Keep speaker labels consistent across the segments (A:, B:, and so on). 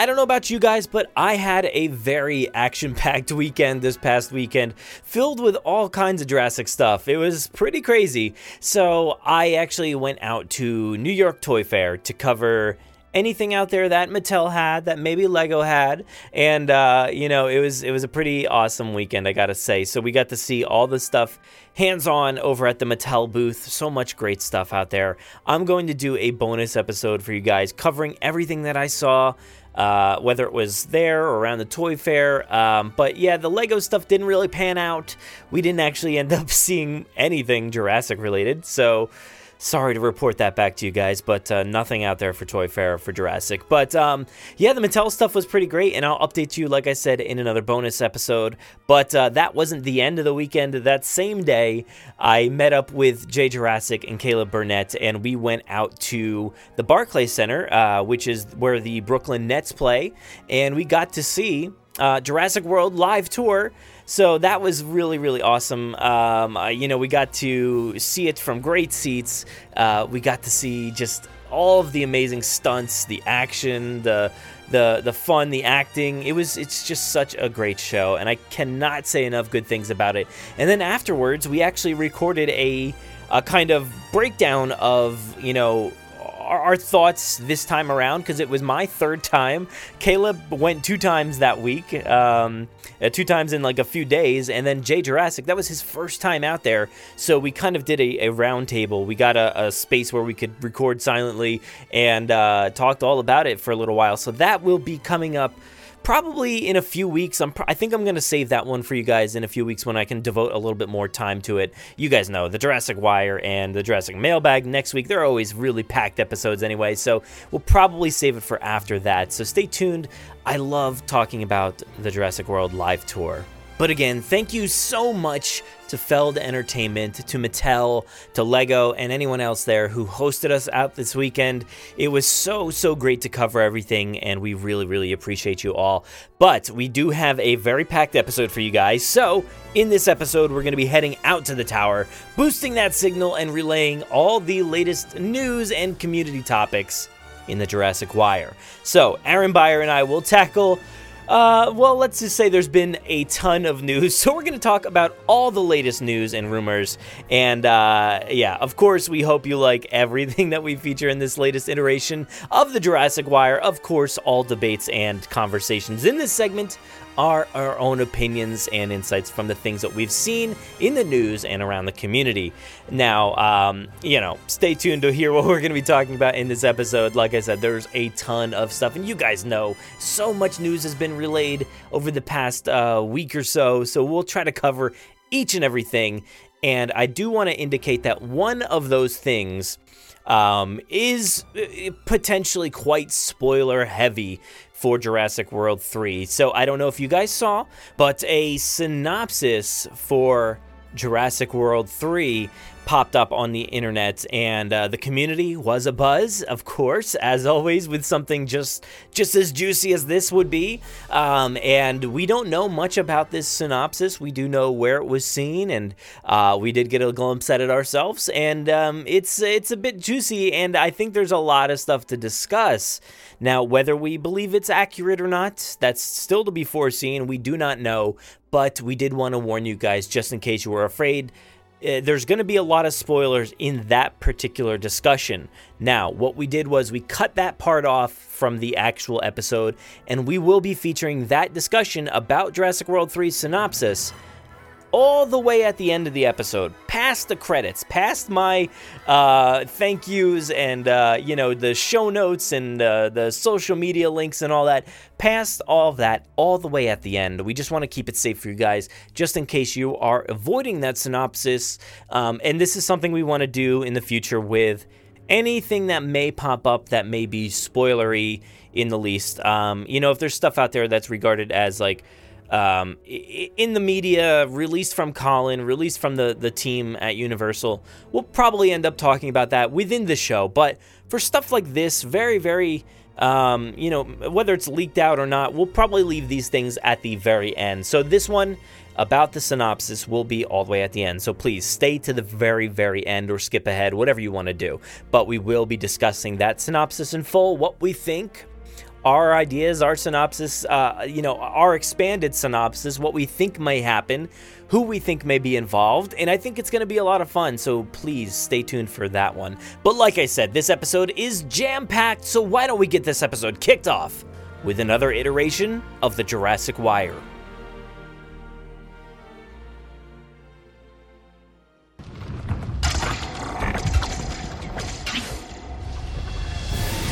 A: I don't know about you guys, but I had a very action packed weekend this past weekend, filled with all kinds of Jurassic stuff. It was pretty crazy. So, I actually went out to New York Toy Fair to cover anything out there that Mattel had, that maybe Lego had, and uh, you know, it was it was a pretty awesome weekend, I gotta say. So we got to see all the stuff hands on over at the Mattel booth. So much great stuff out there. I'm going to do a bonus episode for you guys covering everything that I saw. Uh, whether it was there or around the toy fair. Um, but yeah, the Lego stuff didn't really pan out. We didn't actually end up seeing anything Jurassic related. So sorry to report that back to you guys, but uh, nothing out there for Toy Fair for Jurassic. But um, yeah, the Mattel stuff was pretty great, and I'll update you, like I said, in another bonus episode. But uh, that wasn't the end of the weekend. That same day, I met up with Jay Jurassic and Caleb Burnett, and we went out to the Barclay Center, uh, which is where the Brooklyn Nets play, and we got to see uh, Jurassic World live tour. So that was really, really awesome. Um, uh, you know, we got to see it from great seats. Uh, we got to see just all of the amazing stunts, the action, the the the fun, the acting. It was it's just such a great show, and I cannot say enough good things about it. And then afterwards, we actually recorded a a kind of breakdown of you know our, thoughts this time around because it was my third time. Caleb went two times that week, um, uh, two times in like a few days, and then Jay Jurassic that was his first time out there. So we kind of did a, a round table. We got a, a space where we could record silently and uh, talked all about it for a little while. So that will be coming up probably in a few weeks. I'm, I think I'm to save that one for you guys in a few weeks when I can devote a little bit more time to it. You guys know the Jurassic Wire and the Jurassic Mailbag next week. They're always really packed episodes anyway, so we'll probably save it for after that. So stay tuned. I love talking about the Jurassic World live tour. But again, thank you so much to Feld Entertainment, to Mattel, to Lego, and anyone else there who hosted us out this weekend. It was so, so great to cover everything, and we really, really appreciate you all. But we do have a very packed episode for you guys. So, in this episode, we're going to be heading out to the tower, boosting that signal, and relaying all the latest news and community topics in the Jurassic Wire. So, Aaron Beyer and I will tackle uh, well, let's just say there's been a ton of news. So we're going to talk about all the latest news and rumors. And uh, yeah, of course, we hope you like everything that we feature in this latest iteration of the Jurassic Wire. Of course, all debates and conversations in this segment are our own opinions and insights from the things that we've seen in the news and around the community. Now, um, you know, stay tuned to hear what we're going to be talking about in this episode. Like I said, there's a ton of stuff, and you guys know so much news has been relayed over the past uh, week or so. So we'll try to cover each and everything. And I do want to indicate that one of those things um, is uh, potentially quite spoiler heavy for Jurassic World 3. So I don't know if you guys saw, but a synopsis for Jurassic World 3 popped up on the internet and uh, the community was a buzz of course as always with something just just as juicy as this would be. Um, and we don't know much about this synopsis. We do know where it was seen and uh, we did get a glimpse at it ourselves. And um, it's it's a bit juicy and i think there's a lot of stuff to discuss. Now whether we believe it's accurate or not that's still to be foreseen. We do not know. But we did want to warn you guys just in case you were afraid Eh, there's going to be a lot of spoilers in that particular discussion. Now, what we did was we cut that part off from the actual episode, and we will be featuring that discussion about Jurassic World 3 synopsis all the way at the end of the episode, past the credits, past my uh, thank yous and uh, you know the show notes and uh, the social media links and all that, past all that, all the way at the end. We just want to keep it safe for you guys, just in case you are avoiding that synopsis. Um, and this is something we want to do in the future with anything that may pop up that may be spoilery in the least. Um, you know, if there's stuff out there that's regarded as like um, in the media, released from Colin, released from the, the team at Universal. We'll probably end up talking about that within the show. But for stuff like this, very, very, um, you know, whether it's leaked out or not, we'll probably leave these things at the very end. So this one about the synopsis will be all the way at the end. So please stay to the very, very end or skip ahead, whatever you want to do. But we will be discussing that synopsis in full, what we think, our ideas, our synopsis, uh, you know, our expanded synopsis, what we think may happen, who we think may be involved, and I think it's going to be a lot of fun. So please stay tuned for that one. But like I said, this episode is jam packed, so why don't we get this episode kicked off with another iteration of the Jurassic Wire?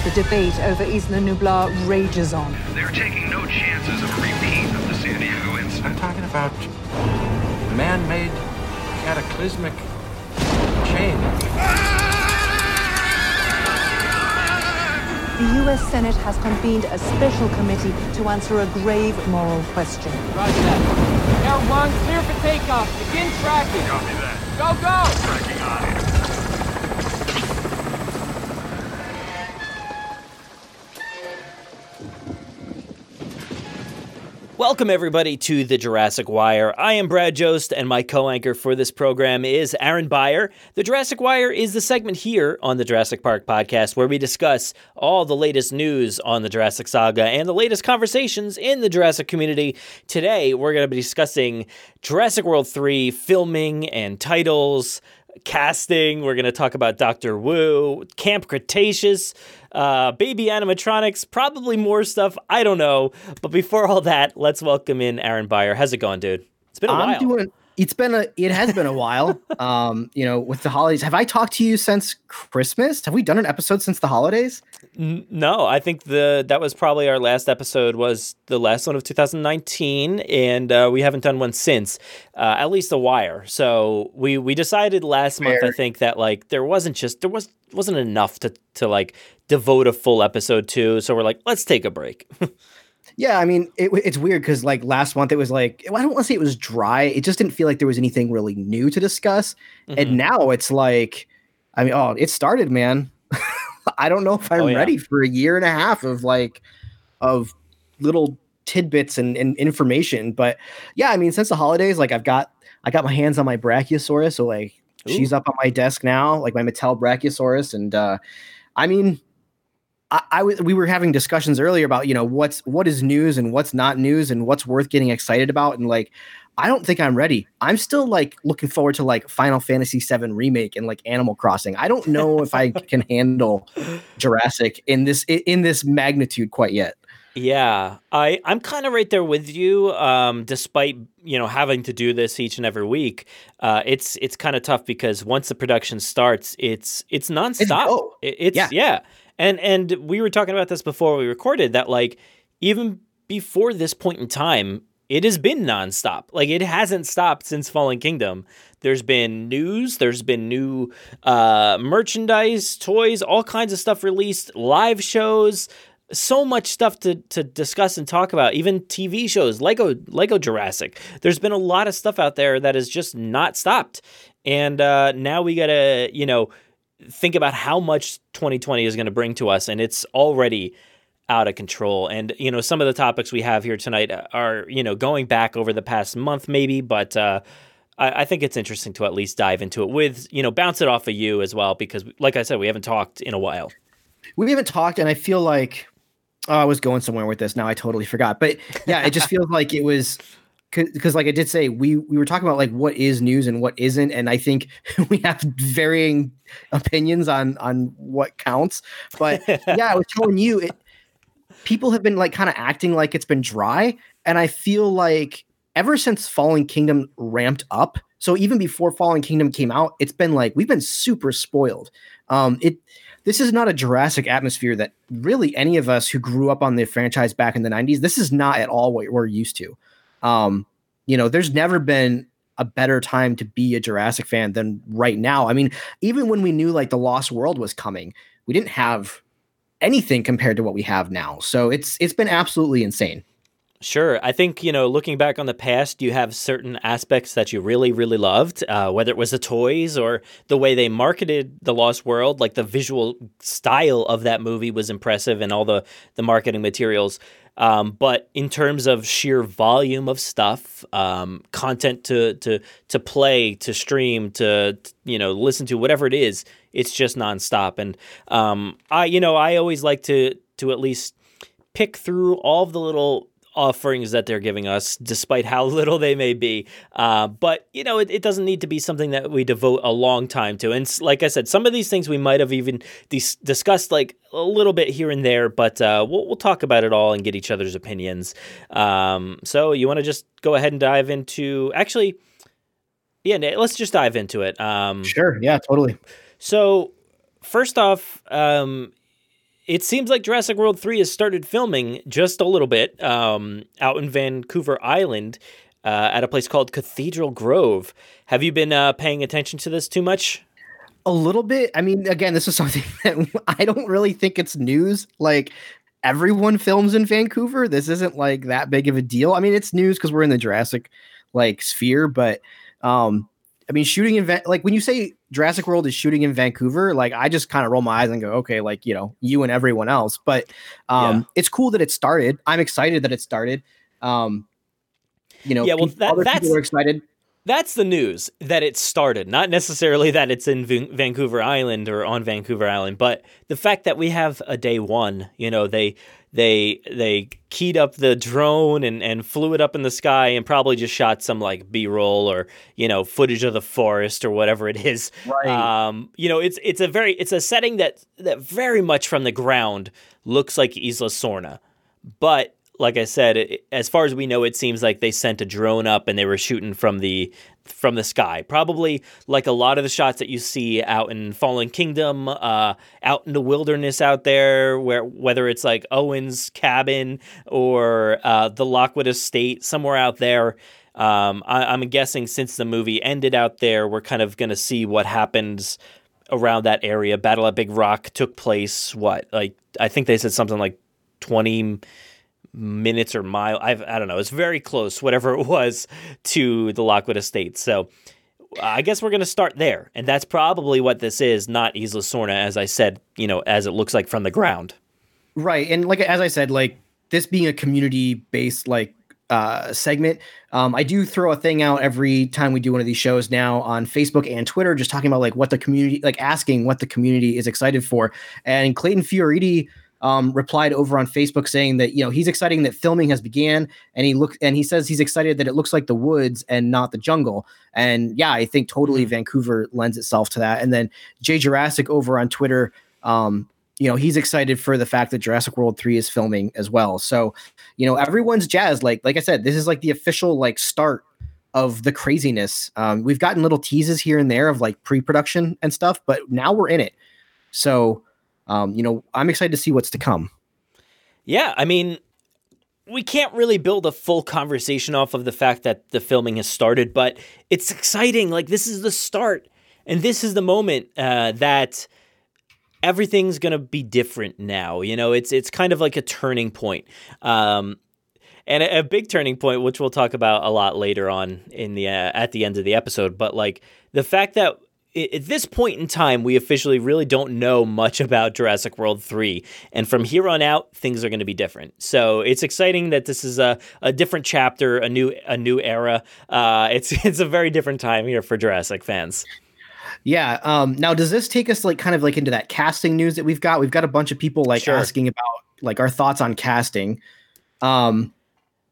B: The debate over Isla Nublar rages on.
C: They're taking no chances of a repeat of the San Diego incident.
D: I'm talking about man-made cataclysmic change.
B: The U.S. Senate has convened a special committee to answer a grave moral question.
E: Roger that. Air one, clear for takeoff. Begin tracking.
C: Copy that.
E: Go, go!
C: Tracking on it.
A: Welcome, everybody, to the Jurassic Wire. I am Brad Jost, and my co anchor for this program is Aaron Beyer. The Jurassic Wire is the segment here on the Jurassic Park podcast where we discuss all the latest news on the Jurassic saga and the latest conversations in the Jurassic community. Today, we're going to be discussing Jurassic World 3 filming and titles casting. We're going to talk about Doctor Wu, Camp Cretaceous, uh, baby animatronics, probably more stuff. I don't know. But before all that, let's welcome in Aaron Beyer. How's it going, dude? It's been a
F: I'm
A: while.
F: doing. It's been a. It has been a while. Um, you know, with the holidays. Have I talked to you since Christmas? Have we done an episode since the holidays?
A: N- no, I think the that was probably our last episode. Was the last one of 2019, and uh, we haven't done one since. Uh, at least a wire. So we we decided last month, I think, that like there wasn't just there was wasn't enough to to like devote a full episode to. So we're like, let's take a break.
F: Yeah, I mean, it, it's weird because like last month it was like I don't want to say it was dry. It just didn't feel like there was anything really new to discuss.
A: Mhm.
F: And now it's like, I mean, oh, it started, man. I don't know if I'm
A: Oh, yeah.
F: ready for a year and a half of like of little tidbits and, and information. But yeah, I mean, since the holidays, like I've got I got my hands on my Brachiosaurus, so like she's up on my desk now, like my Mattel Brachiosaurus, and uh, I mean, I, I w- we were having discussions earlier about you know what's what is news and what's not news and what's worth getting excited about, and like I don't think I'm ready. I'm still like looking forward to like Final Fantasy VII remake and like Animal Crossing. I don't know if I can handle Jurassic in this in this magnitude quite yet.
A: Yeah, I I'm kind of right there with you. Um, despite you know having to do this each and every week, uh, it's it's kind of tough because once the production starts, it's it's nonstop.
F: go.
A: It- it's yeah.
F: Yeah.
A: And and we were talking about this before we recorded that like even before this point in time, it has been nonstop. Like it hasn't stopped since Fallen Kingdom. There's been news, there's been new uh, merchandise, toys, all kinds of stuff released, live shows, so much stuff to to discuss and talk about. Even TV shows, Lego Lego Jurassic. There's been a lot of stuff out there that has just not stopped, and uh, now we gotta you know think about how much 2020 is going to bring to us, and it's already out of control. And you know, some of the topics we have here tonight are you know going back over the past month, maybe, but. Uh, I I think it's interesting to at least dive into it with, you know, bounce it off of you as well, because like I said, we haven't talked in a while.
F: We haven't talked, and I feel like oh, I was going somewhere with this. Now I totally forgot. But yeah, it just feels like it was because like I did say, we we were talking about like what is news and what isn't, and I think we have varying opinions on on what counts. But yeah, I was telling you, it, people have been like kind of acting like it's been dry, and I feel like ever since Fallen Kingdom ramped up, so even before Fallen Kingdom came out, it's been like we've been super spoiled. Um, it this is not a Jurassic atmosphere that really any of us who grew up on the franchise back in the 90s, this is not at all what we're used to. Um, you know, there's never been a better time to be a Jurassic fan than right now. I mean, even when we knew like the Lost World was coming, we didn't have anything compared to what we have now. So it's it's been absolutely insane.
A: Sure. I think, you know, looking back on the past, you have certain aspects that you really, really loved, uh, whether it was the toys or the way they marketed The Lost World. Like the visual style of that movie was impressive and all the, the marketing materials. Um, but in terms of sheer volume of stuff, um, content to to to play, to stream, to you know listen to, whatever it is, it's just nonstop. And um, I, you know, I always like to to at least pick through all of the little offerings that they're giving us, despite how little they may be. Uh, but you know, it, it, doesn't need to be something that we devote a long time to. And like I said, some of these things we might have even dis- discussed like a little bit here and there, but uh, we'll, we'll talk about it all and get each other's opinions. Um, so you want to just go ahead and dive into actually, yeah, let's just dive into it. Um,
F: sure. Yeah, totally.
A: So first off, um, it seems like Jurassic World 3 has started filming just a little bit um, out in Vancouver Island uh, at a place called Cathedral Grove. Have you been uh, paying attention to this too much?
F: A little bit. I mean, again, this is something that I don't really think it's news. Like, everyone films in Vancouver. This isn't like that big of a deal. I mean, it's news because we're in the Jurassic like sphere, but um, I mean, shooting in Va- like when you say Jurassic World is shooting in Vancouver, like I just kind of roll my eyes and go, okay, like you know, you and everyone else. But um, yeah. it's cool that it started. I'm excited that it started. Um, you know,
A: yeah, well, that,
F: other
A: that's
F: people are excited.
A: That's the news that it started, not necessarily that it's in v- Vancouver Island or on Vancouver Island, but the fact that we have a day one. You know, they they they keyed up the drone and, and flew it up in the sky and probably just shot some like b-roll or you know footage of the forest or whatever it is
F: right.
A: um, you know it's it's a very it's a setting that that very much from the ground looks like isla sorna but like I said, it, as far as we know, it seems like they sent a drone up and they were shooting from the from the sky. Probably like a lot of the shots that you see out in Fallen Kingdom, uh, out in the wilderness out there, where whether it's like Owen's cabin or uh, the Lockwood Estate, somewhere out there. Um, I, am guessing since the movie ended out there, we're kind of going to see what happens around that area. Battle at Big Rock took place. What like I think they said something like twenty minutes or mile. I've, I don't know. It's very close, whatever it was, to the Lockwood Estate. So I guess we're going to start there. And that's probably what this is, not Isla Sorna, as I said, you know, as it looks like from the ground.
F: Right. And like, as I said, like this being a community based, like, uh, segment. Um, I do throw a thing out every time we do one of these shows now on Facebook and Twitter, just talking about like what the community, like asking what the community is excited for. And Clayton Fioriti um, replied over on Facebook saying that you know he's excited that filming has began, and he look and he says he's excited that it looks like the woods and not the jungle. And yeah, I think totally mm-hmm. Vancouver lends itself to that. And then Jay Jurassic over on Twitter, um, you know, he's excited for the fact that Jurassic World three is filming as well. So you know, everyone's jazzed. Like like I said, this is like the official like start of the craziness. Um, we've gotten little teases here and there of like pre-production and stuff, but now we're in it. So um, you know, I'm excited to see what's to come.
A: Yeah, I mean, we can't really build a full conversation off of the fact that the filming has started, but it's exciting. Like this is the start, and this is the moment uh, that everything's gonna be different now. You know, it's it's kind of like a turning point. Um, and a, big turning point, which we'll talk about a lot later on in the uh, at the end of the episode. But like the fact that at this point in time, we officially really don't know much about Jurassic World 3. And from here on out, things are going to be different. So it's exciting that this is a, a different chapter, a new a new era. Uh, it's it's a very different time here for Jurassic fans.
F: Yeah. Um, now, does this take us like kind of like into that casting news that we've got? We've got a bunch of people like sure. asking about like our thoughts on casting. Um,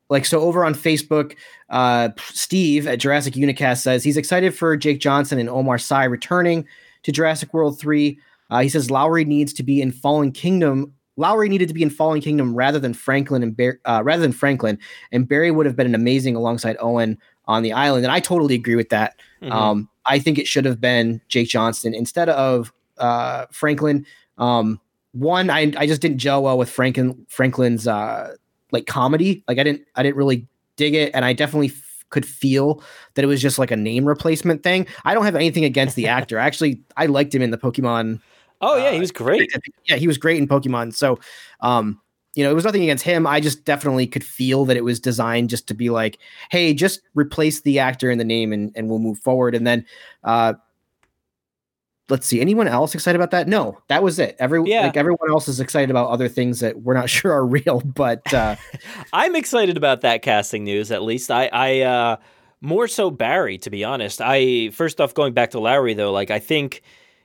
F: like so over on Facebook, uh, Steve at Jurassic Unicast says he's excited for Jake Johnson and Omar Sy returning to Jurassic World 3. Uh, he says Lowery needs to be in Fallen Kingdom. Lowery needed to be in Fallen Kingdom rather than Franklin and Bar- uh, rather than Franklin, and Barry would have been an amazing alongside Owen on the island. And I totally agree with that.
A: Mhm.
F: Um, I think it should have been Jake johnson instead of uh, Franklin. Um, one, I I just didn't gel well with Franklin Franklin's uh, like comedy. Like I didn't I didn't really dig it, and I definitely f- could feel that it was just like a name replacement thing. I don't have anything against the actor. Actually, I liked him in the Pokemon.
A: Oh yeah, he
F: uh,
A: was great.
F: Yeah, he was great in Pokemon. So, um, you know, it was nothing against him. I just definitely could feel that it was designed just to be like, hey, just replace the actor and the name, and and we'll move forward. And then, uh, let's see, anyone else excited about that? No, that was it. Every
A: Yeah.
F: like everyone else is excited about other things that we're not sure are real, but uh,
A: I'm excited about that casting news. At least I, I uh, more so Barry. To be honest, I first off going back to Lowery though, like I think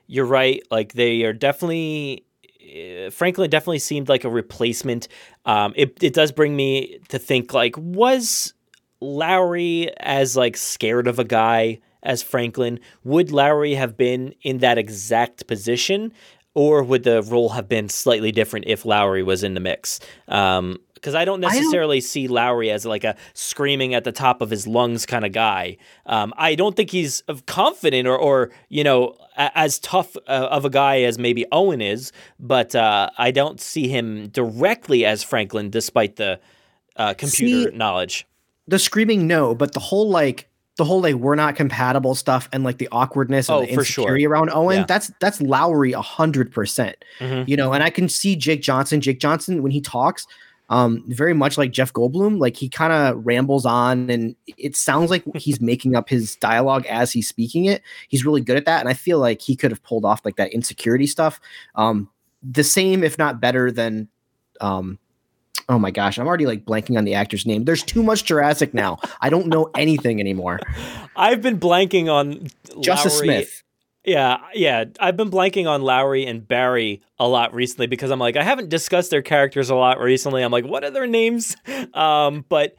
A: you're right. Like they are definitely. uh, Franklin definitely seemed like a replacement. Um, it it does bring me to think like was Lowery as like scared of a guy as Franklin? Would Lowery have been in that exact position, or would the role have been slightly different if Lowery was in the mix? Um, because I don't
F: I don't-
A: necessarily see Lowery as like a screaming at the top of his lungs kind of guy. Um, I don't think he's of confident or, or you know, a- as tough uh, of a guy as maybe Owen is, but uh, I don't see him directly as Franklin, despite the uh, computer
F: See-
A: knowledge.
F: the screaming no, but the whole like the whole like we're not compatible stuff and like the awkwardness and
A: Oh,
F: the
A: for sure.
F: insecurity around Owen.
A: Yeah.
F: That's that's Lowery a hundred percent.
A: Mhm.
F: You know, and I can see Jake Johnson. Jake Johnson when he talks, um, very much like Jeff Goldblum. Like he kind of rambles on, and it sounds like he's making up his dialogue as he's speaking it. He's really good at that, and I feel like he could have pulled off like that insecurity stuff. Um, the same, if not better, than um, oh my gosh, I'm already like blanking on the actor's name. There's too much Jurassic now. I don't know anything anymore.
A: I've been blanking on
F: Justice
A: Lowry-
F: Smith.
A: Yeah, yeah. I've been blanking on Lowery and Barry a lot recently because I'm like, I haven't discussed their characters a lot recently. I'm like, what are their names? Um, but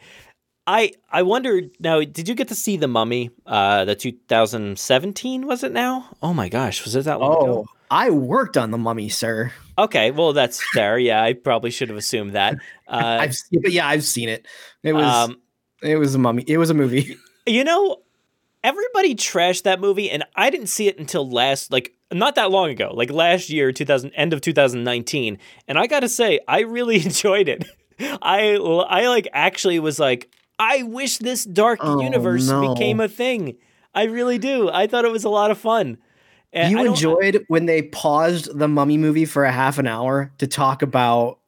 A: I I wonder now, did you get to see the mummy? Uh the 2017 was it now? Oh my gosh, was it that long
F: Oh,
A: ago?
F: I worked on the Mummy, sir.
A: Okay, well that's fair. Yeah, I probably should have assumed that. Uh
F: I've se- but yeah, I've seen it. It was
A: um
F: it was a mummy. It was a movie.
A: You know, everybody trashed that movie, and I didn't see it until last, like, not that long ago, like last year, 2000, end of 2019. And I gotta say, I really enjoyed it. I, I like, actually was like, I wish this dark
F: Oh,
A: universe
F: no.
A: became a thing. I really do. I thought it was a lot of fun. And
F: you
A: I
F: enjoyed when they paused the Mummy movie for a half an hour to talk about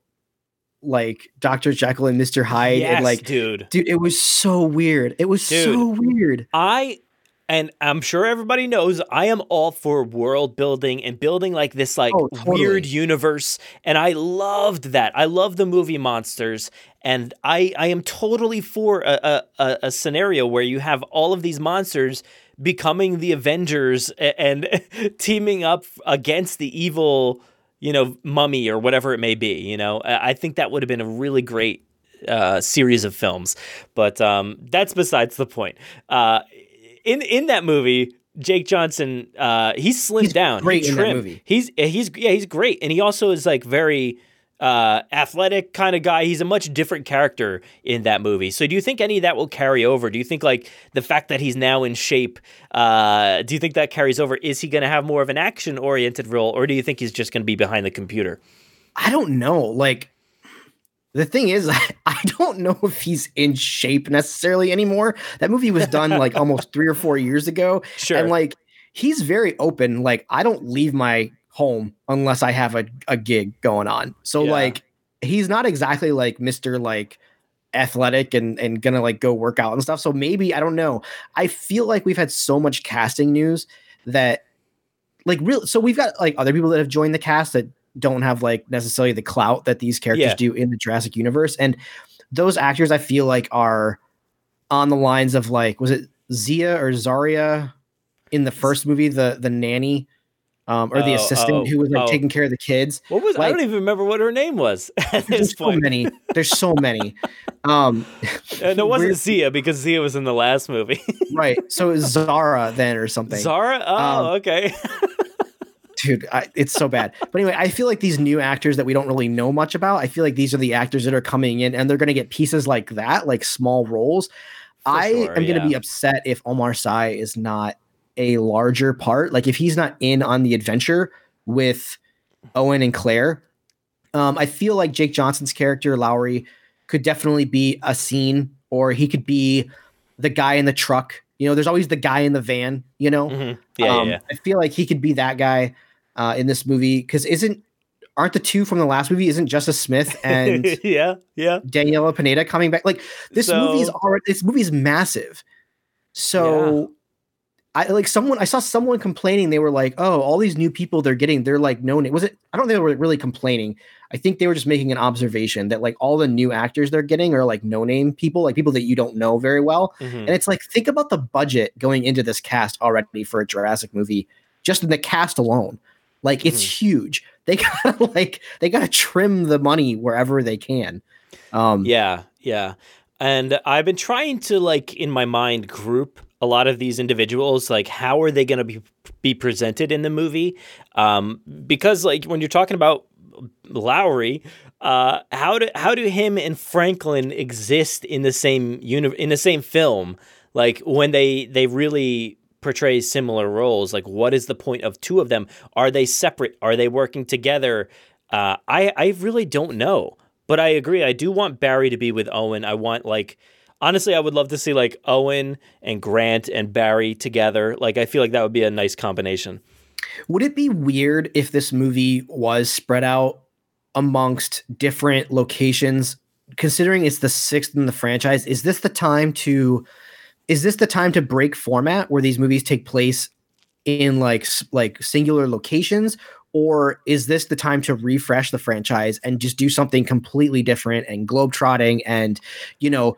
F: like Dr. Jekyll and Mr. Hyde
A: yes,
F: and like
A: dude.
F: dude, it was so weird. It was so weird.
A: I and I'm sure everybody knows I am all for world building and building like this like
F: Oh, totally.
A: weird universe and I loved that. I love the movie monsters and I I am totally for a, a, a scenario where you have all of these monsters becoming the Avengers a- and teaming up against the evil, you know, mummy or whatever it may be, you know. I think that would have been a really great uh, series of films, but um, that's besides the point. Uh, in in that movie, Jake Johnson, uh, he's slimmed
F: He's
A: down.
F: great
A: he's
F: in that movie.
A: He's he's yeah, he's great, and he also is like very uh, athletic kind of guy. He's a much different character in that movie. So, do you think any of that will carry over? Do you think like the fact that he's now in shape? Uh, do you think that carries over? Is he going to have more of an action oriented role, or do you think he's just going to be behind the computer?
F: I don't know. Like the thing is, I don't know if he's in shape necessarily anymore. That movie was done like almost three or four years ago.
A: Sure.
F: And like he's very open. Like I don't leave my home unless I have a, a gig going on. So
A: Yeah.
F: like he's not exactly like Mr. like athletic and and gonna like go work out and stuff. So maybe I don't know. I feel like we've had so much casting news that like real so we've got like other people that have joined the cast that don't have like necessarily the clout that these characters
A: Yeah.
F: do in the Jurassic universe. And those actors I feel like are on the lines of like was it Zia or Zaria in the first movie, the the nanny? Um, or the
A: Oh,
F: assistant
A: oh,
F: who was like
A: oh.
F: taking care of the kids.
A: What was? I don't even remember what her name was
F: There's so many. There's so many. Um,
A: And it wasn't Zia because Zia was in the last movie.
F: right. So it's Zara then or something.
A: Zara. Oh,
F: Um,
A: okay.
F: dude I, it's so bad but anyway i feel like these new actors that we don't really know much about i feel like these are the actors that are coming in and they're going to get pieces like that like small roles i
A: sure,
F: am going to be upset if omar sy is not a larger part like if he's not in on the adventure with owen and claire um, i feel like jake johnson's character lowery could definitely be a scene or he could be the guy in the truck you know there's always the guy in the van you know
A: Mhm. Yeah,
F: um,
A: yeah,
F: I feel like he could be that guy uh, in this movie because isn't aren't the two from the last movie? Isn't Justice Smith and
A: yeah, yeah.
F: Daniela Pineda coming back? Like this movie
A: is
F: already this movie is massive. So I like someone I saw someone complaining. They were like, "Oh, all these new people they're getting, they're like no name." Was it? I don't think they were really complaining. I think they were just making an observation that like all the new actors they're getting are like no name people, like people that you don't know very well.
A: Mhm.
F: And it's like, think about the budget going into this cast already for a Jurassic movie, just in the cast alone. Like, it's
A: Mm-hmm.
F: huge. They gotta like they gotta trim the money wherever they can. Um,
A: Yeah, yeah. And I've been trying to like in my mind group a lot of these individuals like how are they going to be be presented in the movie? Um because like when you're talking about Lowery, uh how do how do him and Franklin exist in the same uni- in the same film? Like when they they really portray similar roles, like what is the point of two of them? Are they separate? Are they working together? Uh, I I really don't know, but I agree. I do want Barry to be with Owen. I want like honestly, I would love to see like Owen and Grant and Barry together. Like I feel like that would be a nice combination.
F: Would it be weird if this movie was spread out amongst different locations? Considering it's the sixth in the franchise, is this the time to is this the time to break format where these movies take place in like like singular locations or is this the time to refresh the franchise and just do something completely different and globetrotting and you know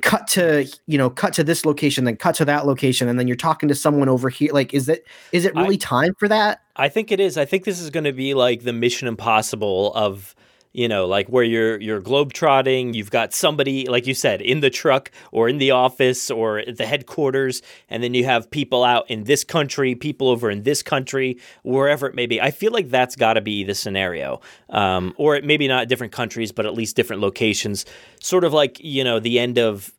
F: cut to you know cut to this location then cut to that location and then you're talking to someone over here like is it is it
A: I-
F: really time for that
A: I think it is. I think this is going to be like the Mission Impossible of you know, like where you're you're globetrotting. You've got somebody, like you said, in the truck or in the office or at the headquarters, and then you have people out in this country, people over in this country, wherever it may be. I feel like that's got to be the scenario, um, or it maybe not different countries, but at least different locations. Sort of like you know the end of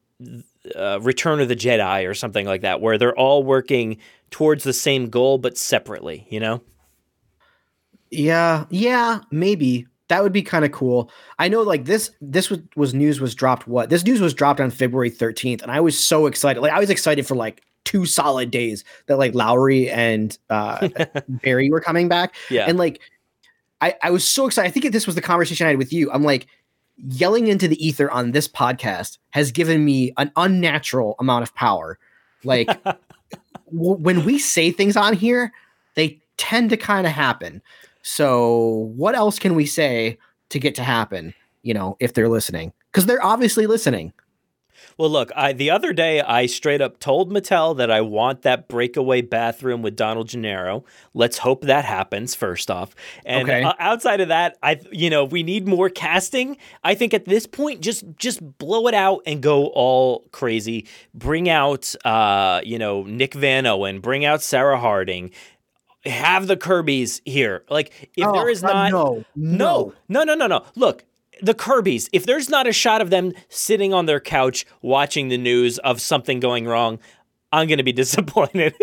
A: uh, Return of the Jedi or something like that, where they're all working towards the same goal but separately. You know.
F: Yeah, yeah, maybe that would be kind of cool. I know, like this, this was was news was dropped. What this news was dropped on February thirteenth, and I was so excited. Like I was excited for like two solid days that like Lowery and uh Barry were coming back.
A: Yeah.
F: and like I I was so excited. I think this was the conversation I had with you. I'm like yelling into the ether on this podcast has given me an unnatural amount of power. Like w- when we say things on here, they tend to kind of happen. So, what else can we say to get to happen? You know, if they're listening, because they're obviously listening.
A: Well, look, I the other day I straight up told Mattel that I want that breakaway bathroom with Donald Gennaro. Let's hope that happens first off. And
F: Okay.
A: uh, outside of that, I you know, we need more casting. I think at this point just just blow it out and go all crazy. Bring out uh, you know, Nick Van Owen, bring out Sarah Harding. Have the Kirby's here. Like if
F: Oh,
A: there is
F: God,
A: not
F: no,
A: no, no, no, no, no. Look, the Kirby's. If there's not a shot of them sitting on their couch watching the news of something going wrong, I'm gonna be disappointed.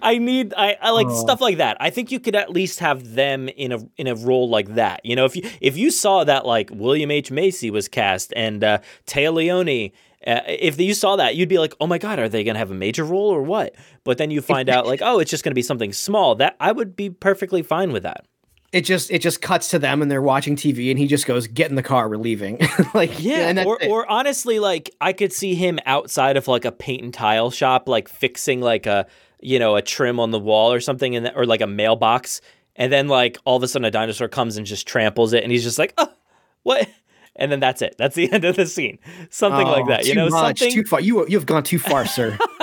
A: I need I, I like
F: Oh.
A: stuff like that. I think you could at least have them in a in a role like that. You know, if you if you saw that like William H Macy was cast and uh, Téa Leoni. Uh, if you saw that, you'd be like, "Oh my God, are they going to have a major role or what?" But then you find out, like, "Oh, it's just going to be something small." That I would be perfectly fine with that.
F: It just it just cuts to them and they're watching TV, and he just goes, "Get in the car, we're leaving." like
A: Yeah,
F: and that's
A: or,
F: it.
A: or honestly, like I could see him outside of like a paint and tile shop, like fixing like a you know a trim on the wall or something, and or like a mailbox, and then like all of a sudden a dinosaur comes and just tramples it, and he's just like, oh, what? And then that's it. That's the end of the scene. Something like
F: Oh,
A: that. You
F: too
A: know,
F: much,
A: something.
F: too far. You you have gone too far, sir.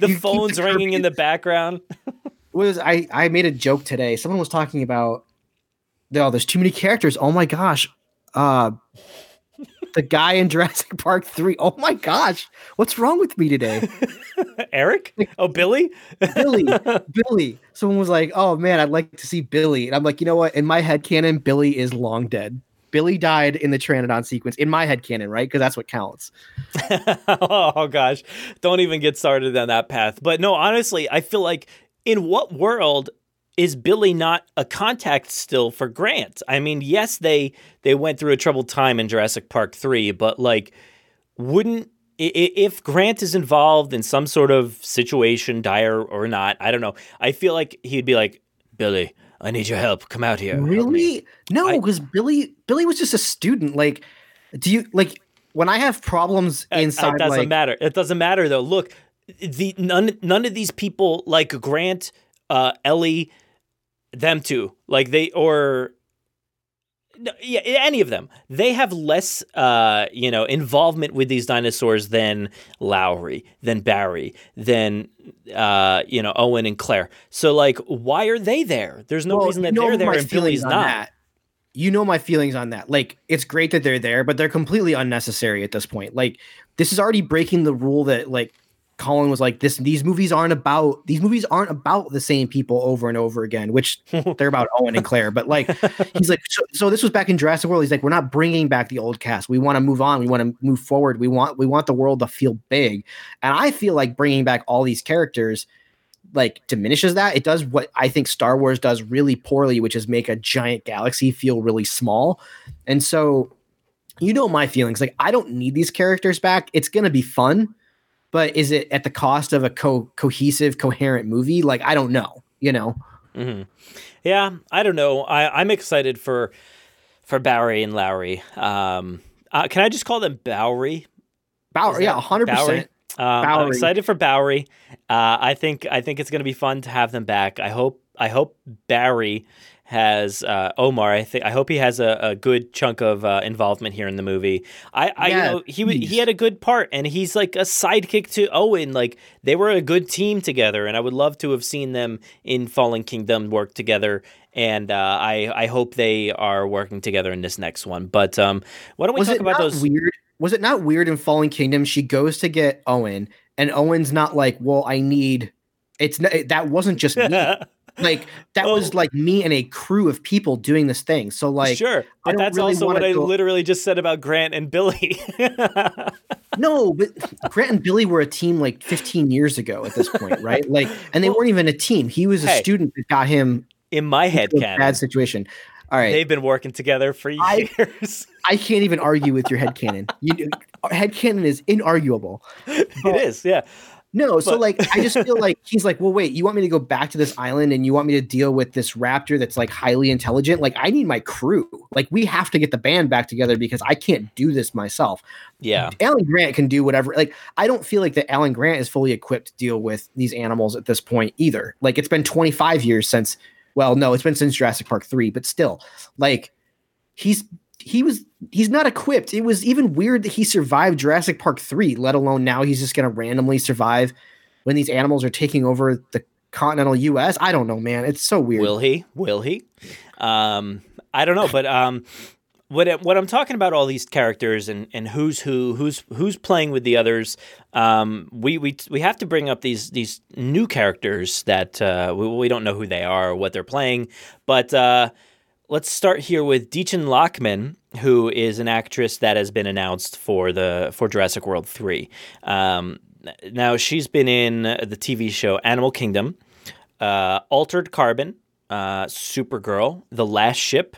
A: the phone's
F: the
A: ringing in the background.
F: was I I made a joke today. Someone was talking about oh, there's too many characters. Oh my gosh. Uh the guy in Jurassic Park 3. Oh my gosh. What's wrong with me today?
A: Eric? Oh, Billy?
F: Billy. Billy. Someone was like, "Oh man, I'd like to see Billy." And I'm like, "You know what? In my head canon, Billy is long dead." Billy died in the Pteranodon sequence in my head canon, right? Because that's what counts.
A: oh gosh, don't even get started on that path. But no, honestly, I feel like in what world is Billy not a contact still for Grant? I mean, yes, they they went through a troubled time in Jurassic Park 3, but like wouldn't if Grant is involved in some sort of situation, dire or not, I don't know. I feel like he'd be like, "Billy, I need your help. Come out here."
F: Really? No, because Billy Billy was just a student. Like, do you like when I have problems inside?
A: It doesn't
F: like,
A: matter. It doesn't matter though. Look, the none none of these people like Grant, uh, Ellie, them two, like they or yeah, any of them. They have less, uh, you know, involvement with these dinosaurs than Lowery, than Barry, than uh, you know, Owen and Claire. So, like, why are they there? There's no
F: well,
A: reason that
F: you know
A: they're there
F: my
A: and Billy's not.
F: that. You know my feelings on that. Like, it's great that they're there, but they're completely unnecessary at this point. Like, this is already breaking the rule that like Colin was like, "This these movies aren't about these movies aren't about the same people over and over again." Which they're about Owen and Claire, but like he's like, so, so this was back in Jurassic World. He's like, "We're not bringing back the old cast. We want to move on. We want to move forward. We want we want the world to feel big." And I feel like bringing back all these characters like diminishes that. It does what I think Star Wars does really poorly, which is make a giant galaxy feel really small. And so, you know my feelings. Like I don't need these characters back. It's gonna be fun but is it at the cost of a co- cohesive, coherent movie? Like, I don't know, you know?
A: Mm-hmm. Yeah, I don't know. I, I'm excited for for Bowery and Lowery. Um, uh, can I just call them Bowery?
F: Bowery, yeah, hundred percent.
A: Um, I'm excited for Bowery. Uh, I think I think it's going to be fun to have them back. I hope I hope Barry has uh, Omar. I think I hope he has a, a good chunk of uh, involvement here in the movie. I, I
F: Yeah,
A: you know he he had a good part, and he's like a sidekick to Owen. Like they were a good team together, and I would love to have seen them in Fallen Kingdom work together. And uh, I I hope they are working together in this next one. But um, why don't we
F: was
A: talk about those?
F: weird? Was it not weird in Fallen Kingdom? She goes to get Owen, and Owen's not like, "Well, I need." It's not, that wasn't just me. like that was oh. like me and a crew of people doing this thing. So like,
A: sure, but that's
F: really
A: also what I
F: go-
A: literally just said about Grant and Billy.
F: No, but Grant and Billy were a team like 15 years ago at this point, right? Like, and they weren't even a team. He was a
A: Hey.
F: student that got him
A: in my head, canon,
F: bad situation. All right,
A: they've been working together for years.
F: I can't even argue with your head headcanon. You, uh, headcanon is inarguable.
A: it is, yeah.
F: No, so
A: But-
F: like I just feel like he's like, well, wait, you want me to go back to this island and you want me to deal with this raptor that's like highly intelligent? Like, I need my crew. Like, we have to get the band back together because I can't do this myself.
A: Yeah.
F: Alan Grant can do whatever. Like, I don't feel like that Alan Grant is fully equipped to deal with these animals at this point either. Like, it's been 25 years since, well, no, it's been since Jurassic Park 3, but still, like, he's he was he's not equipped. It was even weird that he survived Jurassic Park 3, let alone now he's just gonna randomly survive when these animals are taking over the continental US. I don't know, man. It's so weird.
A: Will he? Will he? Um, I don't know, but um, what what I'm talking about all these characters and, and who's who, who's who's playing with the others. Um, we we we have to bring up these these new characters that uh, we, we don't know who they are or what they're playing, but. Uh, Let's start here with Dichen Lachman, who is an actress that has been announced for the for Jurassic World three. Um, now she's been in the TV show Animal Kingdom, uh, Altered Carbon, uh, Supergirl, The Last Ship,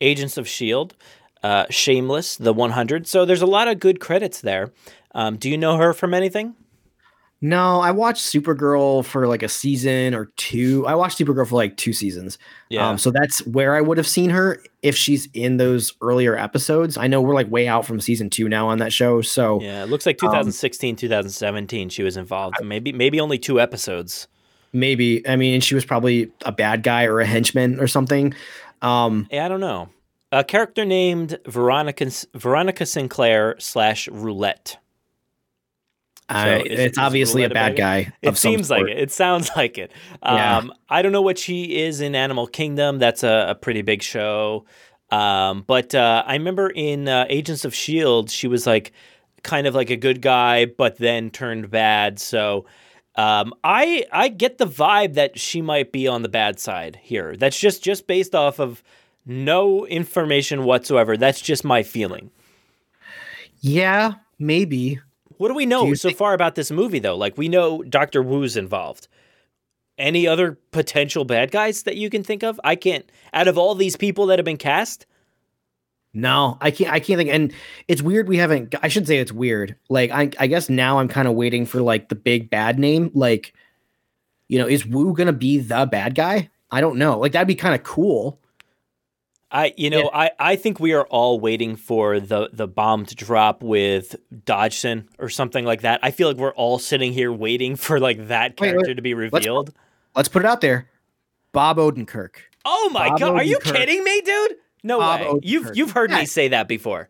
A: Agents of Shield, uh, Shameless, The 100. So there's a lot of good credits there. Um, do you know her from anything?
F: No, I watched Supergirl for like a season or two. I watched Supergirl for like two seasons.
A: Yeah.
F: Um, so that's where I would have seen her if she's in those earlier episodes. I know we're like way out from season two now on that show. So
A: Yeah, it looks like
F: Um,
A: 2016, 2017 she was involved. Maybe maybe only two episodes.
F: maybe, I mean, she was probably a bad guy or a henchman or something. Um,
A: Yeah, I don't know. A character named Veronica Veronica Sinclair slash Roulette. Is-
F: it's
A: is
F: obviously a bad guy
A: It seems like it. It sounds like it.
F: Yeah.
A: Um, I don't know what she is in Animal Kingdom. That's a, a pretty big show. Um, but uh, I remember in uh, Agents of Shield, she was like kind of like a good guy, but then turned bad. So um, I I get the vibe that she might be on the bad side here. That's just just based off of no information whatsoever. That's just my feeling.
F: Yeah, maybe.
A: What do we know
F: Do
A: so
F: think-
A: far about this movie, though? Like, we know Doctor Wu's involved. Any other potential bad guys that you can think of? I can't. Out of all these people that have been cast,
F: No, I can't. I can't think. And it's weird. We haven't. I should say it's weird. Like I, I guess now I'm kind of waiting for like the big bad name. Like, you know, is Wu gonna be the bad guy? I don't know. Like that'd be kind of cool.
A: I, you know, I, I think we are all waiting for the the bomb to drop with Dodgson or something like that. I feel like we're all sitting here waiting for like that character
F: wait.
A: to be
F: Let's-
A: revealed.
F: Let's put it out there. Bob Odenkirk.
A: oh my
F: Bob
A: god, are you kidding me, dude? No
F: Bob
A: way. You've you've heard me say that before.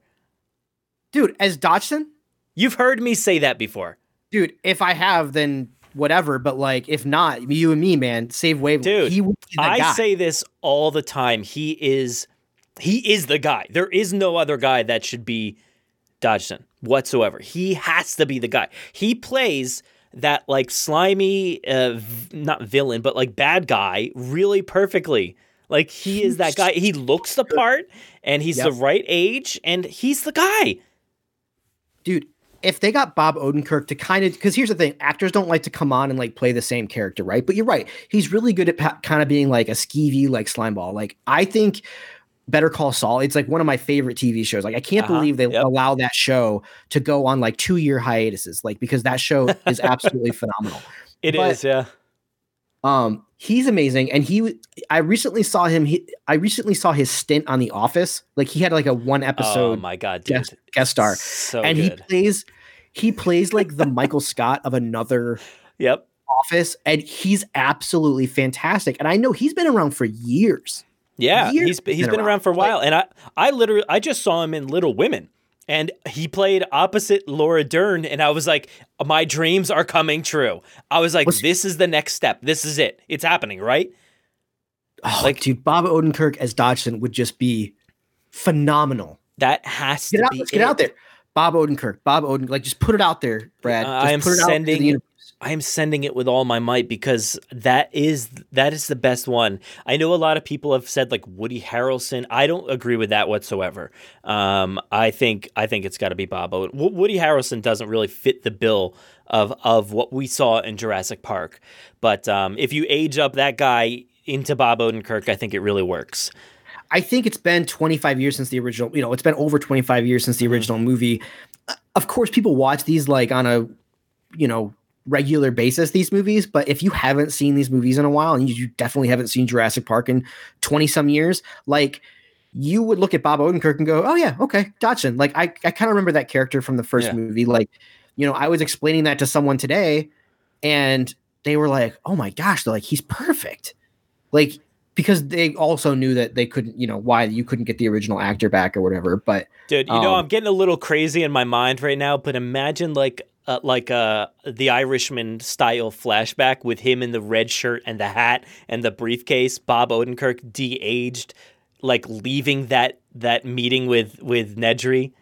F: Dude, as Dodgson?
A: You've heard me say that before.
F: Dude, if I have, then whatever. But like, if not, you and me, man, save wave.
A: Dude,
F: he would be the
A: I
F: guy.
A: say this all the time. He is he is the guy. There is no other guy that should be Dodgson whatsoever. He has to be the guy. He plays that like slimy uh v- not villain but like bad guy really perfectly. Like he is that guy. He looks the part and he's the right age and he's the guy.
F: dude if they got bob odenkirk to kind of because here's the thing actors don't like to come on and like play the same character right but you're right he's really good at pa- kind of being like a skeevy like slimeball like i think better call saul it's like one of my favorite tv shows like i can't
A: Uh-huh,
F: believe they
A: yep.
F: allow that show to go on like two year hiatuses like because that show is absolutely phenomenal
A: It is,
F: But-
A: yeah.
F: um he's amazing and he I recently saw him he, i recently saw his stint on the office like he had like a one episode Oh
A: my god, dude.
F: guest, guest star
A: So
F: and
A: good.
F: he plays he plays like the Michael Scott of another
A: yep.
F: office and he's absolutely fantastic and I know he's been around for years.
A: Yeah,
F: years
A: he's he's
F: been
A: been
F: around.
A: around for a while, and I I literally I just saw him in Little Women, and he played opposite Laura Dern, and I was like, my dreams are coming true. I was like, this is the next step. This is it. It's happening, right?
F: Oh,
A: Like-
F: like dude Bob Odenkirk as Dodgson would just be phenomenal.
A: That has
F: Get
A: to
F: out,
A: be
F: let's get out there. Bob Odenkirk, Bob Oden, like just put it out there, Brad.
A: Uh, I am
F: put it out into the
A: sending-. I am sending it with all my might because that is that is the best one. I know a lot of people have said like Woody Harrelson. I don't agree with that whatsoever. Um, I think I think it's got to be Bob Oden. Wo- Woody Harrelson doesn't really fit the bill of of what we saw in Jurassic Park. But um, if you age up that guy into Bob Odenkirk, I think it really works.
F: I think it's been 25 years since the original, you know, it's been over 25 years since the original movie. Of course, people watch these like on a, you know, regular basis, these movies. But if you haven't seen these movies in a while and you, definitely haven't seen Jurassic Park in 20 some years, like you would look at Bob Odenkirk and go, oh, yeah, okay, Dodgson. Like, I, I kind of remember that character from the first
A: Yeah.
F: movie. Like, you know, I was explaining that to someone today and they were like, oh my gosh, they're like, he's perfect. Like, because they also knew that they couldn't, you know, why you couldn't get the original actor back or whatever. But
A: Dude, you know
F: Um,
A: I'm getting a little crazy in my mind right now, but imagine like uh, like uh the Irishman style flashback with him in the red shirt and the hat and the briefcase, Bob Odenkirk de-aged, like leaving that that meeting with with Nedry.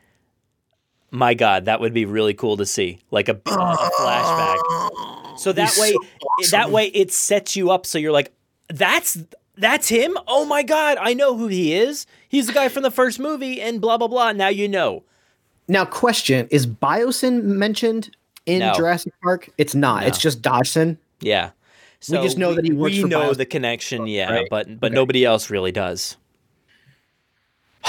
A: My God, that would be really cool to see, like a, a flashback. So that
F: He's
A: way,
F: so
A: that way it sets you up. So you're like, that's that's him. Oh my God, I know who he is. He's the guy from the first movie, and blah blah blah. Now you know.
F: Now, question is Biosyn mentioned in
A: No.
F: Jurassic Park? It's not.
A: No.
F: It's just Dodgson.
A: Yeah. So we
F: just know that he works
A: We know the connection, yeah,
F: right?
A: but but
F: Okay.
A: nobody else really does.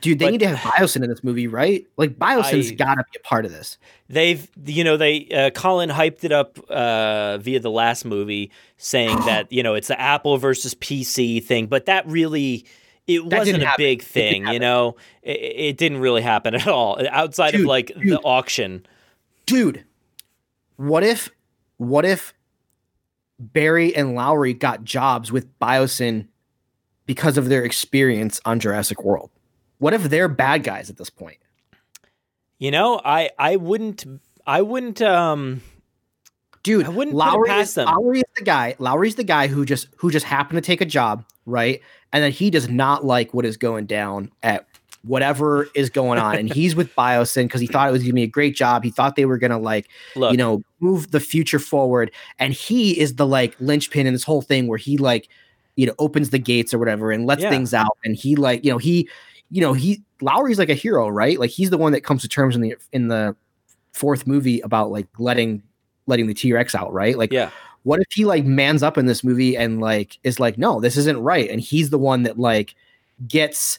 F: Dude, they
A: But-
F: need to have Biosyn in this movie, right? Like Biosyn's
A: I-
F: got to be a part of this.
A: They've, you know, they uh, Colin hyped it up uh, via the last movie, saying that you know it's the Apple versus PC thing, but that really it
F: That
A: wasn't a
F: happen.
A: big thing, you know. It, it didn't really happen at all outside of
F: Dude,
A: like the auction.
F: Dude, what if what if Barry and Lowery got jobs with Biosyn because of their experience on Jurassic World? What if they're bad guys at this point?
A: You know, I I wouldn't I wouldn't. Um,
F: dude.
A: I wouldn't Lowery past
F: is,
A: them.
F: Lowery is the guy. Lowery's the guy who just who just happened to take a job, right? And then he does not like what is going down at whatever is going on, and he's with Biosyn because he thought it was gonna be a great job. He thought they were gonna like
A: Look,
F: you know move the future forward, and he is the like linchpin in this whole thing where he like you know opens the gates or whatever and lets
A: Yeah.
F: things out, and he like you know he you know he Lowery's like a hero, right? Like he's the one that comes to terms in the in the fourth movie about like letting letting the T-Rex out, right? Like
A: yeah,
F: what if he like mans up in this movie and like is like no this isn't right and he's the one that like gets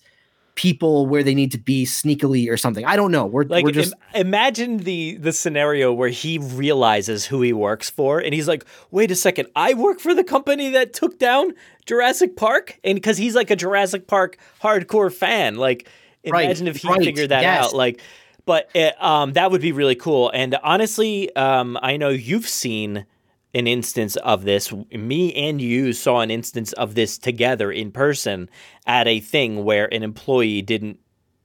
F: people where they need to be sneakily or something i don't know we're,
A: like
F: we're just
A: im- imagine the the scenario where he realizes who he works for, and he's like, "Wait a second, I work for the company that took down Jurassic Park," and because he's like a Jurassic Park hardcore fan, like
F: Right,
A: imagine if he
F: right,
A: figured that
F: yes.
A: out, like. But it, um, that would be really cool. And honestly, um, I know you've seen an instance of this. Me and you saw an instance of this together in person at a thing where an employee didn't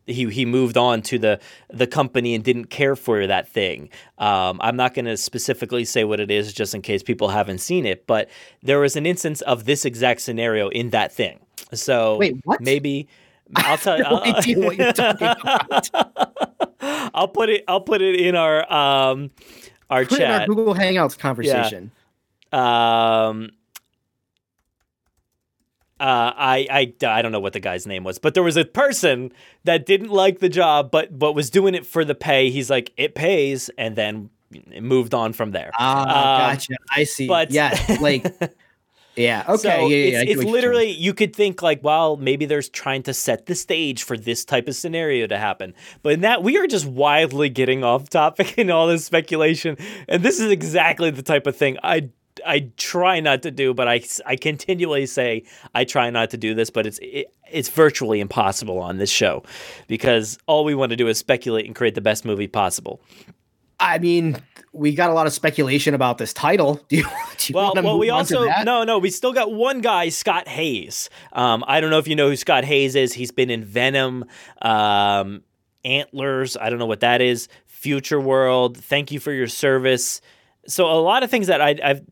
A: he he moved on to the the company and didn't care for that thing. Um, I'm not going to specifically say what it is, just in case people haven't seen it. But there was an instance of this exact scenario in that thing. So
F: Wait, what?
A: maybe I'll tell you.
F: no idea what you're talking about
A: I'll put it. I'll put it in our um our
F: put in our google hangouts conversation.
A: Um uh, I, I I don't know what the guy's name was, but there was a person that didn't like the job, but but was doing it for the pay. He's like, it pays, and then moved on from there.
F: ah
A: Um,
F: gotcha. I see.
A: but-
F: yeah like yeah okay
A: so
F: yeah, yeah,
A: it's, it's literally you could think like, well, maybe there's trying to set the stage for this type of scenario to happen. But in that we are just wildly getting off topic in all this speculation, and this is exactly the type of thing I. I try not to do, but I, I continually say I try not to do this, but it's it, it's virtually impossible on this show because all we want to do is speculate and create the best movie possible.
F: i mean we got a lot of speculation about this title do you, do you
A: Well, well, we
F: move on to
A: also no, no, we still got one guy, Scott Haze. Um, I don't know if you know who Scott Haze is. He's been in Venom, um, Antlers. I don't know what that is. Future World. Thank you for your service. So a lot of things that I, I've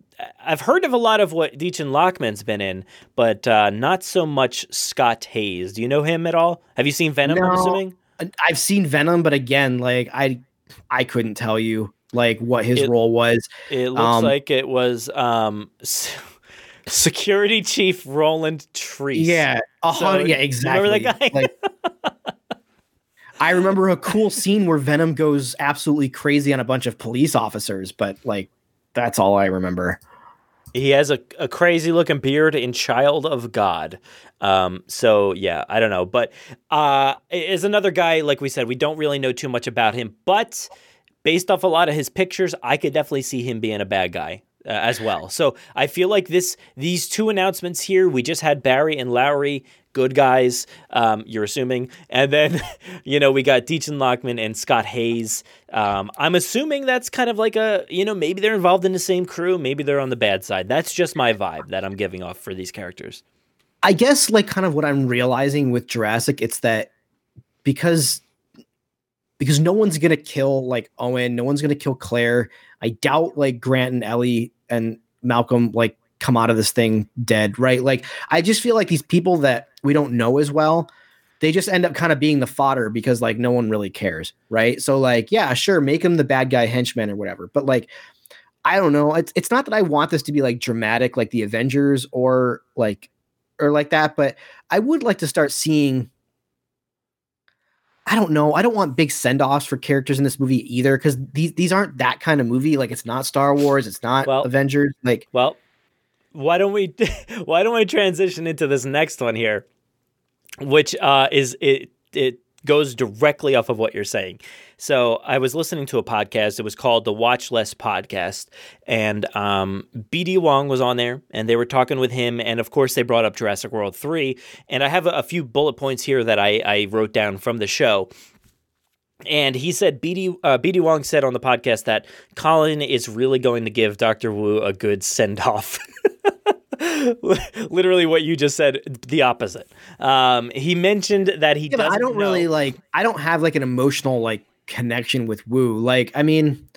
A: I've heard of a lot of what Dichen Lachman's been in, but uh, not so much Scott Haze. Do you know him at all? Have you seen Venom? I'm
F: No.
A: assuming.
F: I've seen Venom, but again, like I, I couldn't tell you like what his
A: It-
F: role was.
A: It looks
F: Um,
A: like it was um, Security Chief Roland Treece.
F: Yeah, a
A: So,
F: yeah, exactly.
A: remember that guy?
F: Like, I remember a cool scene where Venom goes absolutely crazy on a bunch of police officers, but like that's all I remember.
A: He has a, a crazy looking beard in Child of God. Um, so yeah, I don't know, but uh, is another guy like we said, we don't really know too much about him, but based off a lot of his pictures, I could definitely see him being a bad guy. Uh, as well, so I feel like this these two announcements here. We just had Barry and Lowery, good guys. Um, you're assuming, and then you know we got Dichen Lachman and Scott Haze. Um, I'm assuming that's kind of like a you know maybe they're involved in the same crew, maybe they're on the bad side. That's just my vibe that I'm giving off for these characters.
F: I guess like kind of what I'm realizing with Jurassic, it's that because because no one's gonna kill like Owen, no one's gonna kill Claire. I doubt like Grant and Ellie and Malcolm like come out of this thing dead, right? Like I just feel like these people that we don't know as well, they just end up kind of being the fodder because like no one really cares, right? So like yeah, sure, make him the bad guy henchman or whatever, but like I don't know. It's it's not that I want this to be like dramatic like the Avengers or like or like that, but I would like to start seeing I don't know. I don't want big send-offs for characters in this movie either cuz these these aren't that kind of movie. Like it's not Star Wars, it's not
A: Well-
F: Avengers. Like
A: Well, why don't we why don't we transition into this next one here, which uh, is it it goes directly off of what you're saying. So I was listening to a podcast. It was called the Watch Less Podcast, and um, BD Wong was on there, and they were talking with him, and of course they brought up Jurassic World three, and I have a, a few bullet points here that I, I wrote down from the show. And he said, BD, uh, BD Wong said on the podcast that Colin is really going to give Dr. Wu a good send off. Literally, what you just said, the opposite. Um, he mentioned that he
F: yeah, I don't
A: know-
F: really like I don't have like an emotional like connection with Wu. Like I mean,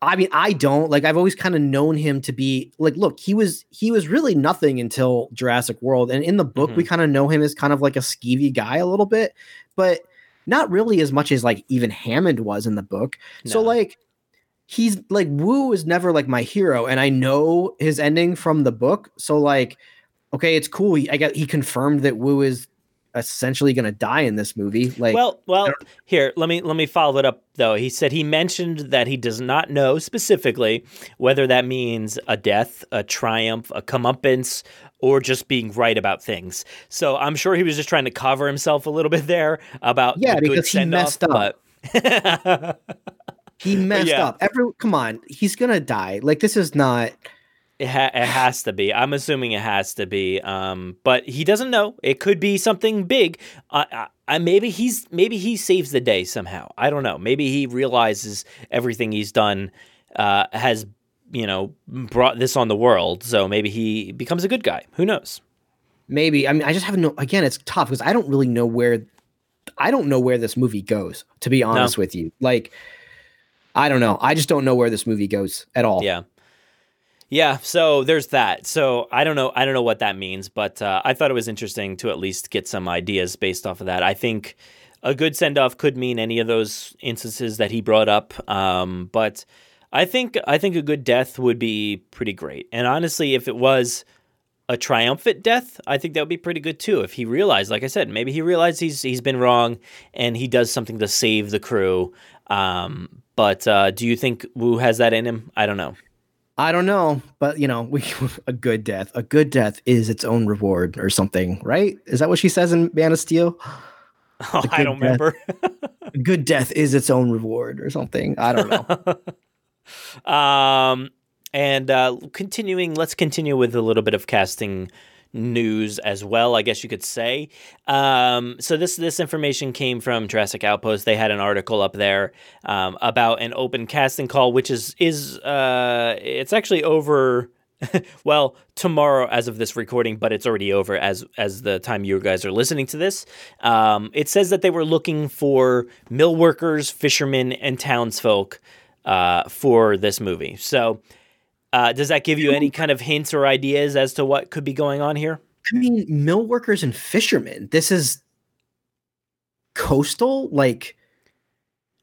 F: I mean, I don't like. I've always kind of known him to be like. Look, he was he was really nothing until Jurassic World, and in the book,
A: Mhm.
F: we kind of know him as kind of like a skeevy guy a little bit, but not really as much as like even Hammond was in the book. So like, he's like Wu is never like my hero, and I know his ending from the book. So like, okay, it's cool. He, I got he confirmed that Wu is essentially going to die in this movie. Like,
A: well, well, here let me let me follow it up though. He said he mentioned that he does not know specifically whether that means a death, a triumph, a comeuppance, or just being right about things. So I'm sure he was just trying to cover himself a little bit there about
F: Yeah,
A: the good
F: because he messed up.
A: But
F: he messed
A: yeah.
F: up. Every come on, he's gonna die. Like this is not.
A: It, ha- it has to be. I'm assuming it has to be. Um, but he doesn't know. It could be something big. I, I, I maybe he's maybe he saves the day somehow. I don't know. Maybe he realizes everything he's done uh, has you know brought this on the world. So maybe he becomes a good guy. Who knows?
F: Maybe I mean I just have no. Again, it's tough because I don't really know where. I don't know where this movie goes. To be honest with you, like. I don't know. I just don't know where this movie goes at all.
A: Yeah. Yeah, so there's that. So I don't know. I don't know what that means, but uh, I thought it was interesting to at least get some ideas based off of that. I think a good send off could mean any of those instances that he brought up, um, but I think I think a good death would be pretty great. And honestly, if it was a triumphant death, I think that would be pretty good too. If he realized, like I said, maybe he realized he's he's been wrong and he does something to save the crew. Um, but uh, do you think Wu has that in him? I don't know.
F: I don't know, but you know, we a good death. A good death is its own reward or something, right? Is that what she says in Man of Steel?
A: Oh, I don't
F: death.
A: remember.
F: A good death is its own reward or something. I don't know.
A: um, and uh, continuing, let's continue with a little bit of casting news as well. I guess you could say. Um, so this this information came from Jurassic Outpost. They had an article up there um, about an open casting call, which is is uh, it's actually over. well, tomorrow, as of this recording, but it's already over as as the time you guys are listening to this. Um, it says that they were looking for mill workers, fishermen, and townsfolk uh, for this movie. So, uh, does that give you any kind of hints or ideas as to what could be going on here?
F: I mean, mill workers and fishermen. This is coastal, like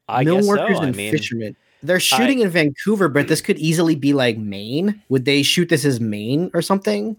A: I
F: mill
A: guess
F: workers
A: so. I
F: and
A: mean,
F: fishermen. They're shooting in Vancouver, but this could easily be like Maine. Would they shoot this as Maine or something?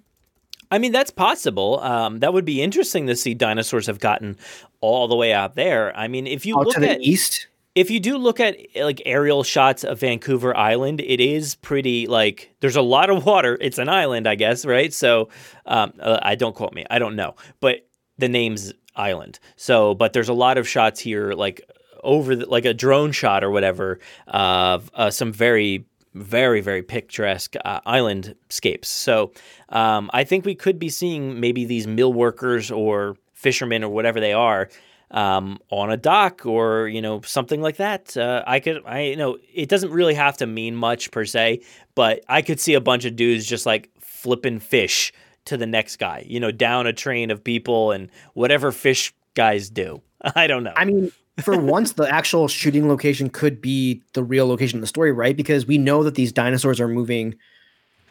A: I mean, that's possible. Um, that would be interesting to see dinosaurs have gotten all the way out there. I mean, if you
F: Out
A: look
F: to the
A: at
F: east.
A: If you do look at like aerial shots of Vancouver Island, it is pretty like there's a lot of water. It's an island, I guess, right? So, um, uh, I don't quote me, I don't know, but the name's island. So, but there's a lot of shots here, like over the, like a drone shot or whatever of uh, some very very very picturesque uh, island scapes. So, um, I think we could be seeing maybe these mill workers or fishermen or whatever they are um, on a dock or you know something like that. Uh, I could, I you know, it doesn't really have to mean much per se, but I could see a bunch of dudes just like flipping fish to the next guy, you know, down a train of people and whatever fish guys do. I don't know.
F: I mean, for once, the actual shooting location could be the real location of the story, right? Because we know that these dinosaurs are moving,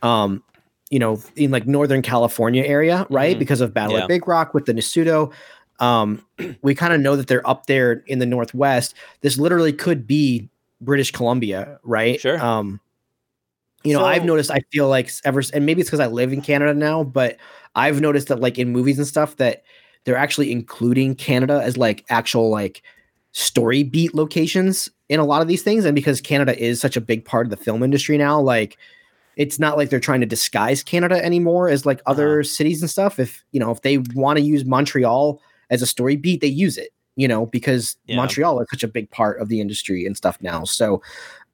F: um, you know, in like Northern California area, right?
A: Mhm.
F: Because of Battle
A: Yeah.
F: at Big Rock with the Nasuto. Um, we kind of know that they're up there in the Northwest. This literally could be British Columbia, right?
A: Sure.
F: Um, you know, I've noticed. I feel like ever, and maybe it's because I live in Canada now, but I've noticed that like in movies and stuff that they're actually including Canada as like actual like story beat locations in a lot of these things, and because Canada is such a big part of the film industry now, like it's not like they're trying to disguise Canada anymore as like other cities and stuff. If you know, if they want to use Montreal as a story beat, they use it. You know, because
A: Yeah.
F: Montreal is such a big part of the industry and stuff now. So,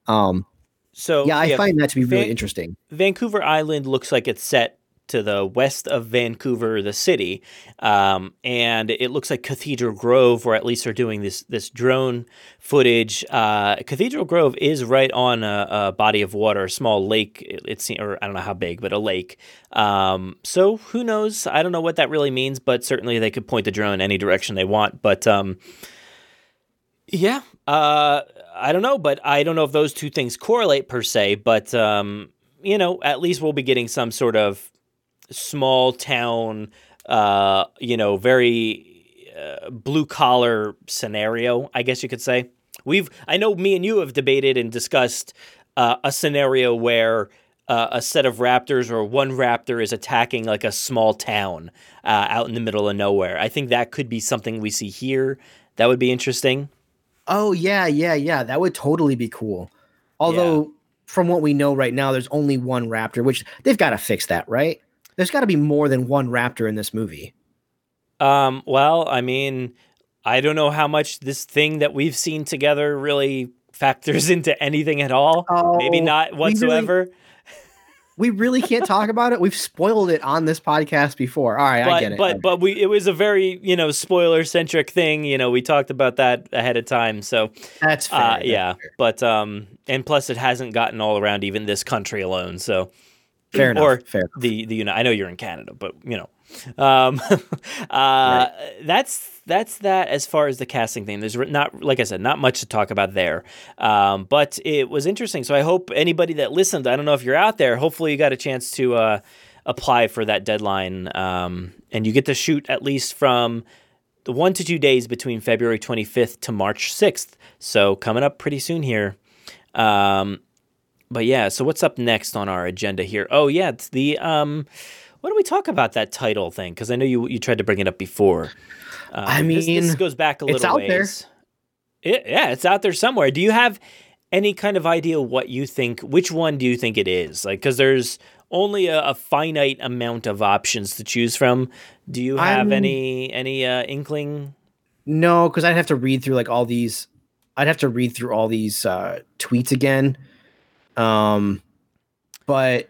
F: um,
A: so
F: yeah, I find that to be really
A: Van-
F: interesting.
A: Vancouver Island looks like it's set to the west of Vancouver, the city, um, and it looks like Cathedral Grove, or at least they're doing this this drone footage. Uh, Cathedral Grove is right on a, a body of water, a small lake. It, it's or I don't know how big, but a lake. Um, so who knows? I don't know what that really means, but certainly they could point the drone any direction they want. But um, Yeah. Uh, I don't know, but I don't know if those two things correlate per se, but um, you know, at least we'll be getting some sort of small town, uh, you know, very uh, blue collar scenario, I guess you could say. We've, I know me and you have debated and discussed uh, a scenario where uh, a set of raptors or one raptor is attacking like a small town uh, out in the middle of nowhere. I think that could be something we see here. That would be interesting.
F: Oh yeah, yeah, yeah. That would totally be cool. Although yeah. from what we know right now, there's only one raptor, which they've got to fix that, right? There's got to be more than one raptor in this movie.
A: Um, well, I mean, I don't know how much this thing that we've seen together really factors into anything at all. Oh, Maybe not whatsoever
F: we really can't talk about it. We've spoiled it on this podcast before. All right,
A: but,
F: I get it.
A: But but we it was a very you know spoiler centric thing. You know, we talked about that ahead of time. So
F: that's fair.
A: Uh, yeah, but um, and plus it hasn't gotten all around even this country alone. So
F: fair enough.
A: Or
F: fair.
A: The the you know I know you're in Canada, but you know, um, uh, right. that's that's that as far as the casting thing. There's not, like I said, not much to talk about there. Um, but it was interesting. So I hope anybody that listened, I don't know if you're out there, hopefully you got a chance to uh, apply for that deadline. Um, and you get to shoot at least from the one to two days between February 25th to March 6th. So coming up pretty soon here. Um, but yeah, so what's up next on our agenda here? Oh yeah, it's the um, what don't we talk about that title thing? Because I know you you tried to bring it up before.
F: Um, I mean,
A: this, this, goes back a little
F: it's out
A: ways. there. It, yeah, it's out there somewhere. Do you have any kind of idea what you think? Which one do you think it is? Like, because there's only a, a, finite amount of options to choose from. Do you have I'm, any any uh, inkling?
F: No, because I'd have to read through like all these. I'd have to read through all these uh, tweets again. Um, but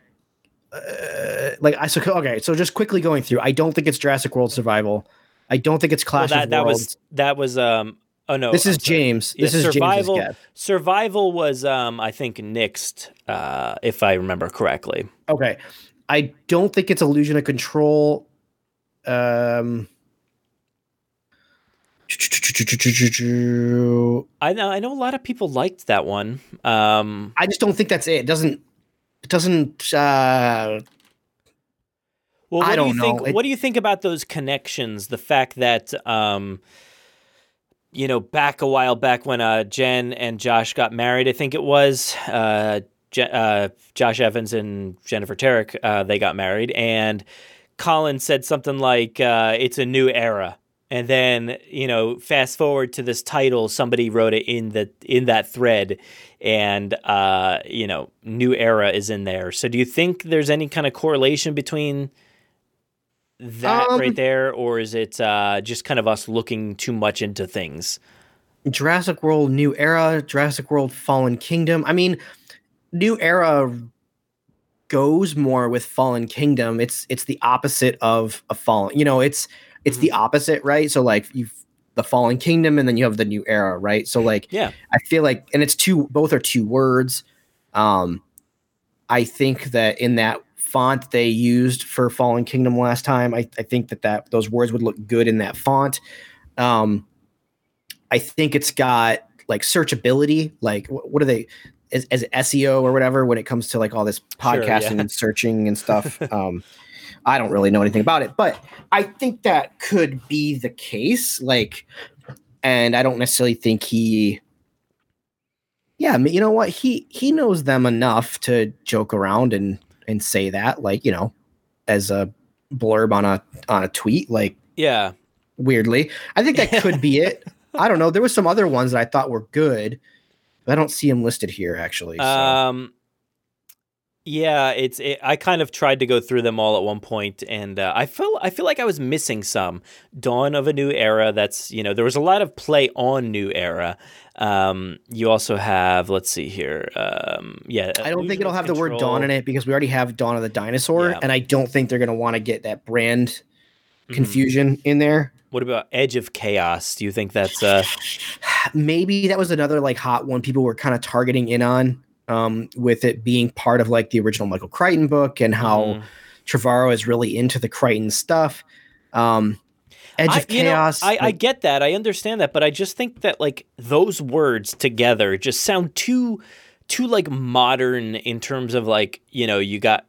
F: uh, like I so okay, so just quickly going through. I don't think it's Jurassic World Survival. I don't think it's Clash well, that,
A: that was that was um oh no.
F: This is James. This yeah, is
A: survival. Survival was um I think nixed uh if I remember correctly.
F: Okay. I don't think it's illusion of control. Um
A: I know I know a lot of people liked that one. Um
F: I just don't think that's it. It doesn't it doesn't uh
A: well, what
F: I don't
A: do you think?
F: know. It,
A: what do you think about those connections? The fact that, um, you know, back a while back when uh, Jen and Josh got married, I think it was uh, Je- uh, Josh Evans and Jennifer Tarek. Uh, they got married, and Colin said something like, uh, "It's a new era." And then, you know, fast forward to this title, somebody wrote it in the in that thread, and uh, you know, new era is in there. So, do you think there's any kind of correlation between? that um, right there, or is it uh, just kind of us looking too much into things?
F: Jurassic World New Era, Jurassic World Fallen Kingdom. I mean, New Era goes more with Fallen Kingdom. It's it's the opposite of a Fallen. You know, it's it's mm-hmm. the opposite, right? So like you've the Fallen Kingdom, and then you have the New Era, right? So like,
A: yeah,
F: I feel like, and it's two. Both are two words. Um, I think that in that font they used for Fallen Kingdom last time. I, I think that, that those words would look good in that font. Um, I think it's got like searchability. Like what, what are they as, as, SEO or whatever when it comes to like all this podcasting sure, yeah. and searching and stuff. um, I don't really know anything about it, but I think that could be the case. Like, and I don't necessarily think he yeah, you know what? He he knows them enough to joke around and and say that like you know as a blurb on a on a tweet like
A: yeah
F: weirdly i think that could be it i don't know there was some other ones that i thought were good but i don't see them listed here actually so.
A: um yeah it's it, i kind of tried to go through them all at one point and uh, i feel i feel like i was missing some dawn of a new era that's you know there was a lot of play on new era um, you also have, let's see here. Um, yeah,
F: I don't think it'll have control. the word Dawn in it because we already have Dawn of the Dinosaur, yeah. and I don't think they're going to want to get that brand mm-hmm. confusion mm-hmm. in there.
A: What about Edge of Chaos? Do you think that's uh
F: maybe that was another like hot one people were kind of targeting in on um, with it being part of like the original Michael Crichton book and how mm. Trevorrow is really into the Crichton stuff. Um, Edge
A: I,
F: of
A: you know,
F: Chaos.
A: I, I get that. I understand that, but I just think that like those words together just sound too too like modern in terms of like, you know, you got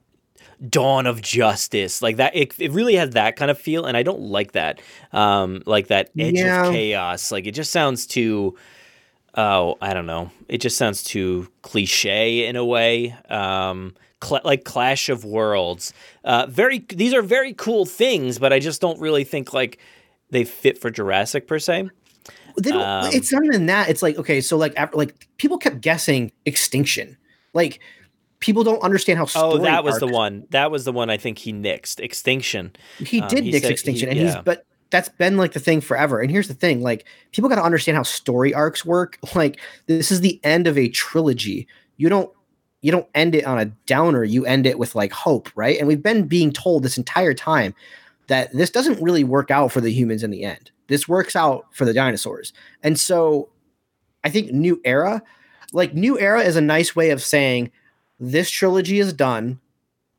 A: dawn of justice like that it, it really has that kind of feel and i don't like that um like that edge
F: Yeah.
A: of chaos like it just sounds too oh i don't know. It just sounds too cliche in a way. Um cl- like clash of worlds. Uh very these are very cool things but i just don't really think like they fit for jurassic per se. Um,
F: it's not even that. It's like okay so like after like people kept guessing extinction. Like people don't understand how
A: oh that was the one. That was the one i think he nixed. Extinction.
F: He
A: Um,
F: did
A: he
F: nix extinction
A: he-
F: and he's but that's been like the thing forever. And here's the thing like people got to understand how story arcs work. Like this is the end of a trilogy. You don't you don't end it on a downer. You end it with like hope right? And we've been being told this entire time that this doesn't really work out for the humans in the end. This works out for the dinosaurs. And so i think new era like new era is a nice way of saying this trilogy is done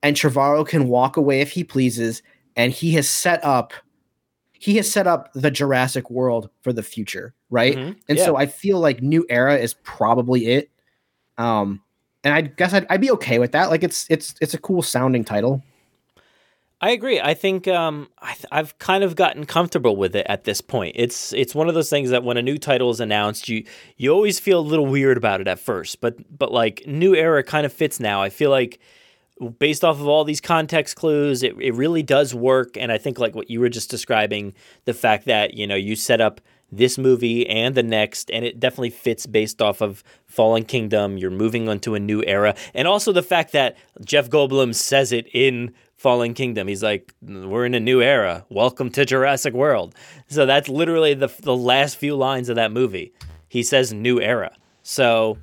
F: and Trevorrow can walk away if he pleases and he has set up he has set up the Jurassic World for the future, right?
A: Mhm.
F: And
A: Yeah.
F: so I feel like New Era is probably it. Um and I guess I'd, I'd be okay with that. Like it's it's it's a cool sounding title.
A: I agree. I think um, I th- I've kind of gotten comfortable with it at this point. It's it's one of those things that when a new title is announced, you you always feel a little weird about it at first, but but like new era kind of fits now. I feel like based off of all these context clues, it, it really does work. And I think like what you were just describing, the fact that you know you set up this movie and the next, and it definitely fits based off of Fallen Kingdom. You're moving onto a new era, and also the fact that Jeff Goldblum says it in Fallen Kingdom. He's like, "We're in a new era. Welcome to Jurassic World." So that's literally the the last few lines of that movie. He says "new era." So,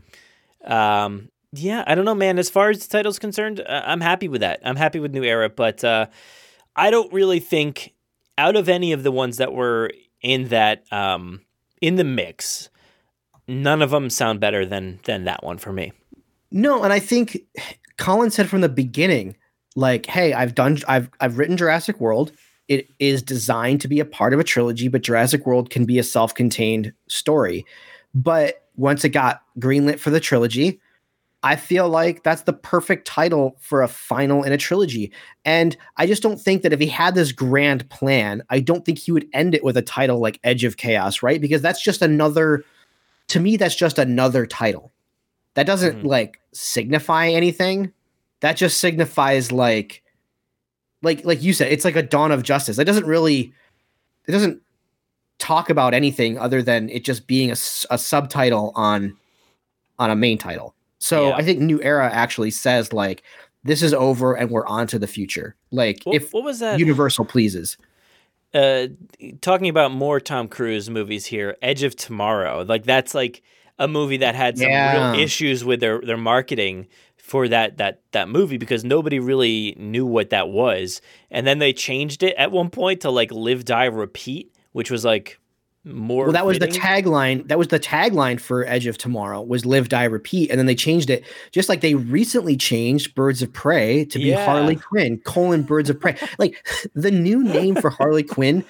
A: um, yeah, I don't know, man. As far as the title's concerned, uh, I'm happy with that. I'm happy with New Era, but uh, I don't really think out of any of the ones that were in that um, in the mix, none of them sound better than than that one for me.
F: No, and I think Colin said from the beginning, like, hey, I've done I've I've written Jurassic World. It is designed to be a part of a trilogy, but Jurassic World can be a self-contained story. But once it got greenlit for the trilogy, I feel like that's the perfect title for a final in a trilogy. And I just don't think that if he had this grand plan, I don't think he would end it with a title like Edge of Chaos, right? Because that's just another to me that's just another title. That doesn't
A: Mhm.
F: like signify anything. That just signifies like like like you said, it's like a dawn of justice. It doesn't really it doesn't talk about anything other than it just being a subtitle on on a main title. So
A: Yeah.
F: I think New Era actually says like this is over and we're on to the future. Like
A: What,
F: if
A: what was that?
F: Universal pleases.
A: uh, talking about more Tom Cruise movies here, Edge of Tomorrow. Like that's like a movie that had some
F: Yeah.
A: real issues with their their marketing for that that that movie because nobody really knew what that was. And then they changed it at one point to like live die repeat, which was like more
F: Well, that was the tagline. That was the tagline for Edge of Tomorrow was "Live, Die, Repeat," and then they changed it, just like they recently changed Birds of Prey to be
A: Yeah.
F: Harley Quinn: colon Birds of Prey. like the new name for Harley Quinn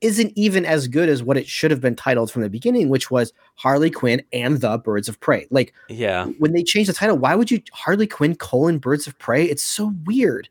F: isn't even as good as what it should have been titled from the beginning, which was Harley Quinn and the Birds of Prey. Like
A: Yeah.
F: when they changed the title, why would you Harley Quinn colon Birds of Prey? It's so weird.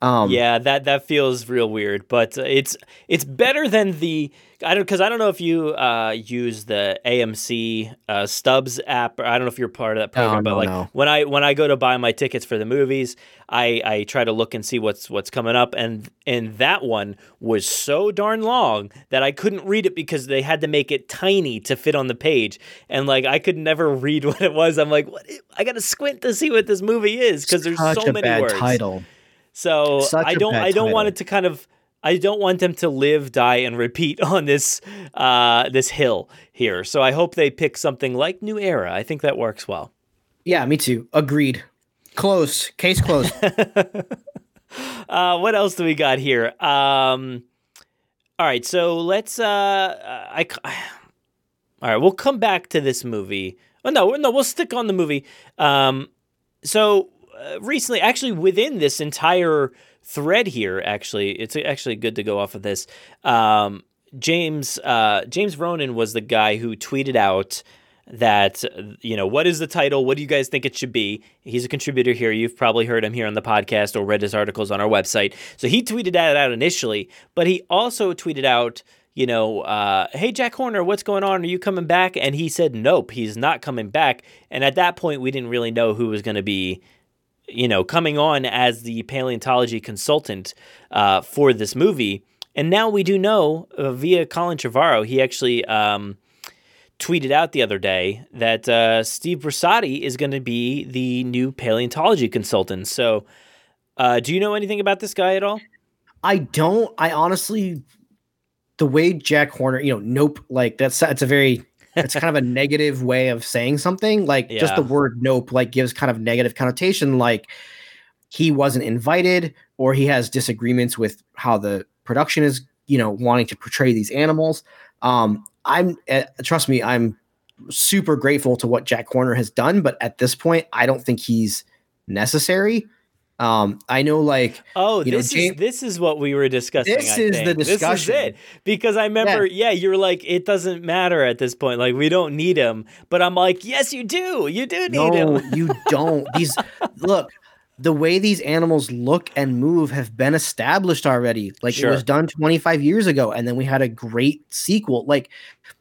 F: Um,
A: yeah, that that feels real weird, but uh, it's it's better than the I don't because I don't know if you uh, use the AMC uh, Stubs app. Or I don't know if you're part of that program, but
F: no,
A: like
F: no.
A: when I when I go to buy my tickets for the movies, I I try to look and see what's what's coming up, and and that one was so darn long that I couldn't read it because they had to make it tiny to fit on the page, and like I could never read what it was. I'm like, what? I got to squint to see what this movie is because there's so
F: a
A: many
F: bad
A: words.
F: title.
A: So
F: Such
A: I
F: a
A: don't I don't want it to kind of I don't want them to live, die, and repeat on this uh, this hill here. So I hope they pick something like New Era. I think that works well.
F: Yeah, me too. Agreed. Closed. Case closed.
A: Uh, what else do we got here? Um, all right, so let's. Uh, I. All right, we'll come back to this movie. Oh no, no, we'll stick on the movie. Um, so uh, recently, actually, within this entire thread here, actually, it's actually good to go off of this. Um, James uh, James Ronan was the guy who tweeted out that you know what is the title? What do you guys think it should be? He's a contributor here. You've probably heard him here on the podcast or read his articles on our website. So he tweeted that out initially but he also tweeted out you know uh, hey jack horner what's going on? Are you coming back? And he said nope he's not coming back. And at that point we didn't really know who was going to be you know coming on as the paleontology consultant uh, for this movie and now we do know uh, via colin trevorrow he actually um, tweeted out the other day that uh, Steve Brusatte is going to be the new paleontology consultant. So, uh, do you know anything about this guy at all?
F: I don't. I honestly, the way Jack Horner, you know, nope, like that's that's a very it's kind of a negative way of saying something. Like yeah. just the word nope, like gives kind of negative connotation. Like he wasn't invited, or he has disagreements with how the production is, you know, wanting to portray these animals. Um, I'm uh, trust me, I'm super grateful to what Jack Horner has done, but at this point, I don't think he's necessary. Um, I know, like,
A: oh, this know, James, is this is what we were discussing.
F: This I is
A: think.
F: the discussion.
A: This is it because I remember, yeah. yeah, you were like, it doesn't matter at this point. Like, we don't need him, but I'm like, yes, you do. You do need
F: no,
A: him.
F: you don't. These look the way these animals look and move have been established already. Like sure. it was done 25 years ago, and then we had a great sequel. Like,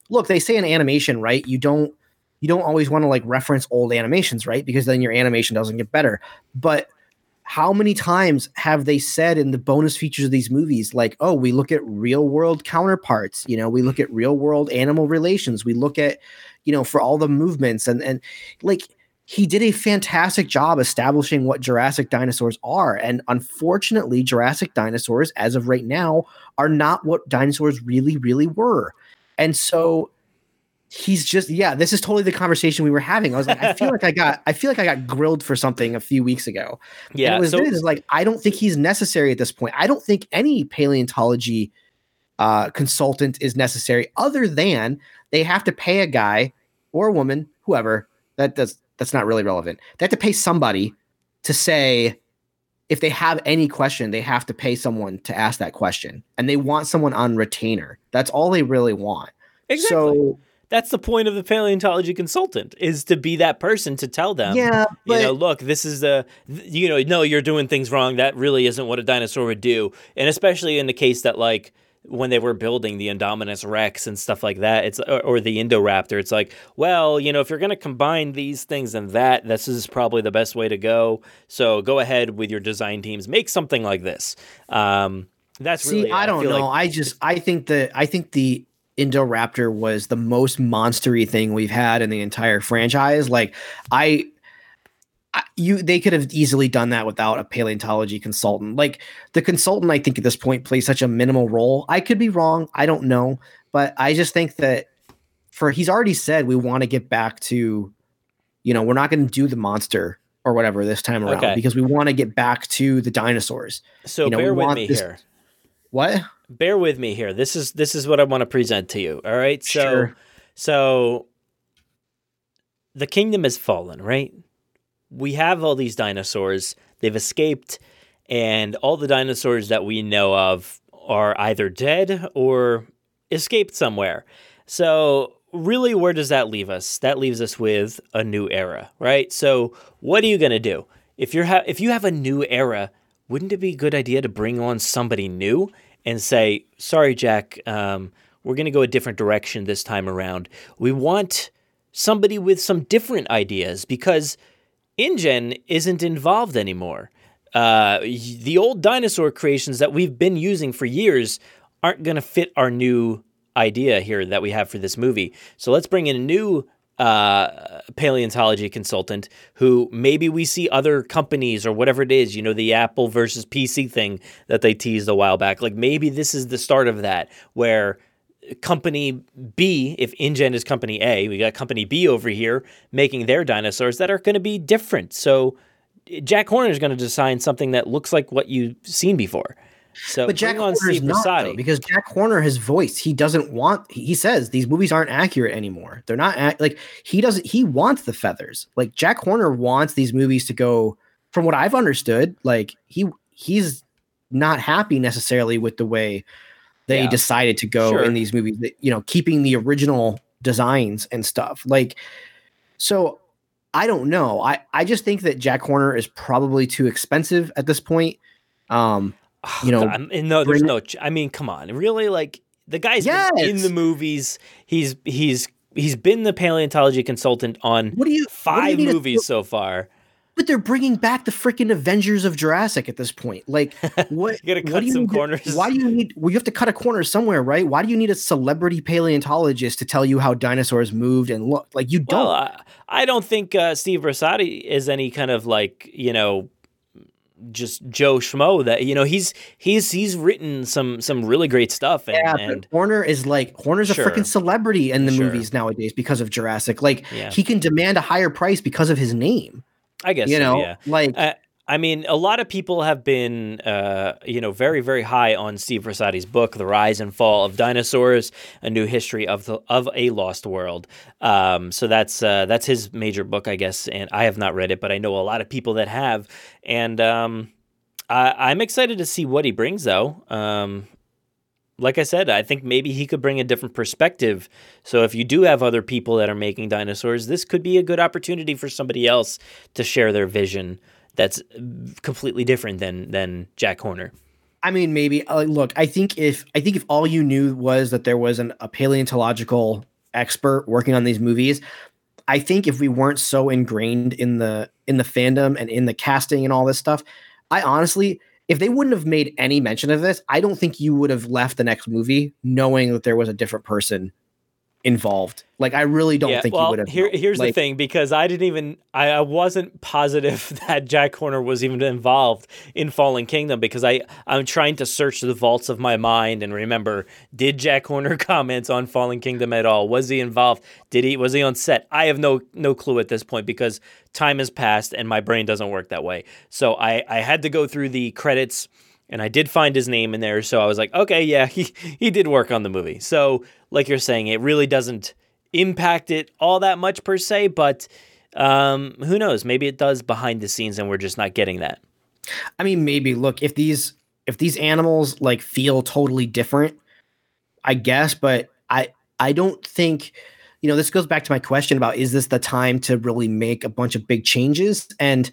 F: look, they say in animation, right? You don't you don't always want to like reference old animations, right? Because then your animation doesn't get better. But how many times have they said in the bonus features of these movies, like, oh, we look at real world counterparts, you know, we look at real world animal relations, we look at, you know, for all the movements and and like he did a fantastic job establishing what Jurassic dinosaurs are. And unfortunately, Jurassic dinosaurs, as of right now, are not what dinosaurs really, really were. And so he's just, yeah, this is totally the conversation we were having. I was like, I feel like I got, I feel like I got grilled for something a few weeks ago.
A: Yeah.
F: And it was
A: so,
F: this, like, I don't think he's necessary at this point. I don't think any paleontology uh, consultant is necessary other than they have to pay a guy or a woman, whoever, that does that's not really relevant. They have to pay somebody to say if they have any question, they have to pay someone to ask that question. And they want someone on retainer. That's all they really want.
A: Exactly. So that's the point of the paleontology consultant is to be that person to tell them
F: yeah
A: but, you know look this is the you know no you're doing things wrong that really isn't what a dinosaur would do and especially in the case that like when they were building the Indominus Rex and stuff like that, it's or, or the Indoraptor, it's like, well, you know, if you're going to combine these things and that, this is probably the best way to go. So go ahead with your design teams, make something like this. Um, that's
F: See,
A: really,
F: I don't
A: I
F: know.
A: Like
F: I just, I think that, I think the Indoraptor was the most monstery thing we've had in the entire franchise. Like, I, you they could have easily done that without a paleontology consultant. Like the consultant, I think at this point plays such a minimal role. I could be wrong. I don't know, but I just think that for he's already said we want to get back to, you know, we're not going to do the monster or whatever this time around okay. because we want to get back to the dinosaurs.
A: So
F: you know,
A: bear with me this, here.
F: What?
A: Bear with me here. This is this is what I want to present to you. All right. So
F: sure.
A: so the kingdom has fallen, right? we have all these dinosaurs. They've escaped, and all the dinosaurs that we know of are either dead or escaped somewhere. So, really, where does that leave us? That leaves us with a new era, right? So, what are you going to do? If you're ha- if you have a new era, wouldn't it be a good idea to bring on somebody new and say, "Sorry, Jack, um, we're going to go a different direction this time around. We want somebody with some different ideas because." InGen isn't involved anymore. Uh, the old dinosaur creations that we've been using for years aren't going to fit our new idea here that we have for this movie. So let's bring in a new uh, paleontology consultant who maybe we see other companies or whatever it is, you know, the Apple versus PC thing that they teased a while back. Like maybe this is the start of that where company B, if InGen is company A, we got company B over here making their dinosaurs that are going to be different. So Jack Horner is going to design something that looks like what you've seen before. So
F: but Jack Horner is not though, because Jack Horner has voiced he doesn't want. He says these movies aren't accurate anymore. They're not like he doesn't. He wants the feathers. Like Jack Horner wants these movies to go. From what I've understood, like he he's not happy necessarily with the way they
A: Yeah.
F: decided to go
A: Sure.
F: in these movies. that, You know, keeping the original designs and stuff. Like, so I don't know. I I just think that Jack Horner is probably too expensive at this point. Um, you know,
A: I'm- no, there's no. I mean, come on, really? Like the guy's been in the movies. He's he's he's been the paleontology consultant on
F: what do you what do you
A: five
F: to-
A: movies so far.
F: But they're bringing back the freaking Avengers of Jurassic at this point. Like, what?
A: You gotta
F: what
A: cut
F: you
A: some
F: need
A: corners.
F: why do you need? Well, you have to cut a corner somewhere, right? Why do you need a celebrity paleontologist to tell you how dinosaurs moved and looked? Like, you don't.
A: Well, I, I don't think uh, Steve Brusatte is any kind of like you know just Joe Schmo that you know he's he's he's written some some really great stuff and,
F: yeah,
A: and
F: Horner is like Horner's
A: Sure.
F: a freaking celebrity in the
A: Sure.
F: movies nowadays because of Jurassic. Like,
A: Yeah.
F: he can demand a higher price because of his name.
A: I guess
F: you
A: so,
F: know,
A: yeah.
F: like
A: Uh, I mean, a lot of people have been, uh, you know, very, very high on Steve Brusatte's book, "The Rise and Fall of Dinosaurs: A New History of the of a Lost World." Um, so that's uh, that's his major book, I guess. And I have not read it, but I know a lot of people that have. And um, I, I'm excited to see what he brings, though. Um, like I said, I think maybe he could bring a different perspective. So if you do have other people that are making dinosaurs, this could be a good opportunity for somebody else to share their vision that's completely different than than Jack Horner.
F: I mean, maybe. Uh, look, I think if I think if all you knew was that there was an, a paleontological expert working on these movies, I think if we weren't so ingrained in the in the fandom and in the casting and all this stuff, I honestly, if they wouldn't have made any mention of this, I don't think you would have left the next movie knowing that there was a different person involved. Like, I really don't think
A: well,
F: you would have.
A: Here, here's the thing, because I didn't even, I, I wasn't positive that Jack Horner was even involved in Fallen Kingdom because I, I'm trying to search the vaults of my mind and remember, did Jack Horner comment on Fallen Kingdom at all? Was he involved? Did he, was he on set? I have no, no clue at this point because time has passed and my brain doesn't work that way. So I, I had to go through the credits and I did find his name in there. So I was like, okay, yeah, he, he did work on the movie. So, like you're saying, it really doesn't impact it all that much per se, but um, who knows? Maybe it does behind the scenes, and we're just not getting that.
F: I mean, maybe look if these if these animals like feel totally different, I guess, but I I don't think you know this goes back to my question about is this the time to really make a bunch of big changes and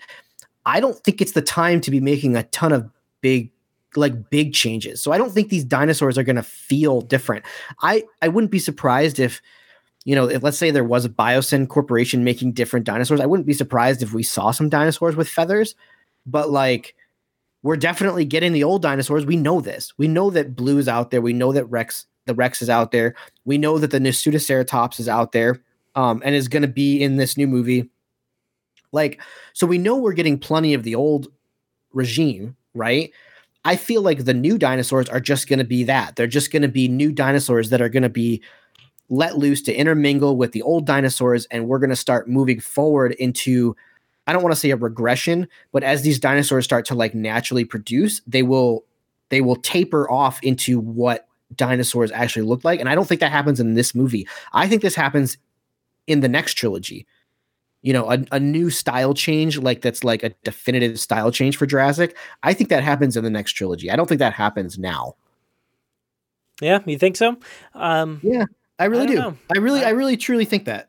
F: I don't think it's the time to be making a ton of big like big changes. So I don't think these dinosaurs are going to feel different. I I wouldn't be surprised if you know, if let's say there was a Biosyn corporation making different dinosaurs, I wouldn't be surprised if we saw some dinosaurs with feathers, but like we're definitely getting the old dinosaurs. We know this. We know that Blue is out there. We know that Rex, the Rex is out there. We know that the Nasutoceratops is out there um, and is going to be in this new movie. Like, so we know we're getting plenty of the old regime, right? I feel like the new dinosaurs are just going to be that. They're just going to be new dinosaurs that are going to be let loose to intermingle with the old dinosaurs. And we're going to start moving forward into, I don't want to say a regression, but as these dinosaurs start to like naturally produce, they will, they will taper off into what dinosaurs actually look like. And I don't think that happens in this movie. I think this happens in the next trilogy you know a, a new style change like that's like a definitive style change for jurassic i think that happens in the next trilogy i don't think that happens now
A: Yeah, you think so? Um,
F: yeah i really
A: I don't know.
F: i really I, really truly think that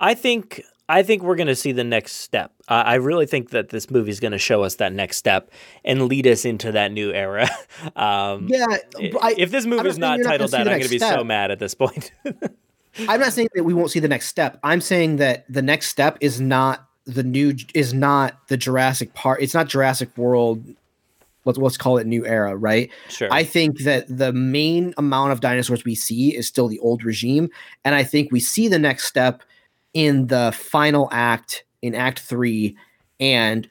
A: I think I think we're going to see the next step. Uh, I really think that this movie is going to show us that next step and lead us into that new era. um,
F: yeah I,
A: if this movie is not
F: not
A: titled that, I'm going to be so mad at this point.
F: i'm not saying that we won't see the next step i'm saying that the next step is not the new is not the jurassic part it's not jurassic world let's let's call it new era right
A: sure.
F: I think that the main amount of dinosaurs we see is still the old regime. And I think we see the next step in the final act in act three. And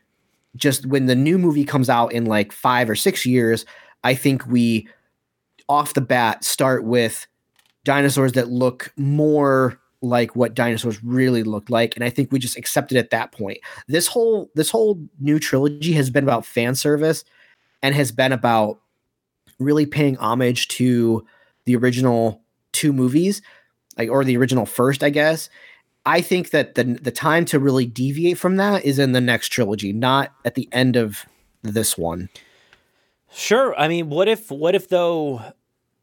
F: just when the new movie comes out in like five or six years, I think we off the bat start with dinosaurs that look more like what dinosaurs really looked like and i think we just accepted at that point this whole this whole new trilogy has been about fan service and has been about really paying homage to the original two movies like or the original first i guess i think that the the time to really deviate from that is in the next trilogy not at the end of this one
A: Sure. I mean, what if what if though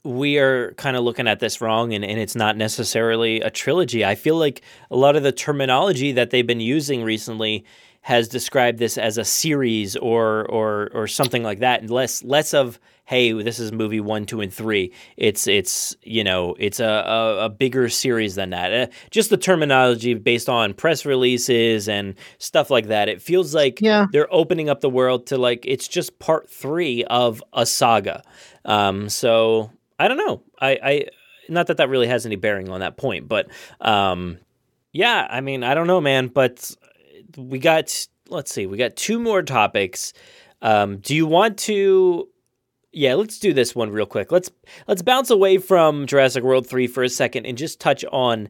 A: we are kind of looking at this wrong and, and it's not necessarily a trilogy. I feel like a lot of the terminology that they've been using recently has described this as a series or or or something like that, and less less of hey, this is movie one, two, and three. It's it's you know it's a a, a bigger series than that. Uh, just the terminology based on press releases and stuff like that. It feels like
F: Yeah.
A: they're opening up the world to like it's just part three of a saga. Um, so I don't know. I, I not that that really has any bearing on that point, but um, yeah. I mean, I don't know, man. But we got let's see, we got two more topics. Um, do you want to? Yeah, let's do this one real quick. Let's let's bounce away from Jurassic World three for a second and just touch on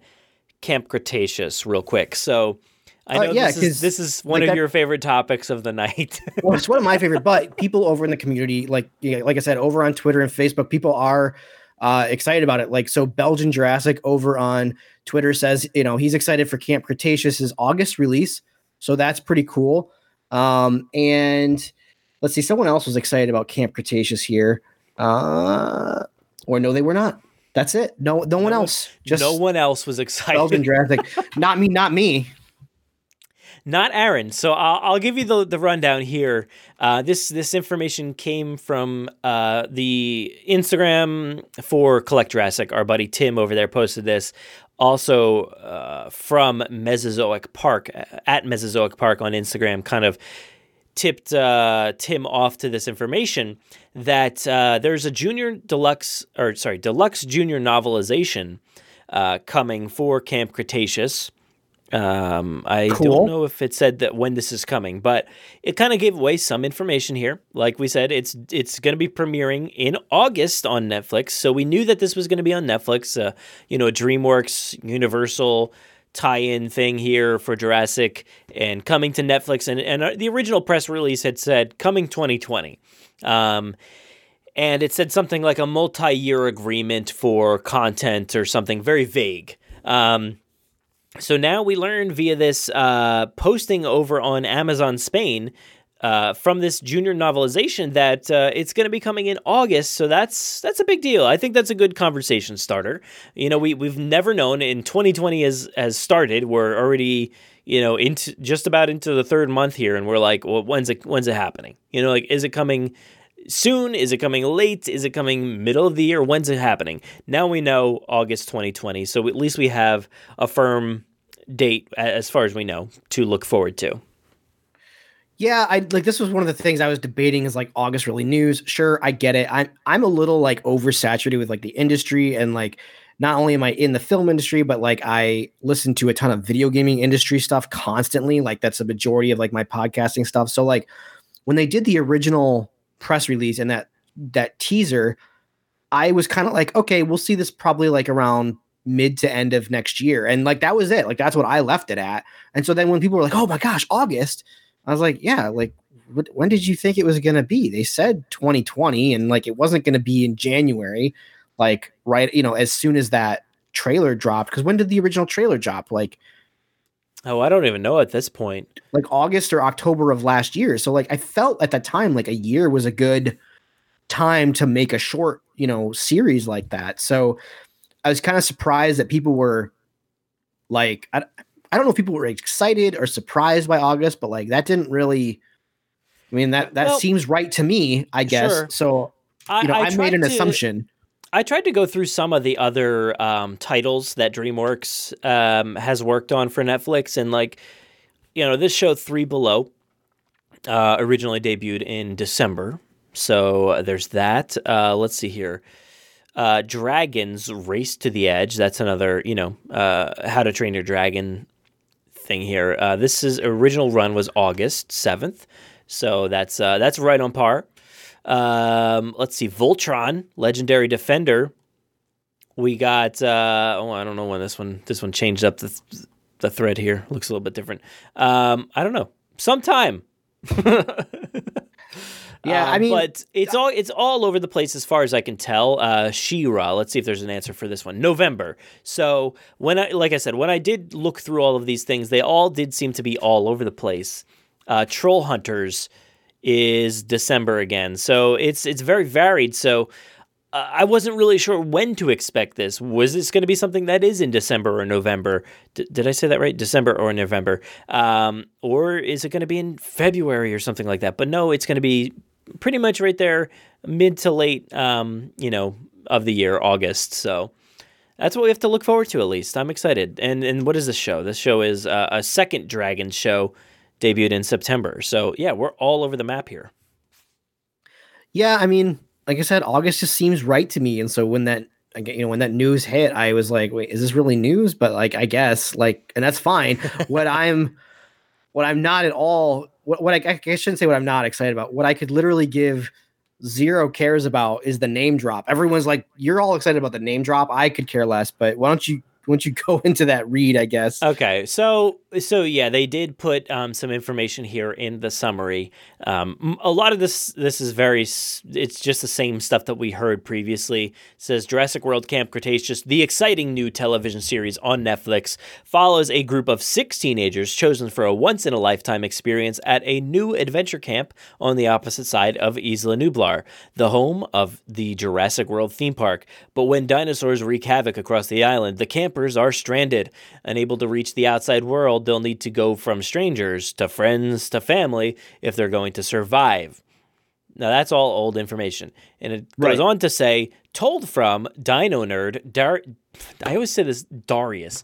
A: Camp Cretaceous real quick. So. I
F: Uh,
A: know
F: yeah,
A: this, is, this is one
F: like,
A: of
F: that-
A: your favorite topics of the night.
F: well, it's one of my favorite, but people over in the community, like yeah, like I said, over on Twitter and Facebook, people are uh, excited about it. Like so, Belgian Jurassic over on Twitter says, you know, he's excited for Camp Cretaceous's August release, so that's pretty cool. Um, and let's see, someone else was excited about Camp Cretaceous here, uh, or no, they were not. That's it. No, no one else. Just
A: no one else was excited.
F: Belgian Jurassic. not me. Not me.
A: Not Aaron. So I'll, I'll give you the, the rundown here. Uh, this this information came from uh, the Instagram for Collect Jurassic. Our buddy Tim over there posted this. Also uh, from Mesozoic Park at Mesozoic Park on Instagram, kind of tipped uh, Tim off to this information that uh, there's a junior deluxe or sorry deluxe junior novelization uh, coming for Camp Cretaceous. Um, I
F: Cool.
A: don't know if it said that when this is coming, but it kind of gave away some information here. Like we said, it's it's going to be premiering in August on Netflix, so we knew that this was going to be on Netflix. Uh, you know, a DreamWorks Universal tie-in thing here for Jurassic and coming to Netflix, and and uh, the original press release had said coming 2020. Um, and it said something like a multi-year agreement for content or something very vague. Um, so now we learn via this uh, posting over on Amazon Spain uh, from this junior novelization that uh, it's going to be coming in August. So that's that's a big deal. I think that's a good conversation starter. You know, we we've never known in 2020 has has started. We're already you know into just about into the third month here, and we're like, well, when's it when's it happening? You know, like is it coming? Soon? Is it coming late? Is it coming middle of the year? When's it happening? Now we know August 2020, so at least we have a firm date as far as we know to look forward to.
F: Yeah, I like this was one of the things I was debating is like August really news. Sure, I get it. I'm I'm a little like oversaturated with like the industry and like not only am I in the film industry, but like I listen to a ton of video gaming industry stuff constantly. Like that's a majority of like my podcasting stuff. So like when they did the original press release and that that teaser, I was kind of like, okay, we'll see this probably like around mid to end of next year. And like that was it. Like that's what I left it at. And so then when people were like, oh my gosh, August, I was like, yeah, like what, when did you think it was going to be? They said 2020 and like it wasn't going to be in January, like right, you know, as soon as that trailer dropped. Cause when did the original trailer drop? Like,
A: Oh, I don't even know at this point.
F: like August or October of last year. So like I felt at that time like a year was a good time to make a short, you know, series like that. So I was kind of surprised that people were like I, I don't know if people were excited or surprised by August, but like that didn't really I mean that that
A: Well,
F: seems right to me, I guess.
A: sure.
F: So you know, I, made an
A: to-
F: assumption.
A: I tried to go through some of the other um, titles that DreamWorks um, has worked on for Netflix, and like, you know, this show Three Below uh, originally debuted in December, so uh, there's that. Uh, let's see here. Uh, Dragons Race to the Edge. That's another, you know, uh, How to Train Your Dragon thing here. Uh, this is original run was August seventh, so that's that's right on par. Um, let's see, Voltron, Legendary Defender. We got uh, oh, I don't know when this one this one changed up the the thread here. Looks a little bit different. Um, I don't know. Sometime.
F: Yeah, I
A: Um,
F: mean-
A: but it's all it's all over the place as far as I can tell. Uh, She-Ra. Let's see if there's an answer for this one. November. So when I, like I said, when I did look through all of these things, they all did seem to be all over the place. Uh, Troll Hunters is December again, so it's it's very varied. So uh, I wasn't really sure when to expect this. Was this going to be something that is in December or November? D- did I say that right? December or November? Um, or is it going to be in February or something like that? But no, it's going to be pretty much right there, mid to late, um, you know, of the year, August. So that's what we have to look forward to. At least I'm excited. And and what is this show? This show is uh, a second Dragon show, debuted in September. So yeah, we're all over the map here.
F: Yeah, I mean, like I said, August just seems right to me. And so when that you know when that news hit, I was like, wait, is this really news? But like, I guess like, and that's fine. what I'm what I'm not at all what, what I, I shouldn't say what I'm not excited about. What I could literally give zero cares about is the name drop. Everyone's like, you're all excited about the name drop. I could care less, but why don't you once you go into that read, I guess.
A: Okay, so so yeah, they did put um, some information here in the summary. Um, a lot of this this is very it's just the same stuff that we heard previously. It says Jurassic World Camp Cretaceous, the exciting new television series on Netflix, follows a group of six teenagers chosen for a once in a lifetime experience at a new adventure camp on the opposite side of Isla Nublar, the home of the Jurassic World theme park. But when dinosaurs wreak havoc across the island, the campers are stranded, unable to reach the outside world they'll need to go from strangers to friends to family if they're going to survive. Now, that's all old information. And it goes right. on to say, told from Dino Nerd, Dar- I always say this Darius.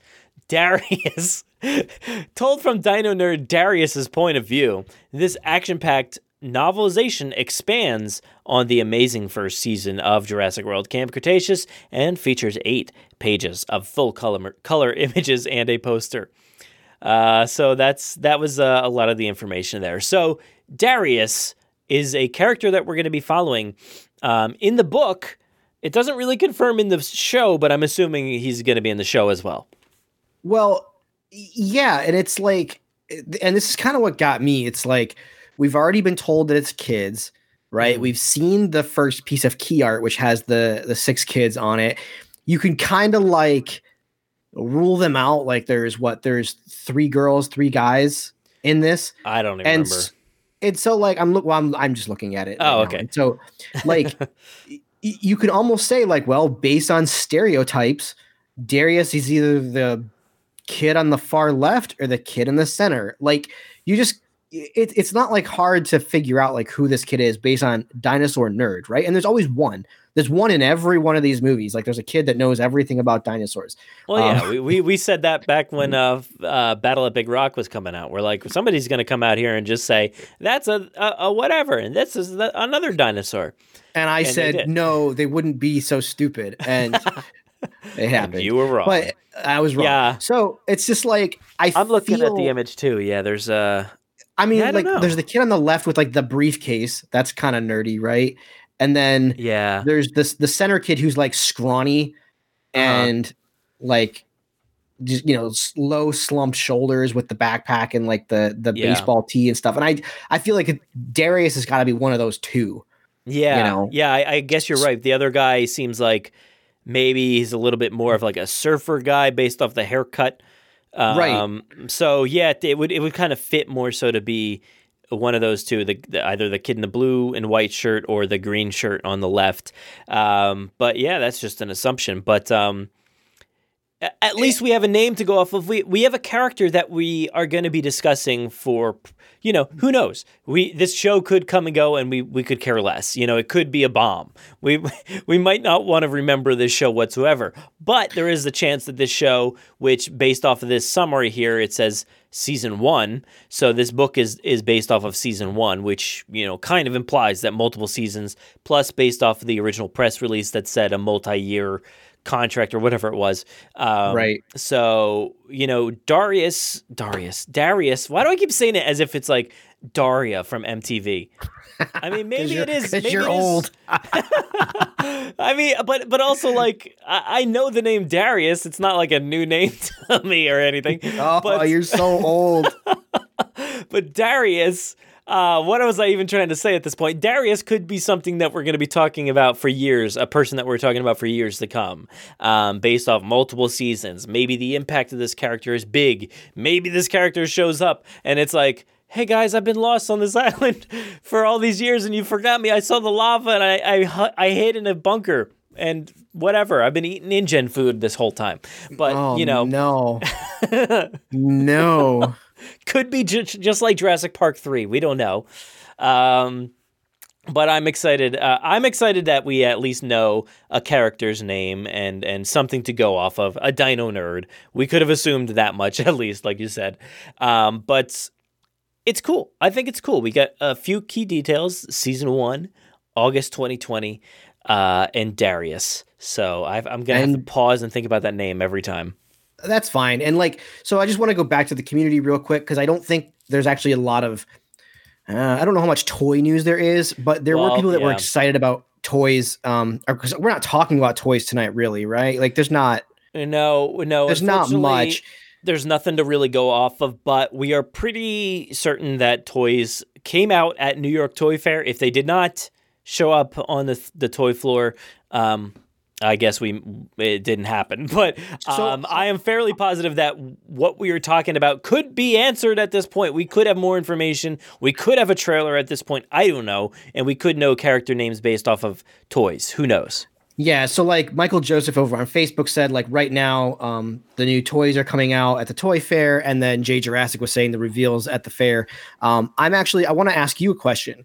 A: Darius. told from Dino Nerd Darius's point of view, this action packed novelization expands on the amazing first season of Jurassic World Camp Cretaceous and features eight pages of full color, color images and a poster. Uh, so that's that was uh, a lot of the information there. So Darius is a character that we're going to be following um, in the book. It doesn't really confirm in the show, but I'm assuming he's going to be in the show as well.
F: Well, yeah, and it's like, and this is kind of what got me. It's like we've already been told that it's kids, right? Mm-hmm. We've seen the first piece of key art, which has the the six kids on it. You can kind of like rule them out. Like there's what there's three girls, three guys in this.
A: I don't even
F: and
A: remember.
F: It's so like I'm look. Well, I'm I'm just looking at it.
A: Oh,
F: right
A: okay.
F: So like y- you could almost say like, well, based on stereotypes, Darius is either the kid on the far left or the kid in the center. Like you just it, it's not like hard to figure out like who this kid is based on dinosaur nerd, right? And there's always one. There's one in every one of these movies. Like there's a kid that knows everything about dinosaurs.
A: Well, yeah, um, we, we, we said that back when uh, uh, Battle at Big Rock was coming out. We're like, somebody's going to come out here and just say that's a, a, a whatever, and this is the, another dinosaur.
F: And I and said they no, they wouldn't be so stupid, and it happened.
A: You were wrong,
F: but I was wrong.
A: Yeah.
F: So it's just like I.
A: I'm looking
F: feel,
A: at the image too. Yeah, there's a. Uh,
F: I mean,
A: I
F: like,
A: know.
F: there's the kid on the left with like the briefcase. That's kind of nerdy, right? And then
A: yeah,
F: there's this the center kid who's like scrawny and uh-huh. like just you know low slumped shoulders with the backpack and like the the
A: yeah.
F: baseball tee and stuff. And I I feel like Darius has got to be one of those two.
A: Yeah,
F: you know?
A: yeah. I, I guess you're right. The other guy seems like maybe he's a little bit more of like a surfer guy based off the haircut. Um,
F: right.
A: So yeah, it would it would kind of fit more so to be one of those two, the, the, either the kid in the blue and white shirt or the green shirt on the left. Um, but yeah, that's just an assumption. But um, at least we have a name to go off of. We we have a character that we are going to be discussing for, you know, who knows? We this show could come and go, and we we could care less. You know, it could be a bomb. We we might not want to remember this show whatsoever. But there is the chance that this show, which based off of this summary here, it says season one. So this book is is based off of season one, which you know kind of implies that multiple seasons, plus based off of the original press release that said a multi year contract or whatever it was. Um,
F: right.
A: So you know Darius, Darius, Darius. Why do I keep saying it as if it's like Daria from MTV? I mean, maybe it is. Maybe
F: you're
A: it is.
F: old.
A: I mean, but but also like I, I, know the name Darius. It's not like a new name to me or anything.
F: Oh,
A: but,
F: you're so old.
A: but Darius. Uh, what was I even trying to say at this point? Darius could be something that we're going to be talking about for years, a person that we're talking about for years to come, um, based off multiple seasons. Maybe the impact of this character is big. Maybe this character shows up and it's like, hey guys, I've been lost on this island for all these years and you forgot me. I saw the lava and I, I, I hid in a bunker. and whatever. I've been eating InGen food this whole time, but
F: oh,
A: you know,
F: no, no,
A: could be ju- just like Jurassic Park three. We don't know. Um, but I'm excited. Uh, I'm excited that we at least know a character's name and and something to go off of. A Dino nerd. We could have assumed that much at least, like you said. Um, but it's cool. I think it's cool. We got a few key details. Season one, August 2020, uh, and Darius. So i am gonna have to pause and think about that name every time.
F: That's fine. And like, so I just want to go back to the community real quick because I don't think there's actually a lot of uh, I don't know how much toy news there is, but there
A: Well,
F: were people that were excited about toys. Um, because we're not talking about toys tonight, really, right? Like, there's not.
A: No, no,
F: There's not much.
A: There's nothing to really go off of, but we are pretty certain that toys came out at New York Toy Fair. If they did not show up on the the toy floor, um, I guess we it didn't happen. But um, I am fairly positive that what we are talking about could be answered at this point. We could have more information. We could have a trailer at this point. I don't know, and we could know character names based off of toys. Who knows?
F: Yeah, so like Michael Joseph over on Facebook said, like right now, um, the new toys are coming out at the toy fair, and then Jay Jurassic was saying the reveals at the fair. Um, I'm actually I want to ask you a question.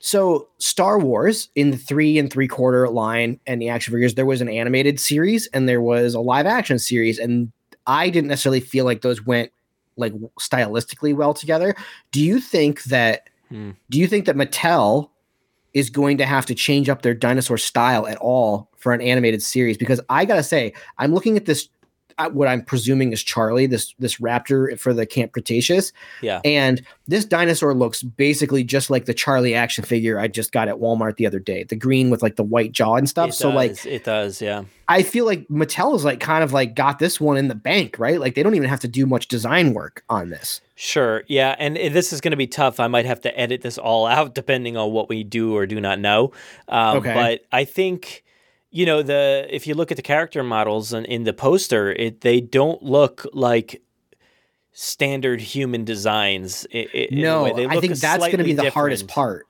F: So Star Wars in the three and three quarter line and the action figures, there was an animated series and there was a live action series, and I didn't necessarily feel like those went like stylistically well together. Do you think that?
A: Hmm.
F: Do you think that Mattel is going to have to change up their dinosaur style at all for an animated series? Because I gotta say, I'm looking at this, uh, what I'm presuming is Charlie, this this raptor for the Camp Cretaceous,
A: Yeah.
F: and this dinosaur looks basically just like the Charlie action figure I just got at Walmart the other day, the green with like the white jaw and stuff.
A: It
F: so like,
A: it does, yeah.
F: I feel like Mattel is like kind of like got this one in the bank, right? Like they don't even have to do much design work on this.
A: Sure. Yeah. And this is going to be tough. I might have to edit this all out depending on what we do or do not know. Um,
F: Okay.
A: But I think, you know, the if you look at the character models in, in the poster, it they don't look like standard human designs. i- i- in
F: No, I think that's going to be the hardest part.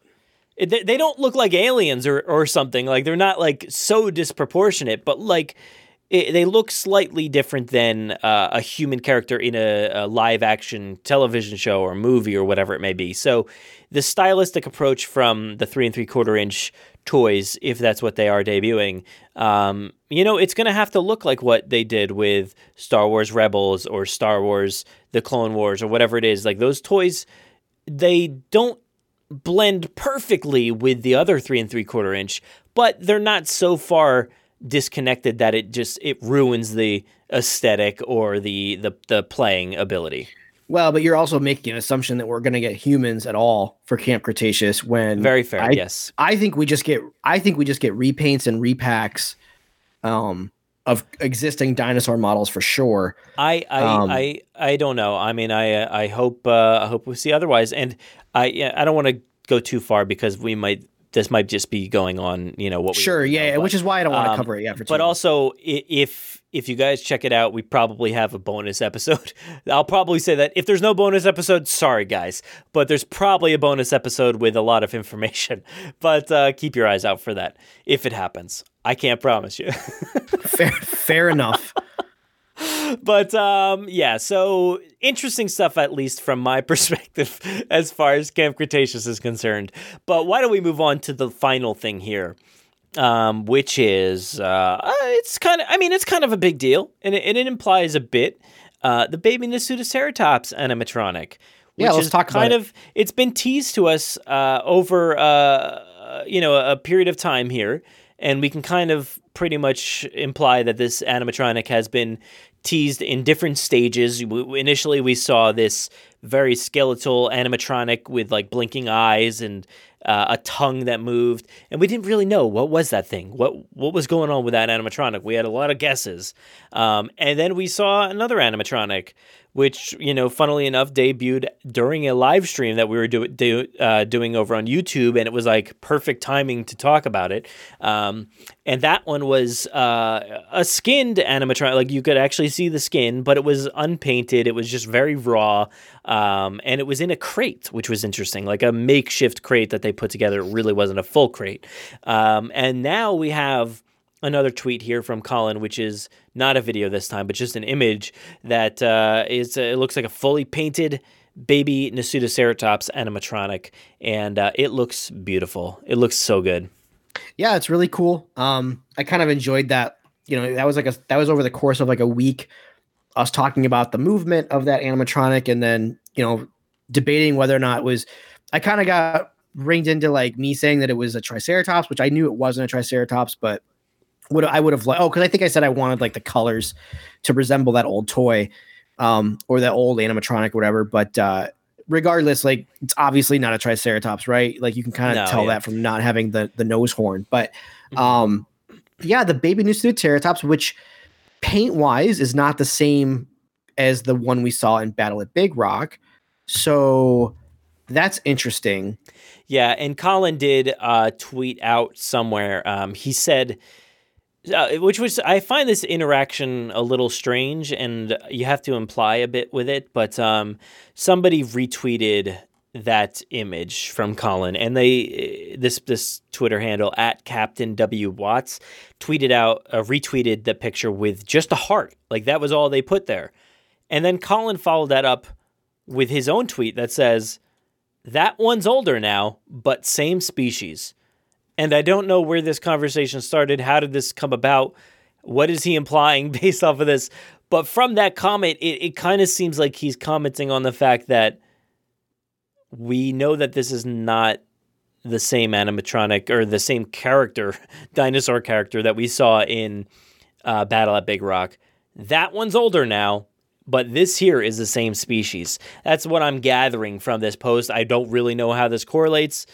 A: They, they don't look like aliens or, or something. Like they're not like so disproportionate, but like it, they look slightly different than uh, a human character in a, a live action television show or movie or whatever it may be. So the stylistic approach from the three and three quarter inch toys, if that's what they are debuting, um, you know, it's going to have to look like what they did with Star Wars Rebels or Star Wars The Clone Wars or whatever it is. Like those toys, they don't blend perfectly with the other three and three quarter inch, but they're not so far disconnected that it just it ruins the aesthetic or the the, the playing ability.
F: Well, but you're also making an assumption that we're going to get humans at all for Camp Cretaceous when
A: Very fair,
F: I,
A: yes.
F: I think we just get I think we just get repaints and repacks um of existing dinosaur models for sure.
A: I I,
F: Um,
A: I I don't know. I mean, I I hope uh, I hope we see otherwise. And I yeah, I don't want to go too far because we might this might just be going on. You know what? We
F: Sure, yeah, which is why I don't want to
A: um,
F: cover it yet for
A: But
F: long.
A: also, if if you guys check it out, we probably have a bonus episode. I'll probably say that if there's no bonus episode, sorry guys, but there's probably a bonus episode with a lot of information. But uh, keep your eyes out for that if it happens. I can't promise you.
F: fair fair enough.
A: but um, yeah, so interesting stuff, at least from my perspective, as far as Camp Cretaceous is concerned. But why don't we move on to the final thing here, um, which is uh, uh, it's kind of, I mean, it's kind of a big deal, and it, and it implies a bit uh, the baby Nasutoceratops animatronic. Which
F: Yeah, let's talk about
A: kind
F: it.
A: of it's been teased to us uh, over uh, you know a period of time here, and we can kind of pretty much imply that this animatronic has been teased in different stages. Initially, we saw this very skeletal animatronic with like blinking eyes and uh, a tongue that moved, and we didn't really know what was that thing. What what was going on with that animatronic? We had a lot of guesses, um, and then we saw another animatronic, which you know, funnily enough, debuted during a live stream that we were do, do, uh, doing over on YouTube, and it was like perfect timing to talk about it. Um, and that one was uh, a skinned animatronic, like you could actually see the skin, but it was unpainted. It was just very raw, um, and it was in a crate, which was interesting, like a makeshift crate that they put together. It really wasn't a full crate. Um, and now we have another tweet here from Colin, which is not a video this time, but just an image that uh, is uh, it looks like a fully painted baby Nasutoceratops animatronic, and uh, it looks beautiful. It looks so good.
F: Yeah, it's really cool. Um, I kind of enjoyed that. You know, that was like a that was over the course of like a week. Us talking about the movement of that animatronic, and then you know, debating whether or not it was. I kind of got ringed into like me saying that it was a Triceratops, which I knew it wasn't a Triceratops, but would I would have like oh because I think I said I wanted like the colors to resemble that old toy, um, or that old animatronic, or whatever. But uh, regardless, like it's obviously not a Triceratops, right? Like you can kind of
A: No,
F: tell
A: yeah.
F: that from not having the the nose horn. But um, yeah, the baby Nasutoceratops, which paint wise is not the same as the one we saw in Battle at Big Rock, so that's interesting.
A: Yeah, and Colin did uh, tweet out somewhere. Um, he said, uh, which was I find this interaction a little strange, and you have to imply a bit with it. But um, somebody retweeted that image from Colin, and they this this Twitter handle at Captain W Watts tweeted out uh, retweeted the picture with just a heart, like that was all they put there, and then Colin followed that up with his own tweet that says. That one's older now, but same species. And I don't know where this conversation started. How did this come about? What is he implying based off of this? But from that comment, it, it kind of seems like he's commenting on the fact that we know that this is not the same animatronic or the same character, dinosaur character that we saw in uh, Battle at Big Rock. That one's older now, but this here is the same species. That's what I'm gathering from this post. I don't really know how this correlates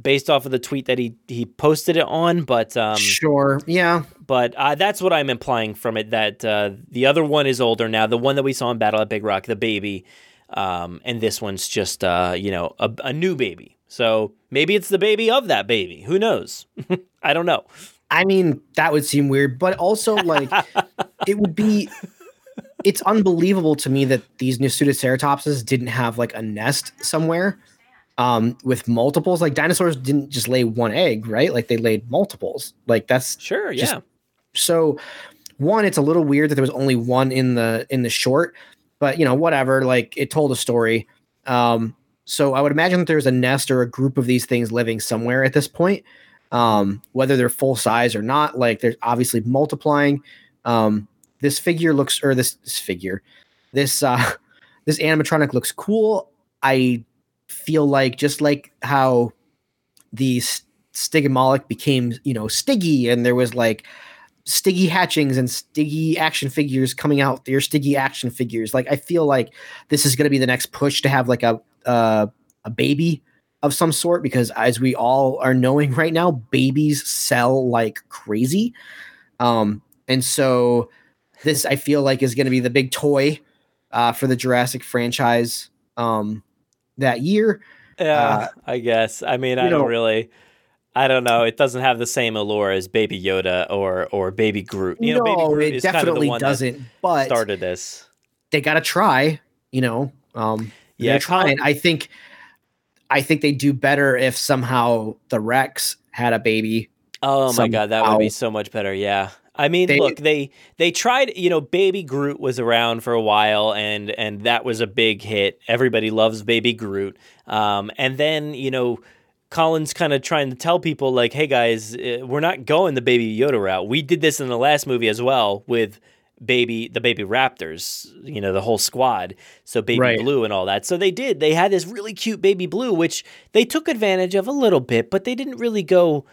A: based off of the tweet that he he posted it on, but um,
F: sure, yeah.
A: But uh, that's what I'm implying from it. That uh, the other one is older now. The one that we saw in Battle at Big Rock, the baby, um, and this one's just uh, you know a, a new baby. So maybe it's the baby of that baby. Who knows? I don't know.
F: I mean, that would seem weird, but also like it would be it's unbelievable to me that these Nasutoceratopses didn't have like a nest somewhere um with multiples. Like dinosaurs didn't just lay one egg, right? Like they laid multiples. Like that's
A: sure,
F: just-
A: yeah.
F: So one, it's a little weird that there was only one in the in the short, but you know, whatever, like it told a story. Um so I would imagine that there's a nest or a group of these things living somewhere at this point. Um, whether they're full size or not, like they're obviously multiplying. Um, this figure looks or this, this figure this uh this animatronic looks cool i feel like just like how the Stygimoloch became you know stiggy and there was like stiggy hatchings and stiggy action figures coming out your stiggy action figures like i feel like this is going to be the next push to have like a uh, a baby of some sort because as we all are knowing right now babies sell like crazy um and so this I feel like is going to be the big toy uh, for the Jurassic franchise um, that year.
A: Yeah,
F: Uh,
A: I guess. I mean, I don't
F: know-
A: really. I don't know. It doesn't have the same allure as Baby Yoda or or Baby Groot. You know, Baby
F: no,
A: Groot
F: it
A: is kind of
F: definitely doesn't. But
A: started this.
F: they got to try. You know, um,
A: Yeah,
F: trying. I think, I think they do better if somehow the Rex had a baby.
A: Oh my god, that would be so much better. Yeah. I mean,
F: They-
A: look, they they tried, you know, Baby Groot was around for a while and and that was a big hit. Everybody loves Baby Groot. Um and then, you know, Colin's kind of trying to tell people like, "Hey guys, uh, we're not going the Baby Yoda route. We did this in the last movie as well with baby the baby raptors you know the whole squad so baby
F: Right.
A: blue and all that so they did they had this really cute baby blue which they took advantage of a little bit but they didn't really go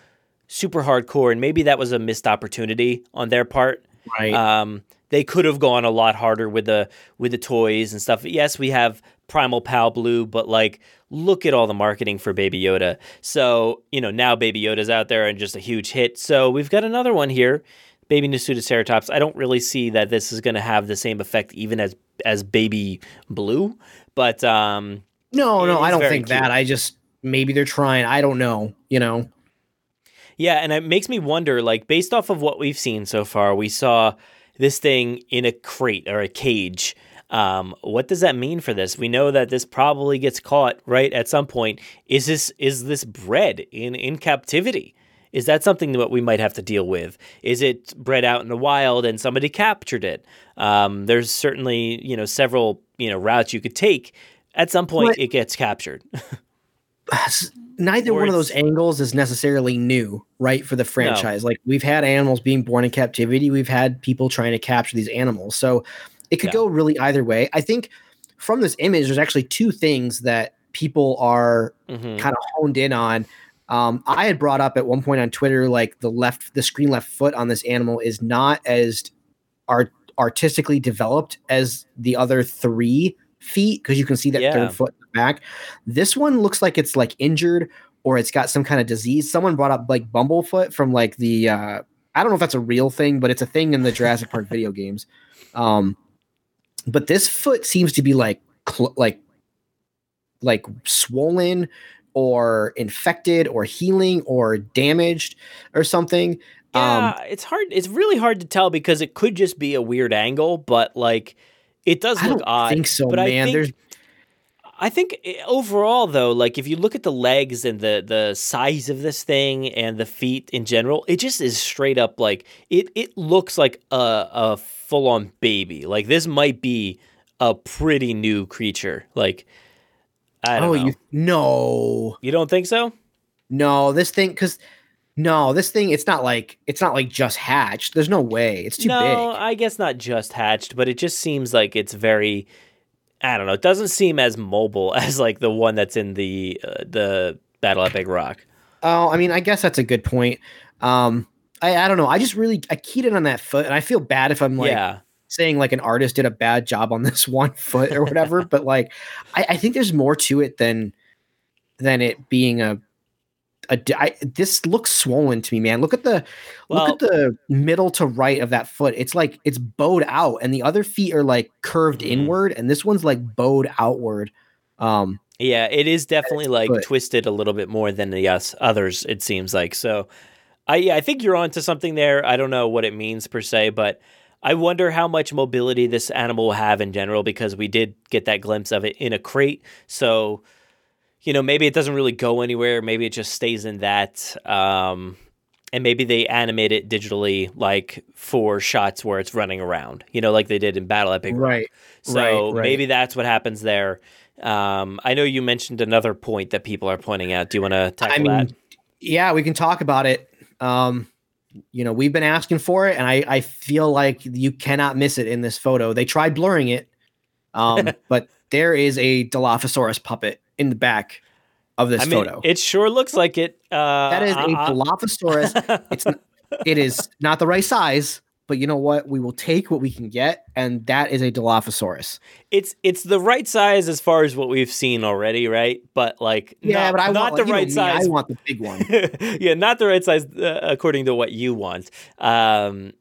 A: super hardcore and maybe that was a missed opportunity on their part
F: Right.
A: um they could have gone a lot harder with the with the toys and stuff yes we have primal pal blue but like look at all the marketing for baby yoda so you know now baby yoda's out there and just a huge hit so we've got another one here baby Nasutoceratops. I don't really see that this is going to have the same effect even as as baby blue, but um
F: No, no, I don't think
A: cute.
F: that. I just maybe they're trying. I don't know. You know.
A: Yeah, and it makes me wonder, like, based off of what we've seen so far, we saw this thing in a crate or a cage. Um, what does that mean for this? We know that this probably gets caught right at some point. Is this is this bred in in captivity? Is that something that we might have to deal with? Is it bred out in the wild and somebody captured it? Um, there's certainly you know several you know routes you could take. At some point,
F: But-
A: it gets captured.
F: neither
A: Or
F: one of those angles is necessarily new, right? For the franchise, like we've had animals being born in captivity, we've had people trying to capture these animals, so it could
A: Yeah.
F: go really either way. I think from this image, there's actually two things that people are
A: Mhm.
F: kind of honed in on. Um, I had brought up at one point on Twitter, like the left, the screen left foot on this animal is not as art artistically developed as the other three feet because you can see that
A: Yeah.
F: third foot in the back. This one looks like it's like injured or it's got some kind of disease. Someone brought up like Bumblefoot from like the uh, I don't know if that's a real thing, but it's a thing in the Jurassic Park video games. Um, but this foot seems to be like cl- like like swollen or infected or healing or damaged or something.
A: Yeah,
F: Um,
A: it's hard. It's really hard to tell because it could just be a weird angle, but like it does
F: I
A: look
F: don't
A: odd.
F: think so,
A: but I
F: man.
A: think-
F: There's
A: I think eh, overall, though, like if you look at the legs and the the size of this thing and the feet in general, it just is straight up like it. It looks like a a full on baby. Like this might be a pretty new creature. Like I don't
F: oh,
A: know.
F: you no,
A: you don't think so?
F: no, this thing because no, this thing it's not like it's not like just hatched. There's no way. It's too
A: no,
F: big.
A: I guess not just hatched, but it just seems like it's very. I don't know. It doesn't seem as mobile as like the one that's in the uh, the Battle at Big Rock.
F: Oh, I mean, I guess that's a good point. Um, I, I don't know. I just really I keyed in on that foot, and I feel bad if I'm like
A: yeah,
F: saying like an artist did a bad job on this one foot or whatever. but like, I, I think there's more to it than than it being a. a I, this looks swollen to me, man. Look at the
A: Well-
F: look at the middle to right of that foot. It's like it's bowed out, and the other feet are like curved
A: Mhm.
F: inward, and this one's like bowed outward. Um,
A: yeah. It is definitely like
F: foot.
A: twisted a little bit more than the us others. It seems like so. I yeah, I think you're onto something there. I don't know what it means per se, but I wonder how much mobility this animal will have in general because we did get that glimpse of it in a crate. So, you know, maybe it doesn't really go anywhere. Maybe it just stays in that. Um, and maybe they animate it digitally, like for shots where it's running around, you know, like they did in Battle at Big Rock.
F: right.
A: So
F: right, right.
A: maybe that's what happens there. Um, I know you mentioned another point that people are pointing out. Do you want to tackle
F: I mean,
A: that?
F: yeah, we can talk about it. Um, you know, we've been asking for it, and I, I feel like you cannot miss it in this photo. They tried blurring it, um, but there is a Dilophosaurus puppet in the back of this
A: I mean,
F: photo.
A: it sure looks like it. Uh,
F: That is a Dilophosaurus. it's n- it is not the right size, but you know what? We will take what we can get, and that is a Dilophosaurus.
A: it's it's the right size as far as what we've seen already, right? But like,
F: Yeah,
A: not,
F: but I
A: not
F: want
A: the
F: know
A: right
F: me,
A: size.
F: I want the big one.
A: yeah, not the right size uh, according to what you want. Um,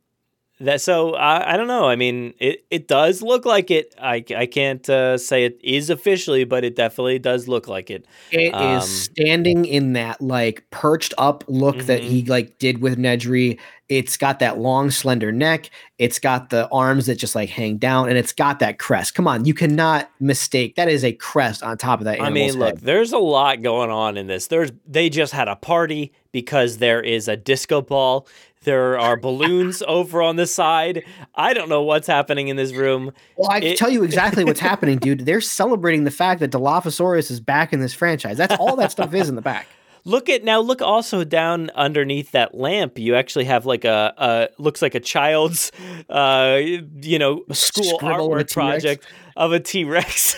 A: that so I, I don't know. I mean, it, it does look like it. I, I can't uh, say it is officially, but it definitely does look like it.
F: It is
A: Um,
F: standing in that like perched up look that
A: Mhm.
F: he like did with Nedry. It's got that long, slender neck. It's got the arms that just like hang down, and it's got that crest. Come on, you cannot mistake that is a crest on top of that.
A: I mean, look,
F: head.
A: there's a lot going on in this. There's they just had a party because there is a disco ball. There are balloons over on the side. I don't know what's happening in this room.
F: Well, I can
A: it-
F: tell you exactly what's happening, dude. They're celebrating the fact that Dilophosaurus is back in this franchise. That's all that stuff is in the back.
A: Look at now. Look also down underneath that lamp. You actually have like a, a looks like a child's, uh, you know, school
F: Scribble
A: artwork
F: T-Rex.
A: project of a T Rex.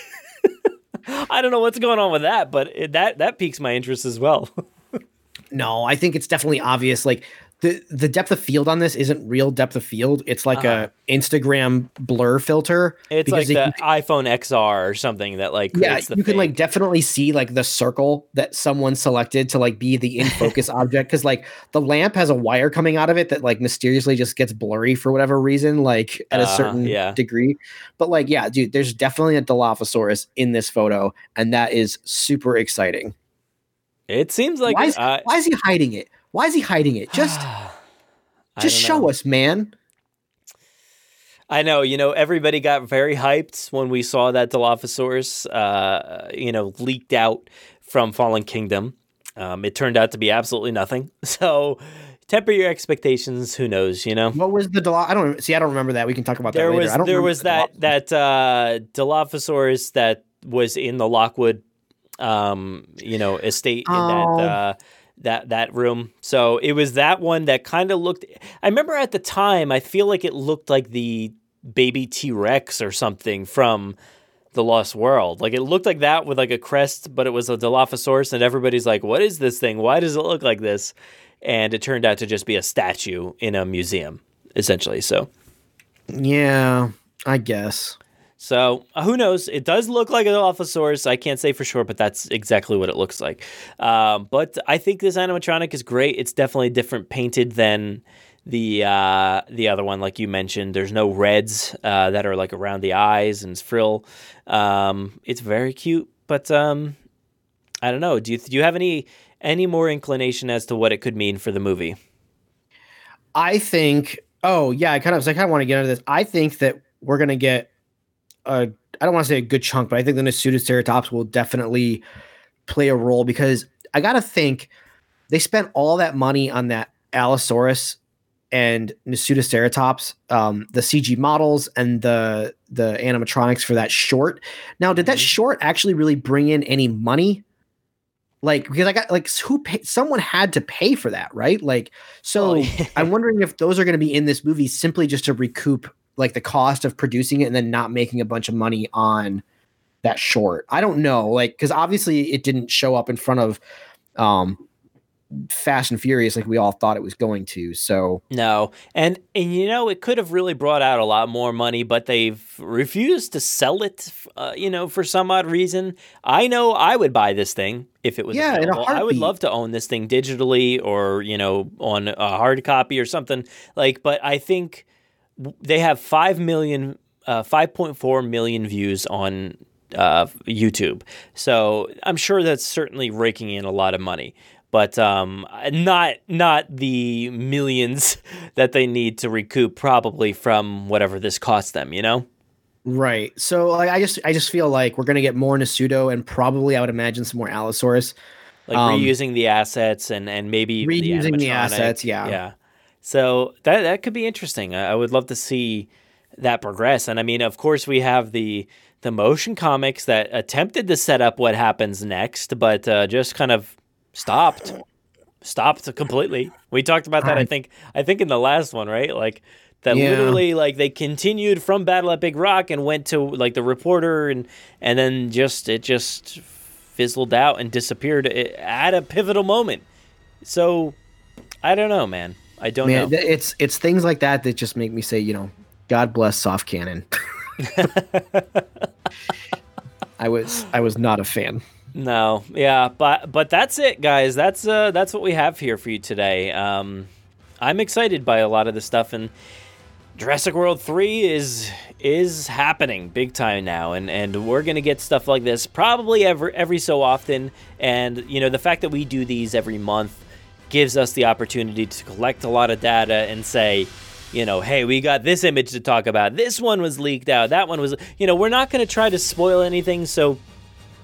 A: I don't know what's going on with that, but it, that that piques my interest as well.
F: No, I think it's definitely obvious. Like the the depth of field on this isn't real depth of field. It's like
A: Uh-huh.
F: a Instagram blur filter.
A: It's like the
F: it-
A: iPhone XR or something that like
F: yeah,
A: creates the
F: you can like definitely see like the circle that someone selected to like be the in focus object because like the lamp has a wire coming out of it that like mysteriously just gets blurry for whatever reason, like at a
A: Uh-huh,
F: certain
A: yeah.
F: degree. But like, yeah, dude, there's definitely a Dilophosaurus in this photo, and that is super exciting.
A: It seems like
F: why, is,
A: uh,
F: why is he hiding it? Why is he hiding it? Just just show us, man.
A: I know, you know, everybody got very hyped when we saw that Dilophosaurus, uh, you know, leaked out from Fallen Kingdom. Um, it turned out to be absolutely nothing. So temper your expectations. Who knows? You know.
F: What was the Diloph? I don't see. I don't remember that. We can talk about
A: there
F: that later.
A: was
F: I don't
A: there was that
F: Diloph-
A: that uh Dilophosaurus that was in the Lockwood um you know estate in
F: Oh.
A: that uh that that room. So it was that one that kind of looked i remember at the time i feel like it looked like the baby t-rex or something from the lost world. Like it looked like that with like a crest but it was a dilophosaurus and everybody's like what is this thing? Why does it look like this? And it turned out to just be a statue in a museum essentially so.
F: Yeah, I guess.
A: So uh, who knows? It does look like an Dilophosaurus. I can't say for sure, but that's exactly what it looks like. Um, but I think this animatronic is great. It's definitely different painted than the uh, the other one, like you mentioned. There's no reds uh, that are like around the eyes and frill. Um, it's very cute, but um, I don't know. Do you do you have any any more inclination as to what it could mean for the movie?
F: I think. Oh yeah, I kind of. I kind of want to get into this. I think that we're gonna get a. I don't want to say a good chunk, but I think the Nasutoceratops will definitely play a role because I gotta think they spent all that money on that Allosaurus and Nasutoceratops, um, the CG models and the the animatronics for that short. Now, did that
A: Mhm.
F: short actually really bring in any money? Like, because I got like who pay, someone had to pay for that, right? Like, so
A: Oh, yeah.
F: I'm wondering if those are going to be in this movie simply just to recoup like the cost of producing it and then not making a bunch of money on that short. I don't know, like because obviously it didn't show up in front of um Fast and Furious like we all thought it was going to. So
A: No, and and you know it could have really brought out a lot more money, but they've refused to sell it. Uh, you know, for some odd reason. I know I would buy this thing if it was.
F: Yeah,
A: available. I would love to own this thing digitally or you know on a hard copy or something like. But I think they have five million, uh, five point four million views on uh, YouTube. So I'm sure that's certainly raking in a lot of money, but um, not not the millions that they need to recoup probably from whatever this costs them. You know?
F: right. So like I just I just feel like we're gonna get more Nasudo and probably I would imagine some more Allosaurus.
A: Like
F: Um,
A: reusing the assets and and maybe
F: reusing the
A: animatronic.
F: assets, yeah.
A: yeah. So that that could be interesting. I, I would love to see that progress. And I mean, of course, we have the the motion comics that attempted to set up what happens next, but uh, just kind of stopped, stopped completely. We talked about that. I think I think in the last one, right? Like that
F: Yeah.
A: literally like they continued from Battle at Big Rock and went to like the reporter and and then just it just fizzled out and disappeared at a pivotal moment. So I don't know, man. I don't
F: Man,
A: know.
F: it's it's things like that that just make me say, you know, God bless soft canon. I was I was not a fan.
A: No, yeah, but but that's it, guys. That's uh that's what we have here for you today. Um, I'm excited by a lot of the stuff, and Jurassic World Three is is happening big time now, and and we're gonna get stuff like this probably every every so often. And you know, the fact that we do these every month gives us the opportunity to collect a lot of data and say. You know, hey, we got this image to talk about. This one was leaked out. That one was, you know, we're not going to try to spoil anything. So,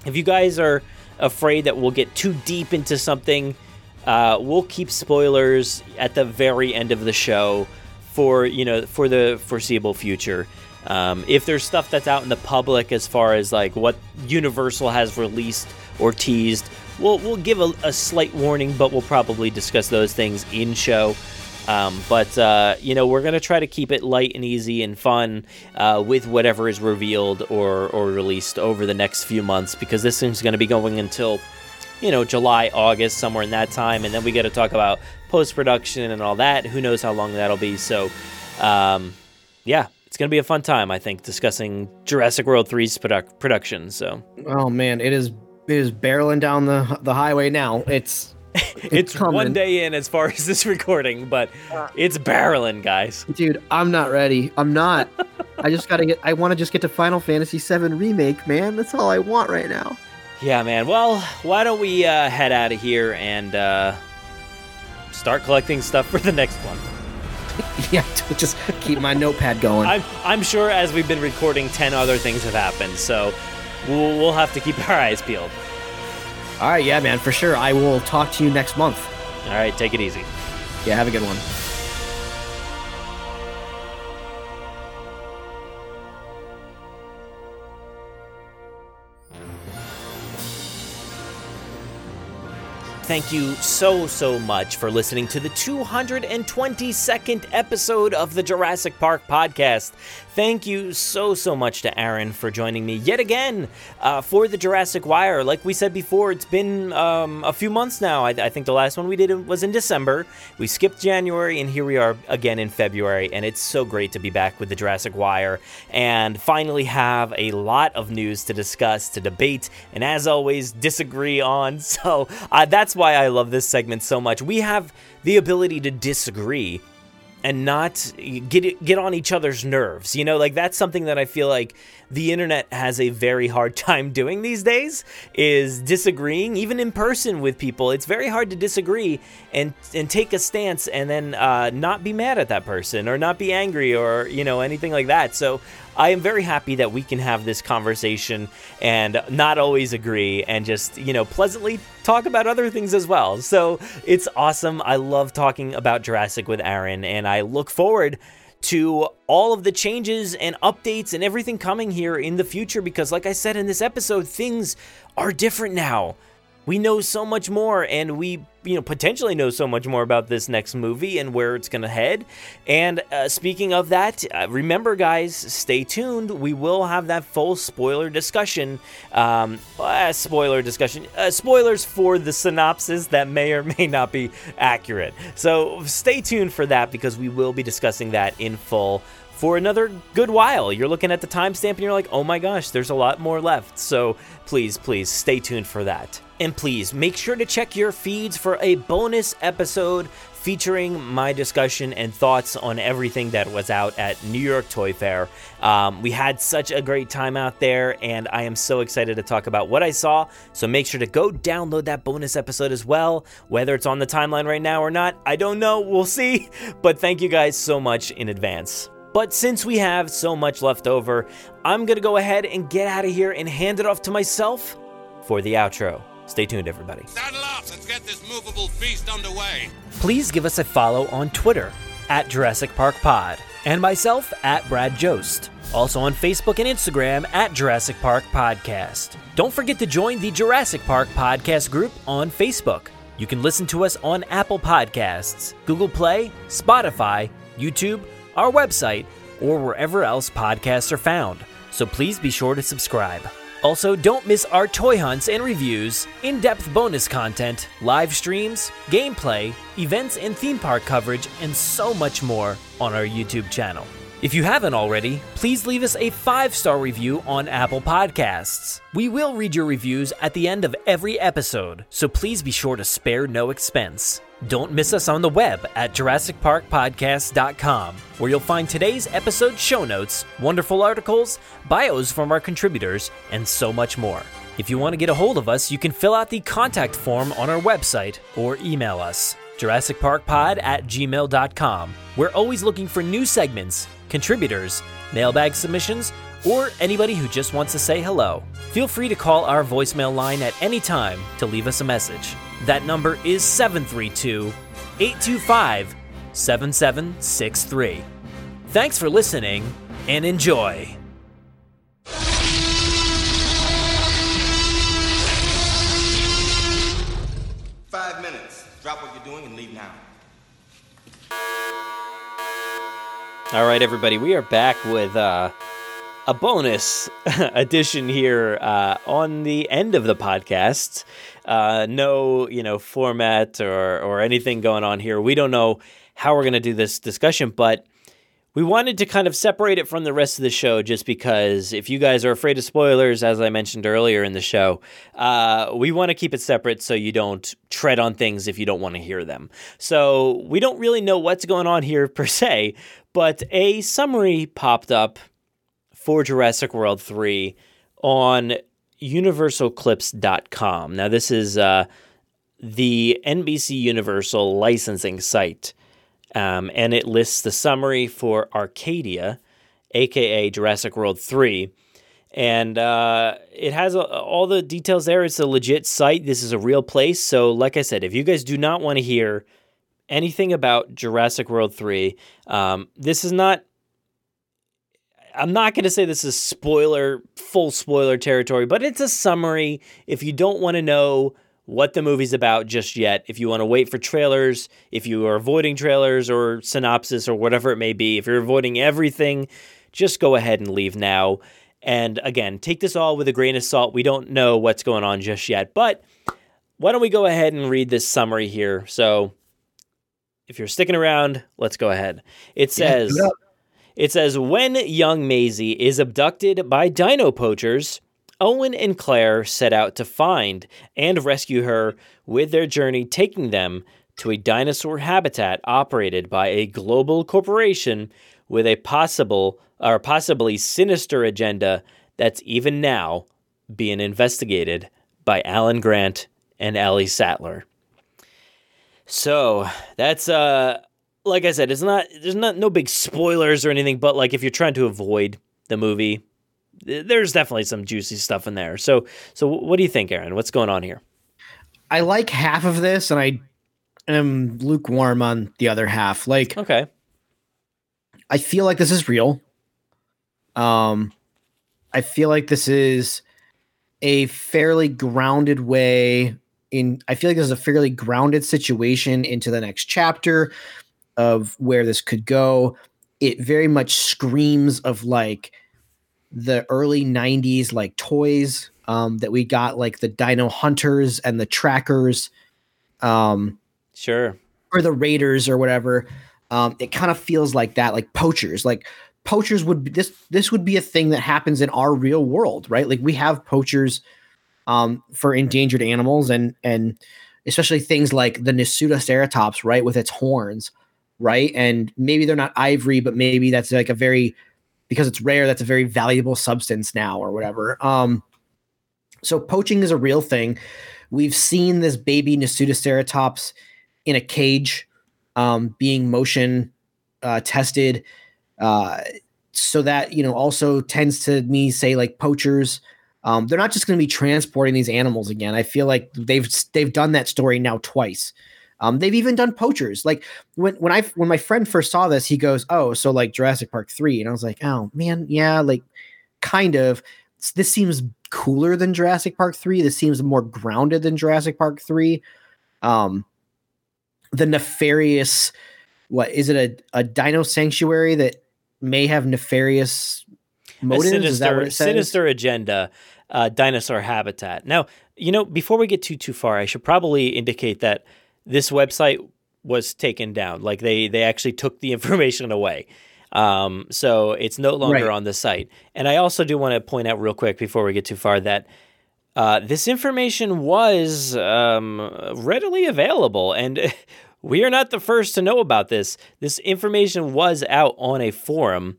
A: if you guys are afraid that we'll get too deep into something, uh, we'll keep spoilers at the very end of the show for you know for the foreseeable future. Um, if there's stuff that's out in the public as far as like what Universal has released or teased, we'll we'll give a, a slight warning, but we'll probably discuss those things in show. Um, but uh, you know, we're gonna try to keep it light and easy and fun uh, with whatever is revealed or or released over the next few months because this thing's gonna be going until you know July, August, somewhere in that time, and then we got to talk about post production and all that. Who knows how long that'll be? So, um, yeah, it's gonna be a fun time, I think, discussing Jurassic World 3's produc- production. So
F: Oh man, it is it is barreling down the the highway now. It's
A: it's one day in as far as this recording, but it's barreling, guys.
F: dude, I'm not ready. I'm not. I just gotta get. I want to just get to Final Fantasy VII remake, man. That's all I want right now.
A: Yeah, man. Well, why don't we uh, head out of here and uh, start collecting stuff for the next one?
F: yeah, just keep my notepad going.
A: I'm I'm sure as we've been recording, ten other things have happened, so we'll we'll have to keep our eyes peeled.
F: All right, yeah, man, for sure. I will talk to you next month.
A: All right, take it easy.
F: Yeah, have a good one.
A: Thank you so, so much for listening to the 222nd episode of the Jurassic Park podcast. Thank you so, so much to Aaron for joining me yet again uh, for the Jurassic Wire. Like we said before, it's been um, a few months now. I, I, think the last one we did was in December. We skipped January, and here we are again in February. And it's so great to be back with the Jurassic Wire and finally have a lot of news to discuss, to debate, and as always, disagree on. So uh, that's why I love this segment so much. We have the ability to disagree and not get get on each other's nerves. You know, like that's something that I feel like the internet has a very hard time doing these days is disagreeing even in person with people. It's very hard to disagree and and take a stance and then uh, not be mad at that person or not be angry or you know anything like that. So I am very happy that we can have this conversation and not always agree and just, you know, pleasantly talk about other things as well. So it's awesome. I love talking about Jurassic with Aaron, and I look forward to all of the changes and updates and everything coming here in the future because, like I said in this episode, things are different now we know so much more and we you know potentially know so much more about this next movie and where it's going to head and uh, speaking of that uh, remember guys stay tuned we will have that full spoiler discussion um, uh, spoiler discussion uh, spoilers for the synopsis that may or may not be accurate so stay tuned for that because we will be discussing that in full for another good while. You're looking at the timestamp and you're like, oh my gosh, there's a lot more left. So please, please stay tuned for that. And please make sure to check your feeds for a bonus episode featuring my discussion and thoughts on everything that was out at New York Toy Fair. Um, we had such a great time out there, and I am so excited to talk about what I saw. So make sure to go download that bonus episode as well. Whether it's on the timeline right now or not, I don't know. We'll see. But thank you guys so much in advance. But since we have so much left over, I'm to go ahead and get out of here and hand it off to myself for the outro. Stay tuned, everybody.
G: Saddle up! Let's get this movable feast underway.
A: Please give us a follow on Twitter at Jurassic Park Pod and myself at Brad Jost. Also on Facebook and Instagram at Jurassic Park Podcast. Don't forget to join the Jurassic Park Podcast group on Facebook. You can listen to us on Apple Podcasts, Google Play, Spotify, YouTube, our website, or wherever else podcasts are found. So please be sure to subscribe. Also, don't miss our toy hunts and reviews, in depth bonus content, live streams, gameplay, events and theme park coverage, and so much more on our YouTube channel. If you haven't already, please leave us a five star review on Apple Podcasts. We will read your reviews at the end of every episode, so please be sure to spare no expense. Don't miss us on the web at JurassicParkPodcast.com, where you'll find today's episode show notes, wonderful articles, bios from our contributors, and so much more. If you want to get a hold of us, you can fill out the contact form on our website or email us. JurassicParkPod at gmail.com. We're always looking for new segments, contributors, mailbag submissions, or anybody who just wants to say hello. Feel free to call our voicemail line at any time to leave us a message. That number is 732 825 7763. Thanks for listening and enjoy.
G: Five minutes. Drop what you're doing and leave now.
A: All right, everybody, we are back with uh, a bonus edition here uh, on the end of the podcast. Uh, no, you know, format or or anything going on here. We don't know how we're going to do this discussion, but we wanted to kind of separate it from the rest of the show just because if you guys are afraid of spoilers, as I mentioned earlier in the show, uh, we want to keep it separate so you don't tread on things if you don't want to hear them. So we don't really know what's going on here per se, but a summary popped up for Jurassic World 3 on universalclips.com. Now, this is uh, the NBC Universal licensing site, um, and it lists the summary for Arcadia, aka Jurassic World 3. and uh, it has all the details there. It's a legit site. This is a real place. So, like I said, if you guys do not want to hear anything about Jurassic World 3, um, this is not. I'm not going to say this is spoiler, full spoiler territory, but it's a summary. If you don't want to know what the movie's about just yet, if you want to wait for trailers, if you are avoiding trailers or synopsis or whatever it may be, if you're avoiding everything, just go ahead and leave now. And again, take this all with a grain of salt. We don't know what's going on just yet, but why don't we go ahead and read this summary here? So, if you're sticking around, let's go ahead. It says
F: Yeah,
A: it says when young Maisie is abducted by dino poachers, Owen and Claire set out to find and rescue her with their journey taking them to a dinosaur habitat operated by a global corporation with a possible or possibly sinister agenda that's even now being investigated by Alan Grant and Ellie Sattler. So that's uh like I said, it's not there's not no big spoilers or anything, but like if you're trying to avoid the movie, th- there's definitely some juicy stuff in there. So so what do you think, Aaron? What's going on here?
F: I like half of this, and I am lukewarm on the other half. Like,
A: okay,
F: I feel like this is real. Um, I feel like this is a fairly grounded way in. I feel like this is a fairly grounded situation into the next chapter of where this could go. It very much screams of like the early 90s like toys um, that we got like the dino hunters and the trackers um,
A: sure
F: or the raiders or whatever um, it kind of feels like that like poachers like poachers would be this this would be a thing that happens in our real world right like we have poachers um, for endangered animals and and especially things like the Nasutoceratops, right with its horns right? And maybe they're not ivory but maybe that's like a very because it's rare that's a very valuable substance now or whatever. Um so poaching is a real thing. We've seen this baby Nasutoceratops in a cage um being motion uh tested uh so that you know also tends to me say like poachers um they're not just going to be transporting these animals again i feel like they've they've done that story now twice um, they've even done poachers. Like when when I when my friend first saw this, he goes, "Oh, so like Jurassic Park 3." And I was like, "Oh, man, yeah, like kind of. This seems cooler than Jurassic Park 3. This seems more grounded than Jurassic Park 3." Um the nefarious what is it a, a dino sanctuary that may have nefarious motives?
A: sinister,
F: is that what it says?
A: sinister agenda, uh, dinosaur habitat. Now, you know, before we get too too far, I should probably indicate that this website was taken down. Like they they actually took the information away. Um, so it's no longer
F: Right.
A: on the site. And I also do want to point out real quick before we get too far that uh, this information was um, readily available, and we are not the first to know about this. This information was out on a forum.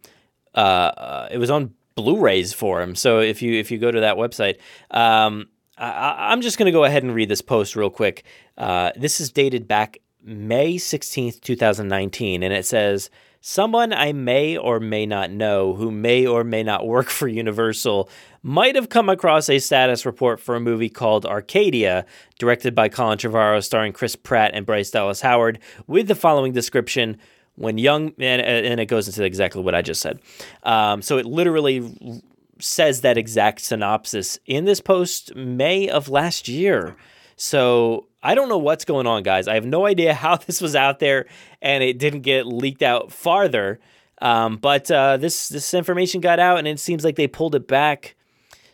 A: Uh, it was on Blu-rays forum. So if you if you go to that website, um, I- I'm just going to go ahead and read this post real quick. Uh, this is dated back May 16th, 2019, and it says, Someone I may or may not know who may or may not work for Universal might have come across a status report for a movie called Arcadia, directed by Colin Trevorrow, starring Chris Pratt and Bryce Dallas Howard, with the following description. When young, and, and it goes into exactly what I just said. Um, so it literally says that exact synopsis in this post May of last year. So I don't know what's going on, guys. I have no idea how this was out there and it didn't get leaked out farther. Um, but uh, this this information got out and it seems like they pulled it back.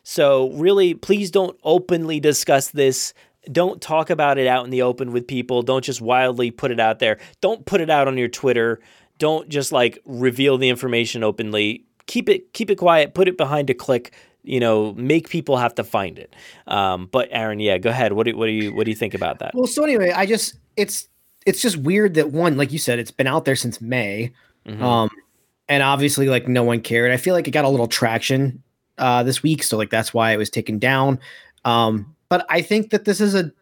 A: So really, please don't openly discuss this. Don't talk about it out in the open with people. Don't just wildly put it out there. Don't put it out on your Twitter. Don't just like reveal the information openly. Keep it keep it quiet. Put it behind a click. You know, make people have to find it. Um, but Aaron, yeah, go ahead. What do what do you what do you think about that?
F: Well, so anyway, I just it's it's just weird that one, like you said, it's been out there since May.
A: Mhm.
F: Um and obviously like no one cared. I feel like it got a little traction uh this week, so like that's why it was taken down. Um but I think that this is a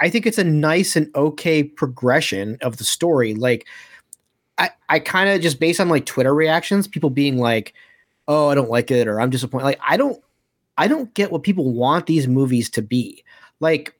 F: I think it's a nice and okay progression of the story. Like I I kind of just based on like Twitter reactions, people being like oh, I don't like it or I'm disappointed. Like I don't I don't get what people want these movies to be. Like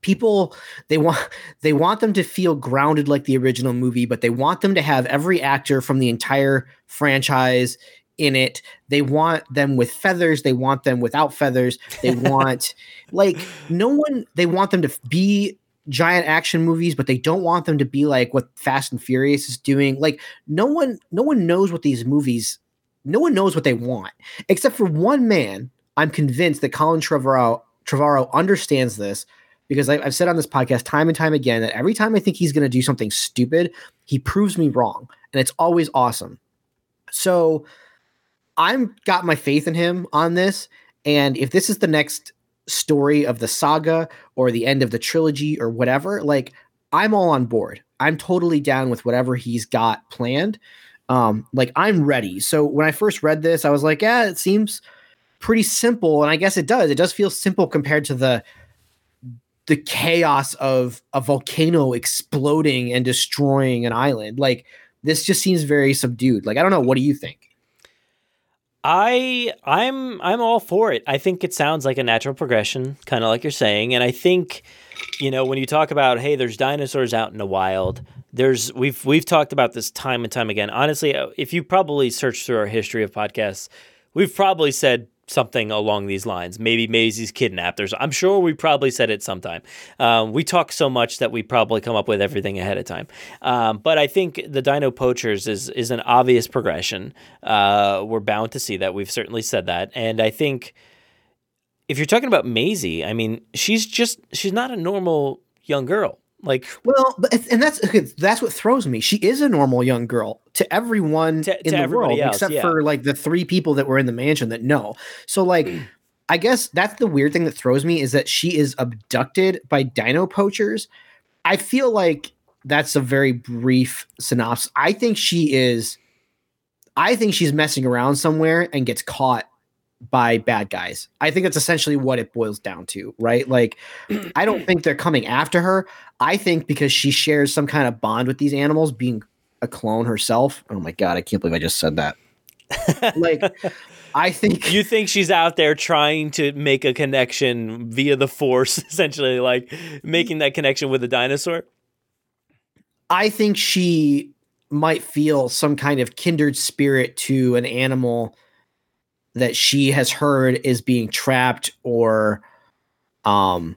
F: people they want they want them to feel grounded like the original movie but they want them to have every actor from the entire franchise in it. They want them with feathers. They want them without feathers. They want like no one they want them to be giant action movies but they don't want them to be like what fast and furious is doing. Like no one no one knows what these movies no one knows what they want except for one man i'm convinced that colin trevorrow trevorrow understands this because I, have said on this podcast time and time again that every time I think he's going to do something stupid, he proves me wrong, and it's always awesome. So I'm got my faith in him on this, and if this is the next story of the saga or the end of the trilogy or whatever, like I'm all on board. I'm totally down with whatever he's got planned. Um, like I'm ready. So when I first read this, I was like, yeah, it seems pretty simple, and I guess it does. It does feel simple compared to the the chaos of a volcano exploding and destroying an island. Like this just seems very subdued. Like I don't know, what do you think?
A: I I'm I'm all for it. I think it sounds like a natural progression, kind of like you're saying, and I think you know when you talk about hey, there's dinosaurs out in the wild. There's we've we've talked about this time and time again. Honestly, if you probably search through our history of podcasts, we've probably said something along these lines. Maybe Maisie's kidnapped. I'm sure we probably said it sometime. Um, we talk so much that we probably come up with everything ahead of time. Um, but I think the Dino Poachers is is an obvious progression. Uh, we're bound to see that. We've certainly said that, and I think if you're talking about Maisie, I mean, she's just she's not a normal young girl. Like,
F: well, and that's that's what throws me. She is a normal young girl to everyone to, in to the world, else, except yeah. for like the three people that were in the mansion that know. So, like, I guess that's the weird thing that throws me is that she is abducted by dino poachers. I feel like that's a very brief synopsis. I think she is. I think she's messing around somewhere and gets caught by bad guys. I think that's essentially what it boils down to, right? Like, I don't think they're coming after her. I think because she shares some kind of bond with these animals, being a clone herself. Oh my god, I can't believe I just said that. like, I think
A: you think she's out there trying to make a connection via the force, essentially, like making that connection with a dinosaur.
F: I think she might feel some kind of kindred spirit to an animal that she has heard is being trapped or um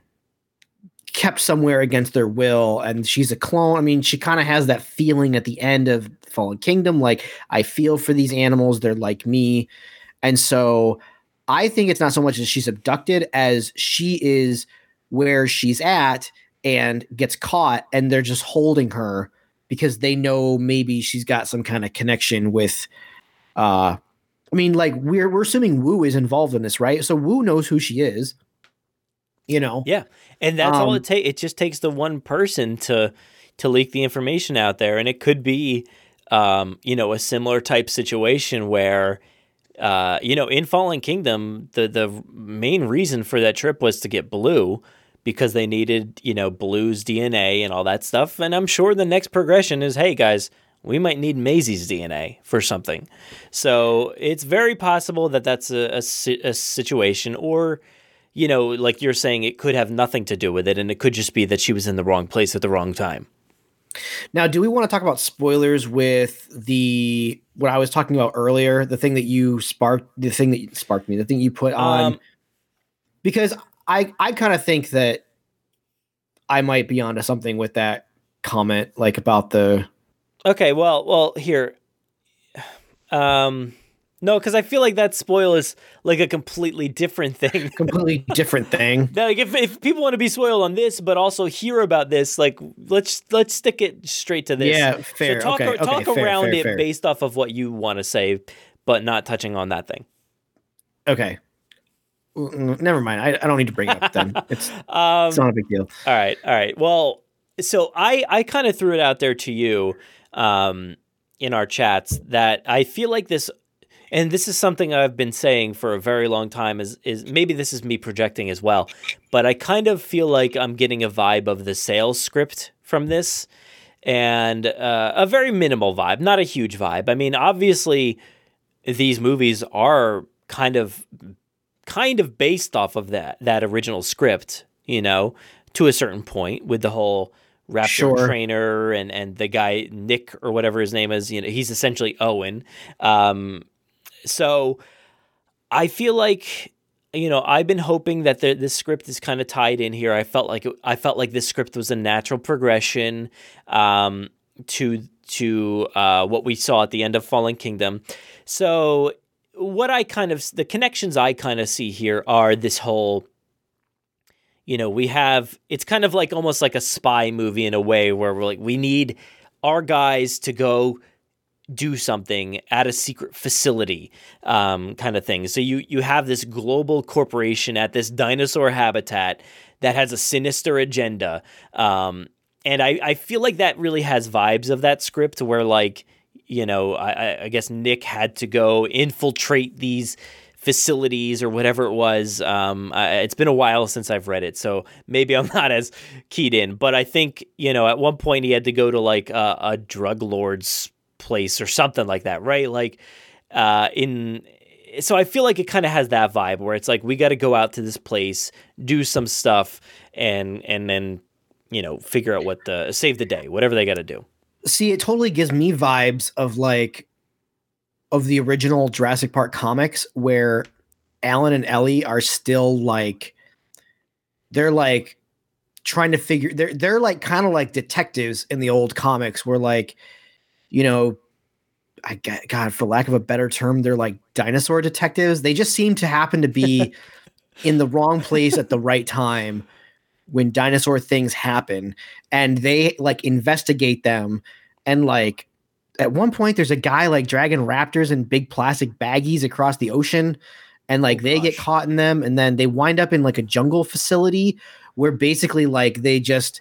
F: kept somewhere against their will and she's a clone. I mean she kind of has that feeling at the end of fallen kingdom like i feel for these animals they're like me. And so i think it's not so much as she's abducted as she is where she's at and gets caught and they're just holding her because they know maybe she's got some kind of connection with uh I mean, like we're we're assuming Wu is involved in this, right? So Wu knows who she is. You know.
A: Yeah. And that's um, all it takes. It just takes the one person to to leak the information out there. And it could be um, you know, a similar type situation where uh, you know, in Fallen Kingdom, the the main reason for that trip was to get Blue because they needed, you know, Blue's DNA and all that stuff. And I'm sure the next progression is, hey guys, we might need Maisie's DNA for something. So it's very possible that that's a, a, a, situation, or, you know, like you're saying, it could have nothing to do with it, and it could just be that she was in the wrong place at the wrong time.
F: Now, do we want to talk about spoilers with the what I was talking about earlier? The thing that you sparked, the thing that sparked me, the thing you put on, um, because I I kind of think that I might be onto something with that comment, like about the
A: Okay, well, well, here. Um no, because I feel like that spoil is like a completely different thing.
F: completely different thing.
A: like if, if people want to be spoiled on this, but also hear about this, like let's let's stick it straight to this.
F: Yeah, fair.
A: So talk
F: okay,
A: talk
F: okay,
A: around
F: fair,
A: it
F: fair.
A: based off of what you want to say, but not touching on that thing.
F: Okay. Never mind. I, I don't need to bring it up then. It's, um, it's not a big deal.
A: All right. All right. Well, so I I kind of threw it out there to you um, in our chats that I feel like this, and this is something I've been saying for a very long time. Is is maybe this is me projecting as well, but I kind of feel like I'm getting a vibe of the Sayles script from this, and uh, a very minimal vibe, not a huge vibe. I mean, obviously. these movies are kind of kind of based off of that that original script, you know, to a certain point with the whole raptor
F: Sure.
A: trainer and and the guy Nick or whatever his name is, you know, he's essentially Owen. Um so I feel like you know I've been hoping that the this script is kind of tied in here. I felt like it, I felt like this script was a natural progression um, to to uh, what we saw at the end of Fallen Kingdom. So what I kind of the connections I kind of see here are this whole you know we have it's kind of like almost like a spy movie in a way where we're like we need our guys to go do something at a secret facility um, kind of thing. So you you have this global corporation at this dinosaur habitat that has a sinister agenda um, and I, I feel like that really has vibes of that script where like you know I, I- I guess nick had to go infiltrate these facilities or whatever it was um, it's been a while since i've read it so maybe i'm not as keyed in but i think you know at one point he had to go to like a, a drug lord's place or something like that right like uh, in so I feel like it kind of has that vibe where it's like we got to go out to this place, do some stuff, and and then you know figure out what the save the day, whatever they got to do.
F: See, it totally gives me vibes of like of the original Jurassic Park comics where Alan and Ellie are still like they're like trying to figure they're they're like kind of like detectives in the old comics where like you know I got God for lack of a better term they're like dinosaur detectives. They just seem to happen to be in the wrong place at the right time when dinosaur things happen. And they like investigate them and like at one point there's a guy like dragging raptors in big plastic baggies across the ocean and like oh, they get caught in them and then they wind up in like a jungle facility where basically like they just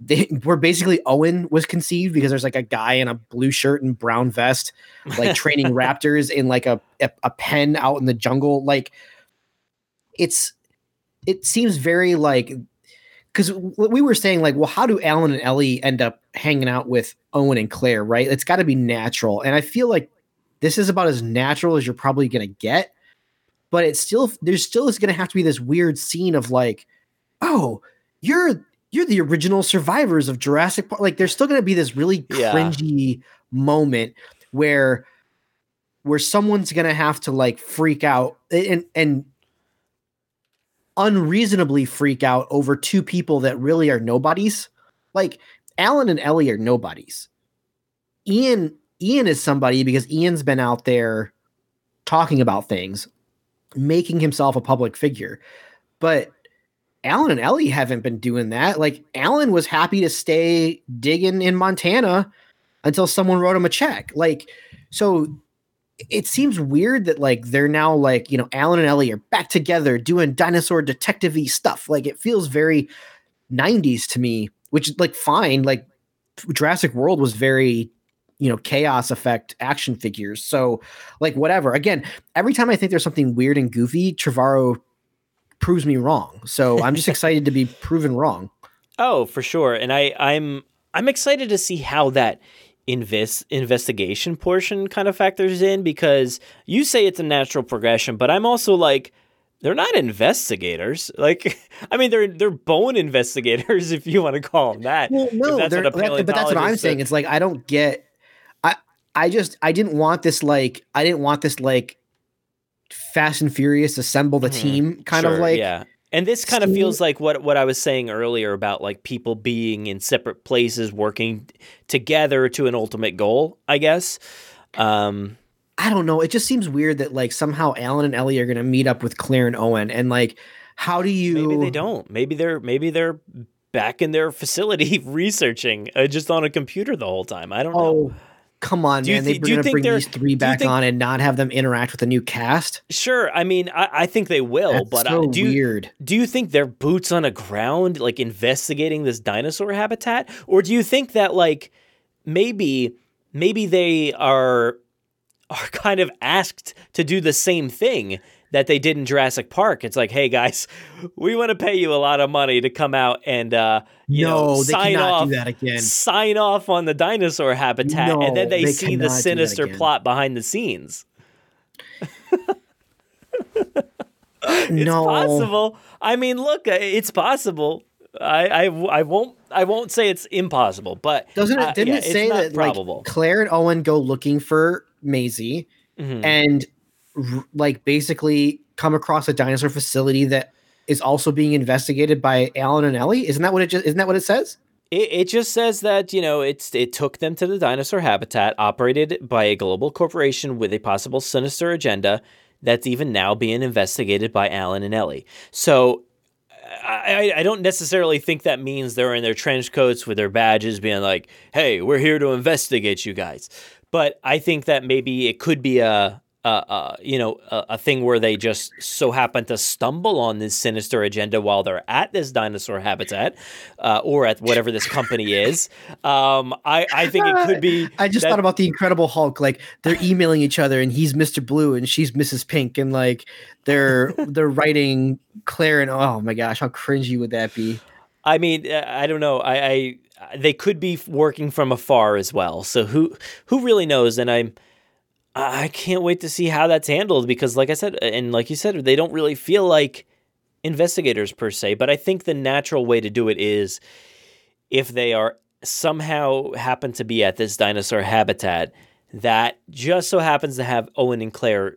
F: they where basically Owen was conceived because there's like a guy in a blue shirt and brown vest like training raptors in like a, a a pen out in the jungle like it's it seems very like because we were saying like well how do alan and ellie end up hanging out with owen and claire right it's got to be natural and i feel like this is about as natural as you're probably going to get but it's still there's still is going to have to be this weird scene of like oh you're you're the original survivors of jurassic park like there's still going to be this really
A: Yeah.
F: cringy moment where where someone's going to have to like freak out and and unreasonably freak out over two people that really are nobodies. Like Alan and Ellie are nobodies. Ian Ian is somebody because Ian's been out there talking about things, making himself a public figure. But Alan and Ellie haven't been doing that. Like Alan was happy to stay digging in Montana until someone wrote him a check. Like so it seems weird that like they're now like you know Alan and Ellie are back together doing dinosaur detective stuff. Like it feels very 90s to me, which like fine. Like Jurassic World was very you know chaos effect action figures. So like whatever. Again, every time I think there's something weird and goofy, Trevorrow proves me wrong. So I'm just excited to be proven wrong.
A: Oh, for sure. And I, I'm I'm excited to see how that invest investigation portion kind of factors in because you say it's a natural progression, but I'm also like they're not investigators. Like I mean they're they're bone investigators if you want to call them that.
F: Well, no,
A: that's what a
F: that- but that's what I'm saying. It's like I don't get. I I just I didn't want this like I didn't want this like Fast and Furious assemble the mm-hmm. team kind of like
A: yeah. And this kind of feels like what what I was saying earlier about like people being in separate places working together to an ultimate goal, I guess. Um
F: I don't know. It just seems weird that like somehow Alan and Ellie are gonna meet up with Claire and Owen and like how do you
A: maybe they don't. Maybe they're maybe they're back in their facility researching uh, just on a computer the whole time. I don't know.
F: Come on,
A: Do
F: man!
A: thi-
F: They're gonna bring these three back
A: think-
F: on and not have them interact with a new cast.
A: Sure. I mean, I, I think they will,
F: That's
A: but
F: so
A: uh, do you,
F: weird.
A: do you think they're boots on the ground, like investigating this dinosaur habitat, or do you think that like maybe maybe they are are kind of asked to do the same thing that they did in Jurassic Park? It's like, hey guys, we want to pay you a lot of money to come out and uh, you
F: No,
A: know sign off
F: do that again.
A: sign off on the dinosaur habitat, and then they,
F: they
A: see the
F: cannot do that
A: sinister plot behind the scenes. it's
F: no.
A: possible. I mean, look, uh, it's possible. I, I, I won't I won't say it's impossible, but
F: Doesn't
A: uh,
F: it? Didn't
A: yeah,
F: it say that
A: probable?
F: like Claire and Owen go looking for Maisie
A: Mhm.
F: and like basically come across a dinosaur facility that is also being investigated by Alan and Ellie? Isn't that what it just? Isn't that what it says?
A: It, it just says that you know it's it took them to the dinosaur habitat operated by a global corporation with a possible sinister agenda that's even now being investigated by Alan and Ellie. So I, I I don't necessarily think that means they're in their trench coats with their badges being like, "Hey, we're here to investigate you guys." But I think that maybe it could be a, a, a you know a, a thing where they just so happen to stumble on this sinister agenda while they're at this dinosaur habitat uh, or at whatever this company is. Um, I I think it could be.
F: I just
A: that-
F: thought about the Incredible Hulk. Like they're emailing each other, and he's Mister Blue, and she's Mrs. Pink, and like they're they're writing Claire, and oh my gosh, how cringy would that be?
A: I mean, uh, I don't know. I, I they could be working from afar as well. So who who really knows? And I'm I can't wait to see how that's handled because, like I said, and like you said, they don't really feel like investigators per se. But I think the natural way to do it is if they are somehow happen to be at this dinosaur habitat that just so happens to have Owen and Claire,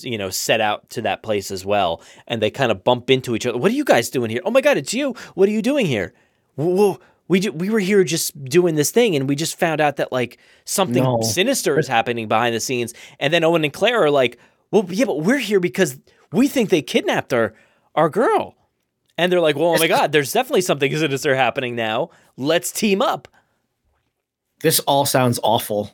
A: you know, set out to that place as well, and they kind of bump into each other. What are you guys doing here? Oh my God, it's you! What are you doing here? Whoa, we we were here just doing this thing, and we just found out that like something
F: No.
A: sinister is happening behind the scenes. And then Owen and Claire are like, "Well, yeah, but we're here because we think they kidnapped our our girl." And they're like, "Well, oh my God, there's definitely something sinister happening now. Let's team up."
F: This all sounds awful.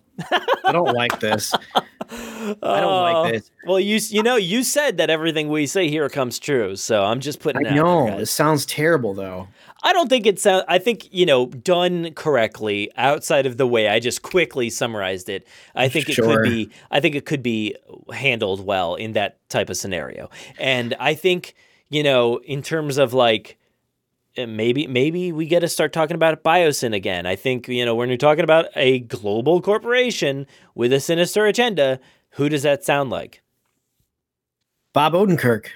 F: I don't like this. I don't
A: Oh,
F: like this.
A: Well, you you know you said that everything we say here comes true, so I'm just putting. it
F: I
A: out there,
F: know this sounds terrible, though.
A: I don't think it sounds. I think you know done correctly. Outside of the way I just quickly summarized it, I think it
F: Sure.
A: could be. I think it could be handled well in that type of scenario, and I think you know in terms of like. uh, Maybe maybe we get to start talking about Biosyn again. I think you know when you're talking about a global corporation with a sinister agenda, who does that sound like?
F: Bob Odenkirk.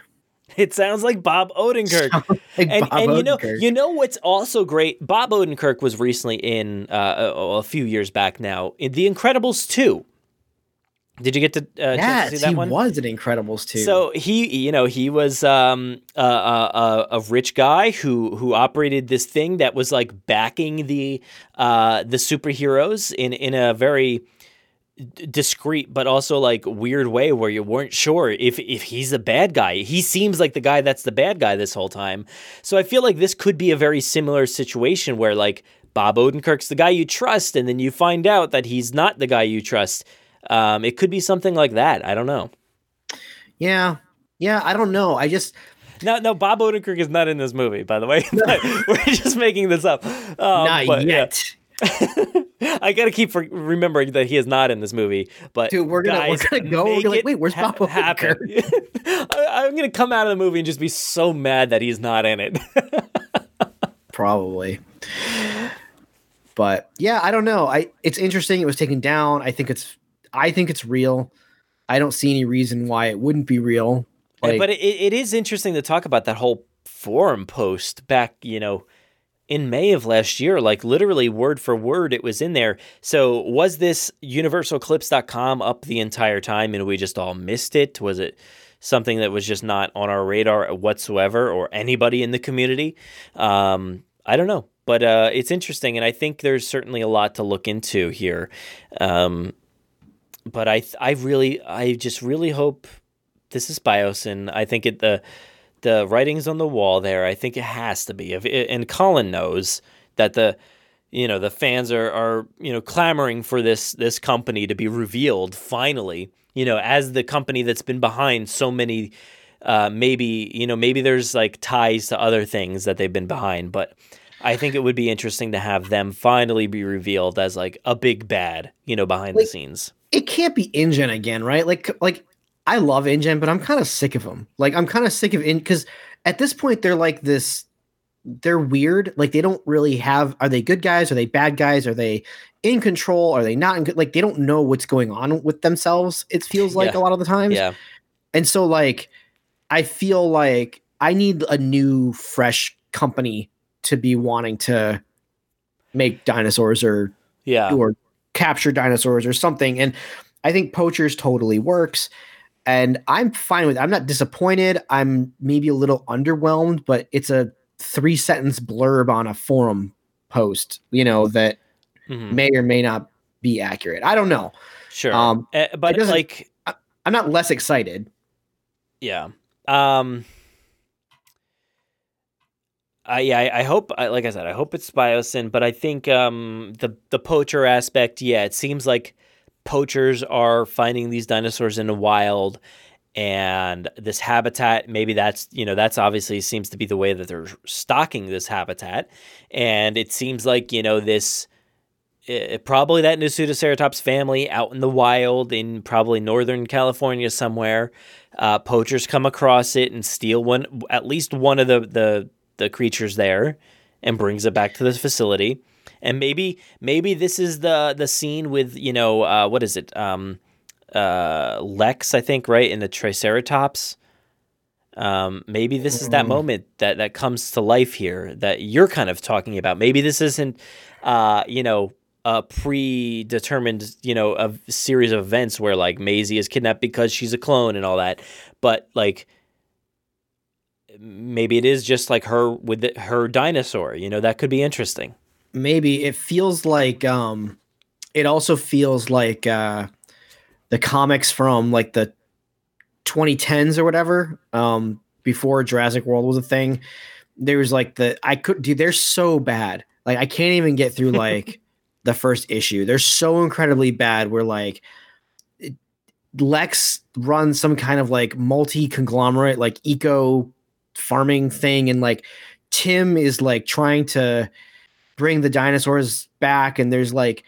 A: It sounds like Bob Odenkirk.
F: Like
A: and
F: Bob
A: and you know,
F: Odenkirk.
A: you know what's also great? Bob Odenkirk was recently in uh, a, a few years back now in The Incredibles 2. Did you get to, uh,
F: yes,
A: to see that
F: he
A: one?
F: was in Incredibles too.
A: So he, you know, he was um, a, a, a rich guy who who operated this thing that was like backing the uh, the superheroes in in a very discreet but also like weird way where you weren't sure if if he's the bad guy. He seems like the guy that's the bad guy this whole time. So I feel like this could be a very similar situation where like Bob Odenkirk's the guy you trust and then you find out that he's not the guy you trust. Um, it could be something like that. I don't know.
F: yeah, yeah, I don't know. I just
A: No, no, Bob Odenkirk is not in this movie, by the way. But We're just making this up. Um,
F: not
A: but, yeah. I gotta keep for- remembering that he is not in this movie. But
F: Dude, we're gonna- we're
A: guys,
F: gonna go, we're like,
A: it
F: wait, where's Bob Odenkirk?
A: happen. I, I'm gonna come out of the movie and just be so mad that he's not in it.
F: probably. But yeah, I don't know. I it's interesting. It was taken down. I think it's I think it's real. I don't see any reason why it wouldn't be real. Like,
A: but it, it is interesting to talk about that whole forum post back, you know, in May of last year, like literally word for word, it was in there. So was this universalclips.com up the entire time and we just all missed it? Was it something that was just not on our radar whatsoever or anybody in the community? Um, I don't know. But uh, it's interesting, and I think there's certainly a lot to look into here. Um, but I, I really, I just really hope this is Bios, and I think it the the writing's on the wall there. I think it has to be. If and Colin knows that the you know the fans are are you know clamoring for this this company to be revealed finally. You know, as the company that's been behind so many. Uh, maybe you know maybe there's like ties to other things that they've been behind, but I think it would be interesting to have them finally be revealed as like a big bad, you know, behind the scenes.
F: it can't be InGen again, right? Like like I love InGen, but I'm kind of sick of them. Like I'm kind of sick of in because at this point they're like this they're weird. Like they don't really have. Are they good guys? Are they bad guys? Are they in control? Are they not in? Like they don't know what's going on with themselves. It feels like
A: Yeah.
F: a lot of the times.
A: Yeah.
F: And so like I feel like I need a new fresh company to be wanting to make dinosaurs or
A: Yeah.
F: or capture dinosaurs or something. And I think poachers totally works. And I'm fine with it. I'm not disappointed. I'm maybe a little underwhelmed, but it's a three sentence blurb on a forum post, you know, that
A: Mhm.
F: may or may not be accurate. I don't know.
A: Sure.
F: Um,
A: Eh, but like
F: I'm not less excited.
A: Yeah. Um. I yeah, I, I hope. I, like I said, I hope it's Biosyn, but I think um the the poacher aspect. Yeah, it seems like poachers are finding these dinosaurs in the wild, and this habitat. Maybe that's you know that's obviously seems to be the way that they're stocking this habitat, and it seems like you know this. eh, probably that Nasutoceratops family out in the wild in probably northern California somewhere uh, poachers come across it and steal one at least one of the, the the creatures there and brings it back to the facility and maybe maybe this is the the scene with you know uh, what is it um, uh, Lex I think right in the Triceratops um, maybe this is that
F: Mm.
A: moment that that comes to life here that you're kind of talking about maybe this isn't uh, you know a predetermined, you know, a series of events where like Maisie is kidnapped because she's a clone and all that. But like maybe it is just like her with the, her dinosaur, you know, that could be interesting.
F: Maybe it feels like um it also feels like uh the comics from like the 2010s or whatever um before Jurassic World was a thing. There was like the I could dude they're so bad. Like I can't even get through like the first issue. They're so incredibly bad where like it- Lex runs some kind of like multi conglomerate like eco farming thing and like Tim is like trying to bring the dinosaurs back and there's like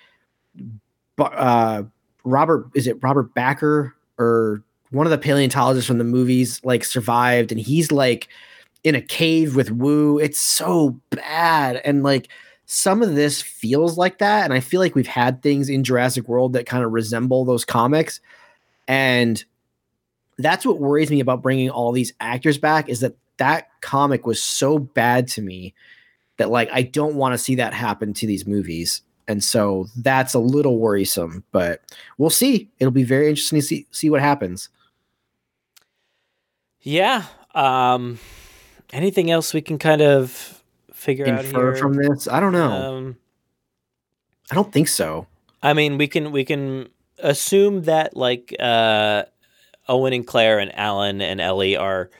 F: uh robert is it robert Bakker or one of the paleontologists from the movies like survived and he's like in a cave with Wu it's so bad and like some of this feels like that and i feel like we've had things in jurassic world that kind of resemble those comics and that's what worries me about bringing all these actors back is that that comic was so bad to me that like I don't want to see that happen to these movies. And so that's a little worrisome, but we'll see. It'll be very interesting to see see what happens.
A: Yeah. Um anything else we can kind of figure out here?
F: from this. I don't know.
A: Um
F: I don't think so.
A: I mean, we can we can assume that like uh, Owen and Claire and Alan and Ellie are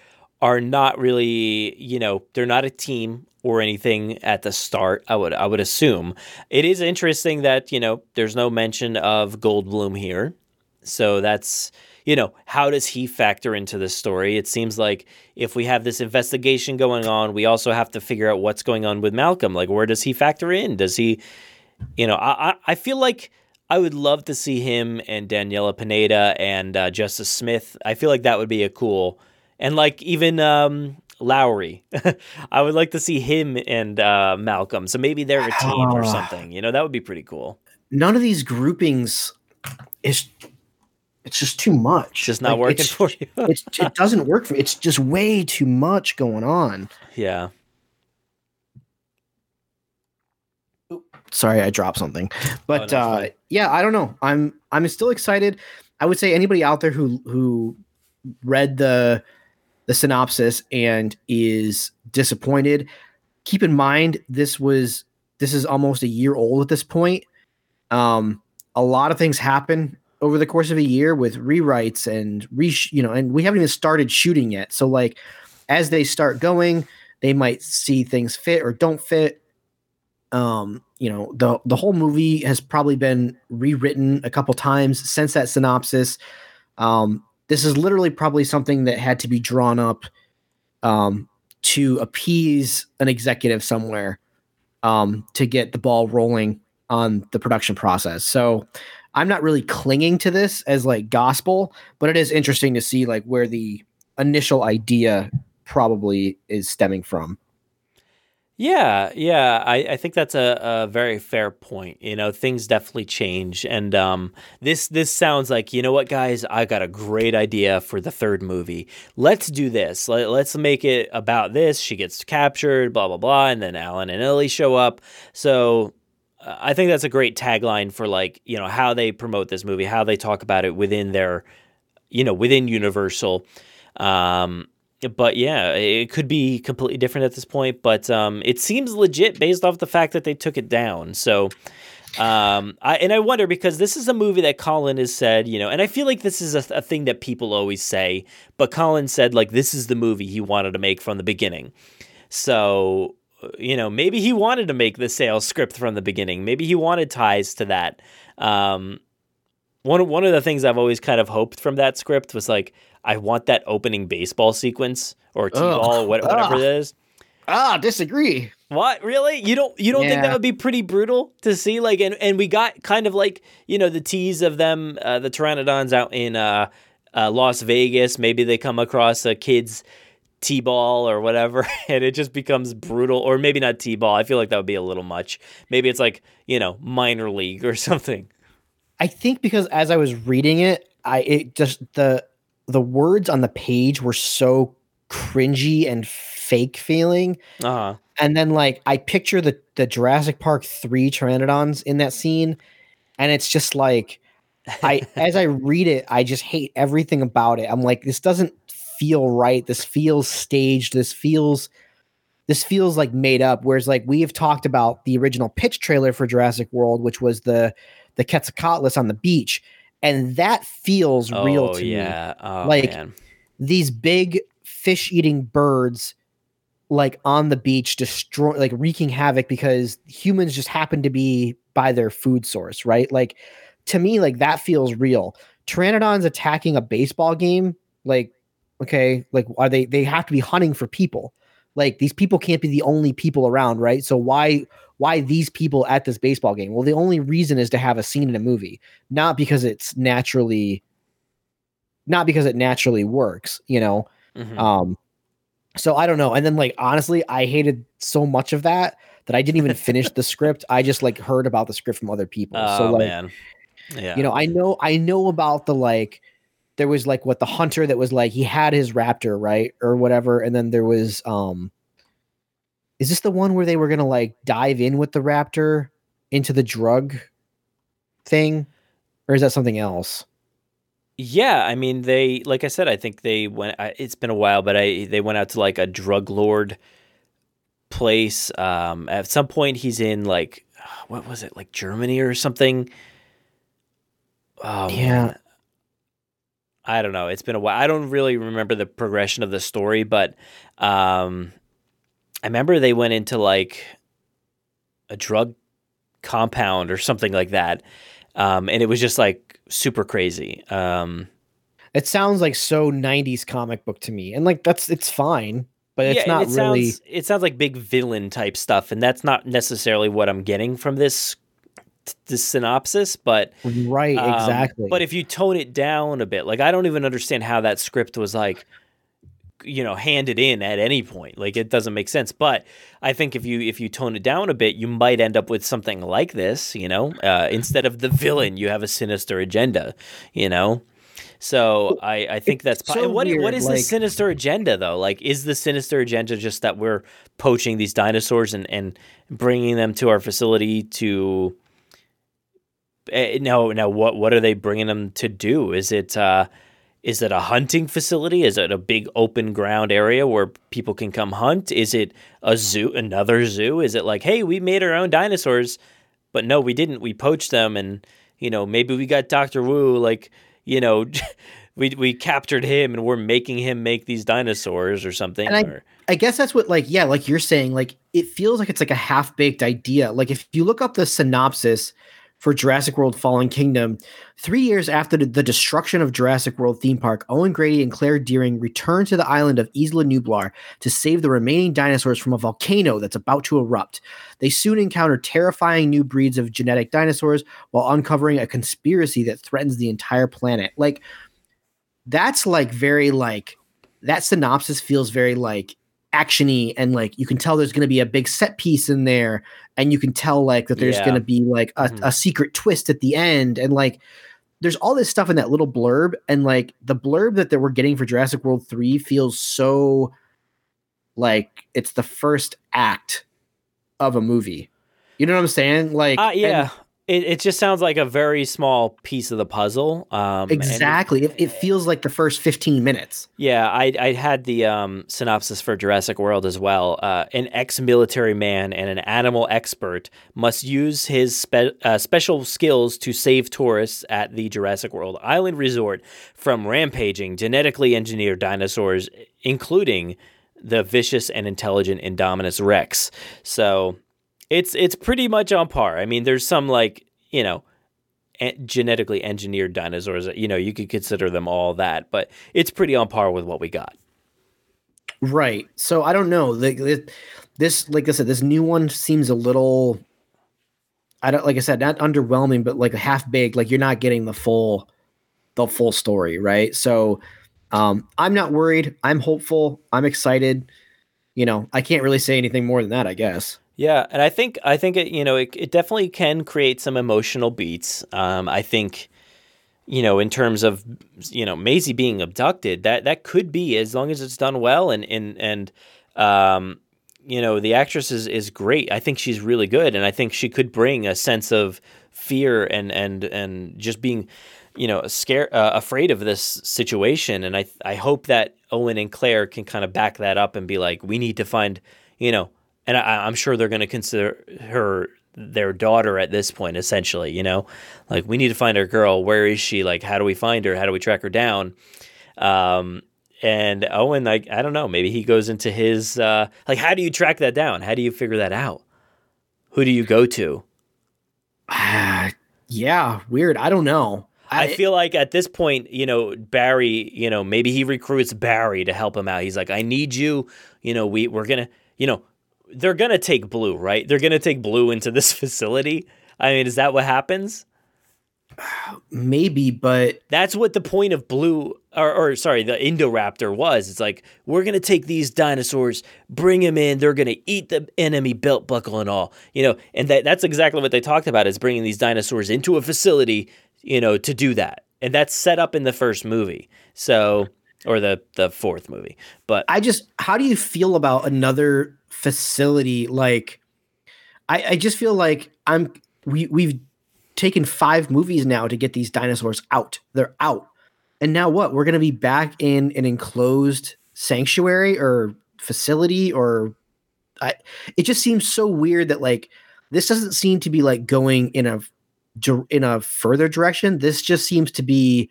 A: are not really you know they're not a team or anything at the start. I would I would assume it is interesting that you know there's no mention of Goldblum here, so that's you know how does he factor into this story? It seems like if we have this investigation going on, we also have to figure out what's going on with Malcolm. Like where does he factor in? Does he you know, I, I I feel like I would love to see him and Daniella Pineda and uh, Justice Smith. I feel like that would be a cool, and like even um, Lowery. I would like to see him and uh, Malcolm. So maybe they're a team or
F: Ah.
A: something. You know, that would be pretty cool.
F: None of these groupings is it's just too much.
A: It's just not
F: Like,
A: working for you.
F: it doesn't work for it's just way too much going on.
A: yeah.
F: sorry i dropped something but
A: no,
F: uh yeah i don't know i'm i'm still excited i would say anybody out there who who read the the synopsis and is disappointed. Keep in mind this was this is almost a year old at this point. Um a lot of things happen over the course of a year with rewrites and re you know and we haven't even started shooting yet. So like as they start going they might see things fit or don't fit. Um you know the the whole movie has probably been rewritten a couple times since that synopsis. Um this is literally probably something that had to be drawn up um to appease an executive somewhere um to get the ball rolling on the production process. So i'm not really clinging to this as like gospel but it is interesting to see like where the initial idea probably is stemming from
A: Yeah, yeah, I, I think that's a, a very fair point. You know, things definitely change, and um, this this sounds like you know what, guys, I got a great idea for the third movie. Let's do this. Let, let's make it about this. She gets captured, blah blah blah, and then Alan and Ellie show up. So uh, I think that's a great tagline for like you know how they promote this movie, how they talk about it within their, you know, within Universal. Um, but yeah, it could be completely different at this point. But um, it seems legit based off the fact that they took it down. So, um, I and I wonder because this is a movie that Colin has said, you know, and I feel like this is a, a thing that people always say. But Colin said like this is the movie he wanted to make from the beginning. So you know, maybe he wanted to make the Sayles script from the beginning. Maybe he wanted ties to that. Um, one one of the things I've always kind of hoped from that script was like I want that opening baseball sequence or t-ball, what, whatever it is.
F: Ah, disagree.
A: What really? You don't you don't yeah. think that would be pretty brutal to see? Like, and and we got kind of like you know the tease of them, uh, the pteranodons out in uh, uh, Las Vegas. Maybe they come across a kid's t-ball or whatever, and it just becomes brutal. Or maybe not t-ball. I feel like that would be a little much. Maybe it's like you know minor league or something.
F: I think because as I was reading it, I it just the the words on the page were so cringy and fake feeling.
A: Uh-huh.
F: And then like I picture the the Jurassic Park 3 pteranodons in that scene and it's just like I as I read it, I just hate everything about it. I'm like this doesn't feel right. This feels staged. This feels this feels like made up whereas like we have talked about the original pitch trailer for Jurassic World which was the the Quetzalcoatlus on the beach, and that feels
A: oh,
F: real to
A: yeah.
F: me.
A: Oh,
F: like
A: man.
F: these big fish-eating birds, like on the beach, destroy, like wreaking havoc because humans just happen to be by their food source, right? Like to me, like that feels real. Pteranodons attacking a baseball game, like okay, like are they? They have to be hunting for people. Like these people can't be the only people around, right? So why why these people at this baseball game? Well, the only reason is to have a scene in a movie, not because it's naturally not because it naturally works, you know. Mm-hmm. Um so I don't know. And then like honestly, I hated so much of that that I didn't even finish the script. I just like heard about the script from other people.
A: Oh,
F: so like
A: man. Yeah.
F: You know, I know I know about the like there was like what the hunter that was like he had his raptor, right? Or whatever, and then there was um is this the one where they were gonna like dive in with the raptor into the drug thing, or is that something else?
A: Yeah, I mean they like I said, I think they went. It's been a while, but I they went out to like a drug lord place. Um, at some point, he's in like what was it, like Germany or something. Oh
F: yeah.
A: Man. I don't know. It's been a while. I don't really remember the progression of the story, but um, I remember they went into like a drug compound or something like that. Um, and it was just like super crazy. Um,
F: it sounds like so 90s comic book to me. And like that's it's fine, but it's
A: yeah,
F: not
A: it
F: really
A: sounds, it sounds like big villain type stuff and that's not necessarily what I'm getting from this this synopsis, but
F: right,
A: um,
F: exactly.
A: But if you tone it down a bit, like I don't even understand how that script was like you know handed in at any point like it doesn't make sense but i think if you if you tone it down a bit you might end up with something like this you know uh, instead of the villain you have a sinister agenda you know so I, I think that's
F: so
A: what
F: weird,
A: what is
F: like,
A: the sinister agenda though? Like, is the sinister agenda just that we're poaching these dinosaurs and, and bringing them to our facility to? Uh, no, no. What what are they bringing them to do? Is it uh, is it a hunting facility? Is it a big open ground area where people can come hunt? Is it a zoo, another zoo? Is it like, hey, we made our own dinosaurs, but no, we didn't. We poached them, and you know, maybe we got Doctor Wu, like, you know, we we captured him, and we're making him make these dinosaurs or something.
F: And I,
A: or,
F: I guess that's what, like, yeah, like you're saying, like it feels like it's like a half baked idea. Like if you look up the synopsis for Jurassic World Fallen Kingdom. Three years after the destruction of Jurassic World theme park, Owen Grady and Claire Dearing return to the island of Isla Nublar to save the remaining dinosaurs from a volcano that's about to erupt. They soon encounter terrifying new breeds of genetic dinosaurs while uncovering a conspiracy that threatens the entire planet. Like, that's like very like, that synopsis feels very like actiony and like you can tell there's going to be a big set piece in there and you can tell like that there's
A: Yeah.
F: going to be like a,
A: Mhm.
F: a secret twist at the end and like there's all this stuff in that little blurb and like the blurb that, that we're getting for Jurassic World 3 feels so like it's the first act of a movie. You know what I'm saying? Like
A: Uh, yeah. It, it just sounds like a very small piece of the puzzle. Um,
F: exactly. It, it feels like the first 15 minutes.
A: Yeah, I I had the um, synopsis for Jurassic World as well. Uh, an ex-military man and an animal expert must use his spe- uh, special skills to save tourists at the Jurassic World Island Resort from rampaging genetically engineered dinosaurs, including the vicious and intelligent Indominus Rex. So it's it's pretty much on par. I mean, there's some like you know en- genetically engineered dinosaurs. You know, you could consider them all that, but it's pretty on par with what we got.
F: Right. So I don't know. Like this- this, like I said, this new one seems a little. I don't like I said, not underwhelming, but like half baked. Like you're not getting the full, the full story, right? So, um, I'm not worried. I'm hopeful. I'm excited. You know, I can't really say anything more than that. I guess.
A: Yeah, and I think I think it you know it, it definitely can create some emotional beats. Um, I think you know in terms of you know Maisie being abducted that that could be as long as it's done well and and and um, you know the actress is is great. I think she's really good, and I think she could bring a sense of fear and and and just being you know scared uh, afraid of this situation and i i hope that owen and claire can kind of back that up and be like we need to find you know and I, i'm sure they're going to consider her their daughter at this point essentially you know? Like we need to find our girl. Where is she? Like how do we find her? How do we track her down? Um and owen like i don't know. Maybe he goes into his uh like how do you track that down? How do you figure that out? Who do you go to?
F: Ah, yeah, weird. I don't know.
A: I feel like at this point, you know, Barry, you know, maybe he recruits Barry to help him out. He's like, I need you. You know, we we're gonna, you know, they're gonna take Blue, right? They're gonna take Blue into this facility. I mean, is that what happens?
F: maybe, but
A: That's what the point of Blue, or, or sorry, the Indoraptor was. It's like we're gonna take these dinosaurs, bring them in. They're gonna eat the enemy belt buckle and all, you know. And that, that's exactly what they talked about is bringing these dinosaurs into a facility, you know, to do that. And that's set up in the first movie, so or the the fourth movie. But
F: I just, how do you feel about another facility? Like, I, I just feel like I'm, we, we've taken five movies now to get these dinosaurs out. They're out. And now what? We're going to be back in an enclosed sanctuary or facility or I, it just seems so weird that like this doesn't seem to be like going in a in a further direction. This just seems to be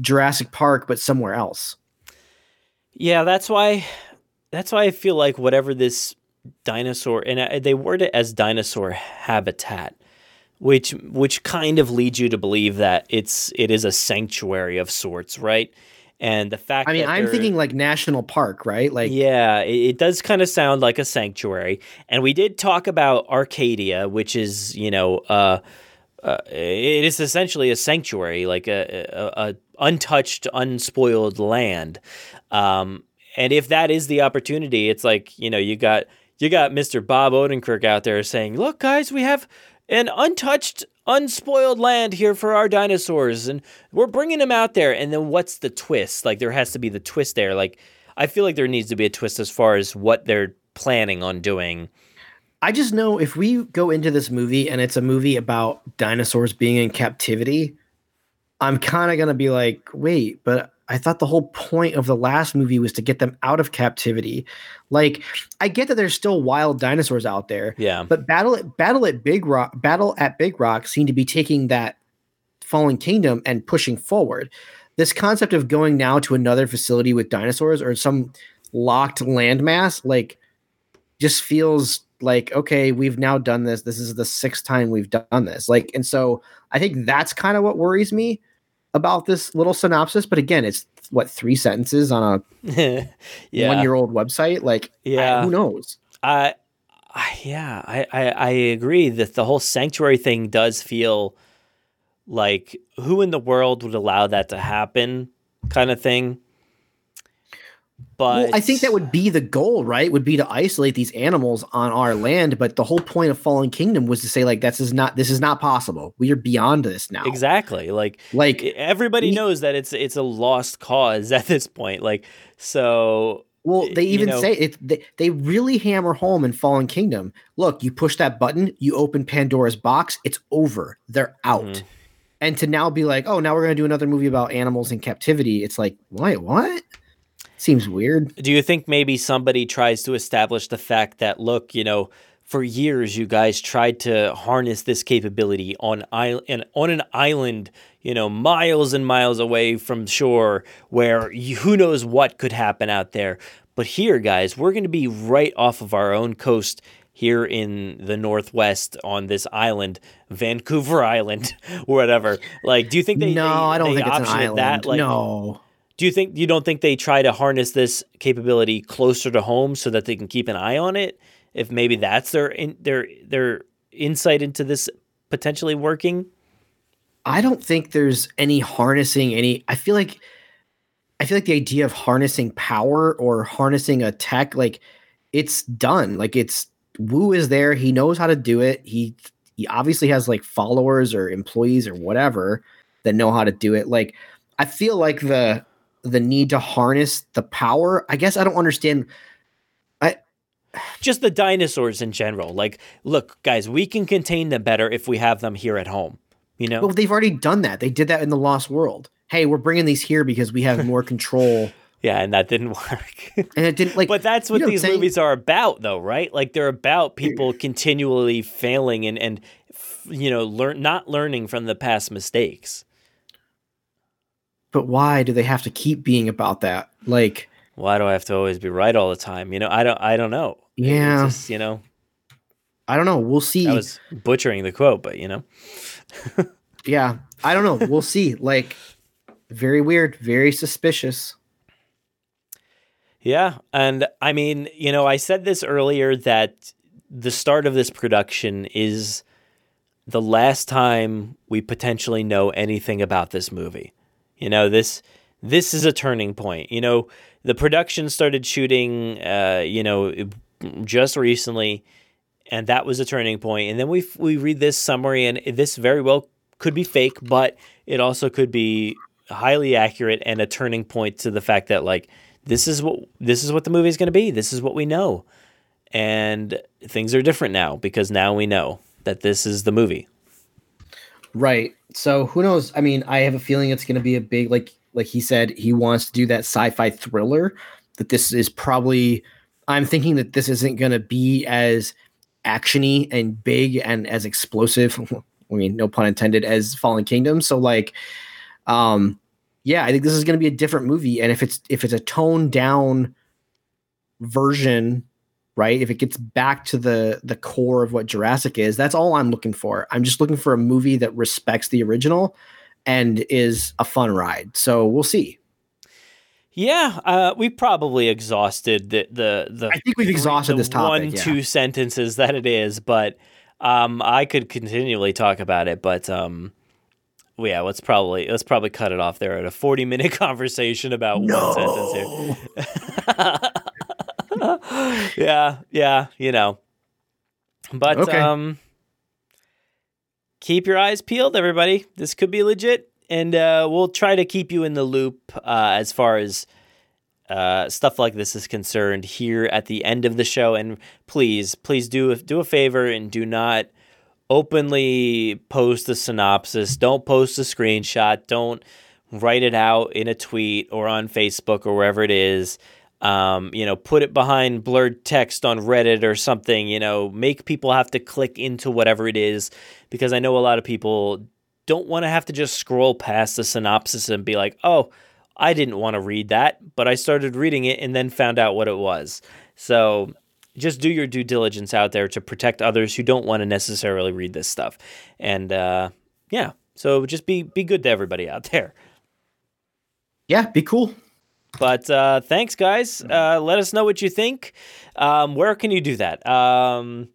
F: Jurassic Park but somewhere else.
A: Yeah, that's why. That's why I feel like whatever this dinosaur and they word it as dinosaur habitat, which which kind of leads you to believe that it's it is a sanctuary of sorts, right? And the fact
F: I mean, I'm thinking like national park, right? Like
A: yeah, it, it does kind of sound like a sanctuary. And we did talk about Arcadia, which is, you know, uh, uh, it is essentially a sanctuary, like a, a, a untouched, unspoiled land. Um, and if that is the opportunity, it's like you know, you got you got Mr. Bob Odenkirk out there saying, "Look, guys, we have an untouched." Unspoiled land here for our dinosaurs, and we're bringing them out there. And then what's the twist? Like, there has to be the twist there. Like, I feel like there needs to be a twist as far as what they're planning on doing.
F: I just know if we go into this movie and it's a movie about dinosaurs being in captivity, I'm kind of going to be like, wait, but I thought the whole point of the last movie was to get them out of captivity. Like, I get that there's still wild dinosaurs out there,
A: Yeah.
F: but battle at battle at Big Rock, battle at Big Rock seem to be taking that fallen kingdom and pushing forward. This concept of going now to another facility with dinosaurs or some locked landmass, like, just feels like okay we've now done this this is the sixth time we've done this like and so i think that's kind of what worries me about this little synopsis but again it's what three sentences on a
A: yeah.
F: one year old website like I-
A: Yeah.
F: who knows
A: I, I yeah, I, I I agree that the whole sanctuary thing does feel like who in the world would allow that to happen, kind of thing. But
F: well, I think that would be the goal, right? Would be to isolate these animals on our land. But the whole point of Fallen Kingdom was to say, like, this is not this is not possible. We are beyond this now.
A: exactly like
F: Like
A: everybody
F: we-
A: knows that it's it's a lost cause at this point. Like so.
F: Well, they
A: you
F: even
A: know-
F: say it. They, they really hammer home in Fallen Kingdom. Look, you push that button, you open Pandora's box, it's over. They're out.
A: Mhm.
F: And to now be like, oh, now we're gonna do another movie about animals in captivity. It's like, why? what? Seems weird.
A: Do you think maybe somebody tries to establish the fact that look, you know, for years you guys tried to harness this capability on island on an island, you know, miles and miles away from shore where you, who knows what could happen out there. But here, guys, we're going to be right off of our own coast here in the northwest on this island, Vancouver Island, whatever. Like, do you think they?
F: no,
A: they-
F: I don't think it's an island.
A: That? Like,
F: no.
A: Do you think you don't think they try to harness this capability closer to home so that they can keep an eye on it? If maybe that's their in, their their insight into this potentially working.
F: I don't think there's any harnessing any I feel like I feel like the idea of harnessing power or harnessing a tech like it's done. Like it's Wu is there, he knows how to do it. He he obviously has like followers or employees or whatever that know how to do it. Like I feel like the the need to harness the power, I guess I don't understand I
A: Just the dinosaurs in general. Like, look, guys, we can contain them better if we have them here at home. You know,
F: well they've already done that. They did that in the Lost World. Hey, we're bringing these here because we have more control.
A: yeah, and that didn't work.
F: And it didn't like
A: but that's
F: you
A: what
F: know
A: these
F: saying?
A: movies are about, though, right? Like they're about people continually failing and and f- you know learn not learning from the past mistakes.
F: But why do they have to keep being about that? Like,
A: Why do I have to always be right all the time? You know, I don't. I don't know.
F: Yeah.
A: just, you know,
F: I don't know. We'll see.
A: I was butchering the quote, but you know,
F: yeah, I don't know. We'll see. Like, very weird, very suspicious.
A: yeah. And I mean, you know, I said this earlier that the start of this production is the last time we potentially know anything about this movie. You know, this this is a turning point. You know, the production started shooting, uh, you know, just recently, and that was a turning point. And then we we read this summary, and this very well could be fake, but it also could be highly accurate and a turning point to the fact that like this is what this is what the movie is going to be. This is what we know, and things are different now because now we know that this is the movie.
F: Right. So who knows? I mean, I have a feeling it's going to be a big, like, like he said, he wants to do that sci-fi thriller. That this is probably. I'm thinking that this isn't going to be as actiony and big and as explosive. I mean, no pun intended, as Fallen Kingdom. So like, um, yeah, I think this is going to be a different movie. And if it's if it's a toned down version, right? If it gets back to the the core of what Jurassic is, that's all I'm looking for. I'm just looking for a movie that respects the original and is a fun ride. So we'll see.
A: Yeah, uh, we probably exhausted the the the.
F: I think we've exhausted this topic,
A: One
F: yeah.
A: two sentences that it is, but um, I could continually talk about it, but um, well, yeah, let's probably let's probably cut it off there at a forty minute conversation about one sentence here. yeah, yeah, you know, but
F: Okay.
A: um, keep your eyes peeled, everybody. This could be legit, and uh, we'll try to keep you in the loop uh, as far as uh, stuff like this is concerned here at the end of the show. And please, please do do a favor and do not openly post a synopsis. Don't post a screenshot. Don't write it out in a tweet or on Facebook or wherever it is. Um, you know, put it behind blurred text on Reddit or something. You know, make people have to click into whatever it is because I know a lot of people don't want to have to just scroll past the synopsis and be like, oh, I didn't want to read that, but I started reading it and then found out what it was. So just do your due diligence out there to protect others who don't want to necessarily read this stuff. And uh, yeah, so just be be good to everybody out there.
F: Yeah, be cool.
A: But uh, thanks, guys. Uh, let us know what you think. Um, where can you do that? Um,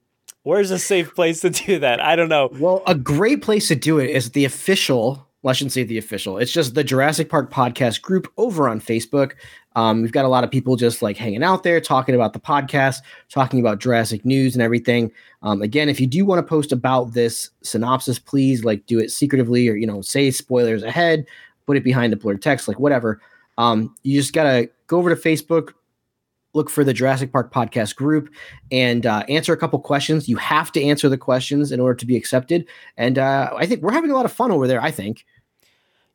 A: where's a safe place to do that? I don't know.
F: Well, a great place to do it is the official well, I shouldn't say the official. It's just the Jurassic Park podcast group over on Facebook. Um, we've got a lot of people just like hanging out there, talking about the podcast, talking about Jurassic news and everything. Um, again, if you do want to post about this synopsis, please like do it secretively or you know say spoilers ahead, put it behind the blurred text, like whatever. Um, you just gotta go over to Facebook, look for the Jurassic Park podcast group and uh, answer a couple questions. You have to answer the questions in order to be accepted. And uh, I think we're having a lot of fun over there. I think.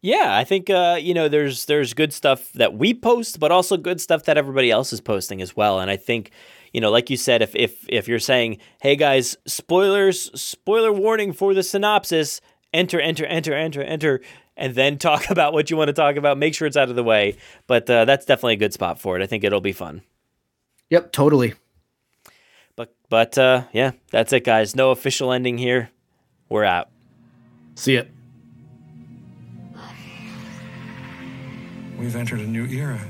A: Yeah, I think uh, you know there's there's good stuff that we post, but also good stuff that everybody else is posting as well. And I think you know, like you said, if if if you're saying, "Hey guys, spoilers, spoiler warning for the synopsis," enter, enter, enter, enter, enter, and then talk about what you want to talk about. Make sure it's out of the way. But uh, that's definitely a good spot for it. I think it'll be fun.
F: Yep, totally.
A: But but uh, yeah, that's it, guys. No official ending here. We're out.
F: See it.
D: We've entered a new era.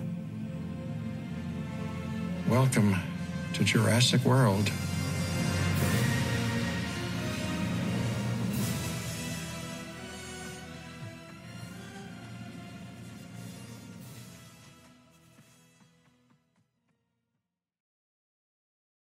D: Welcome to Jurassic World.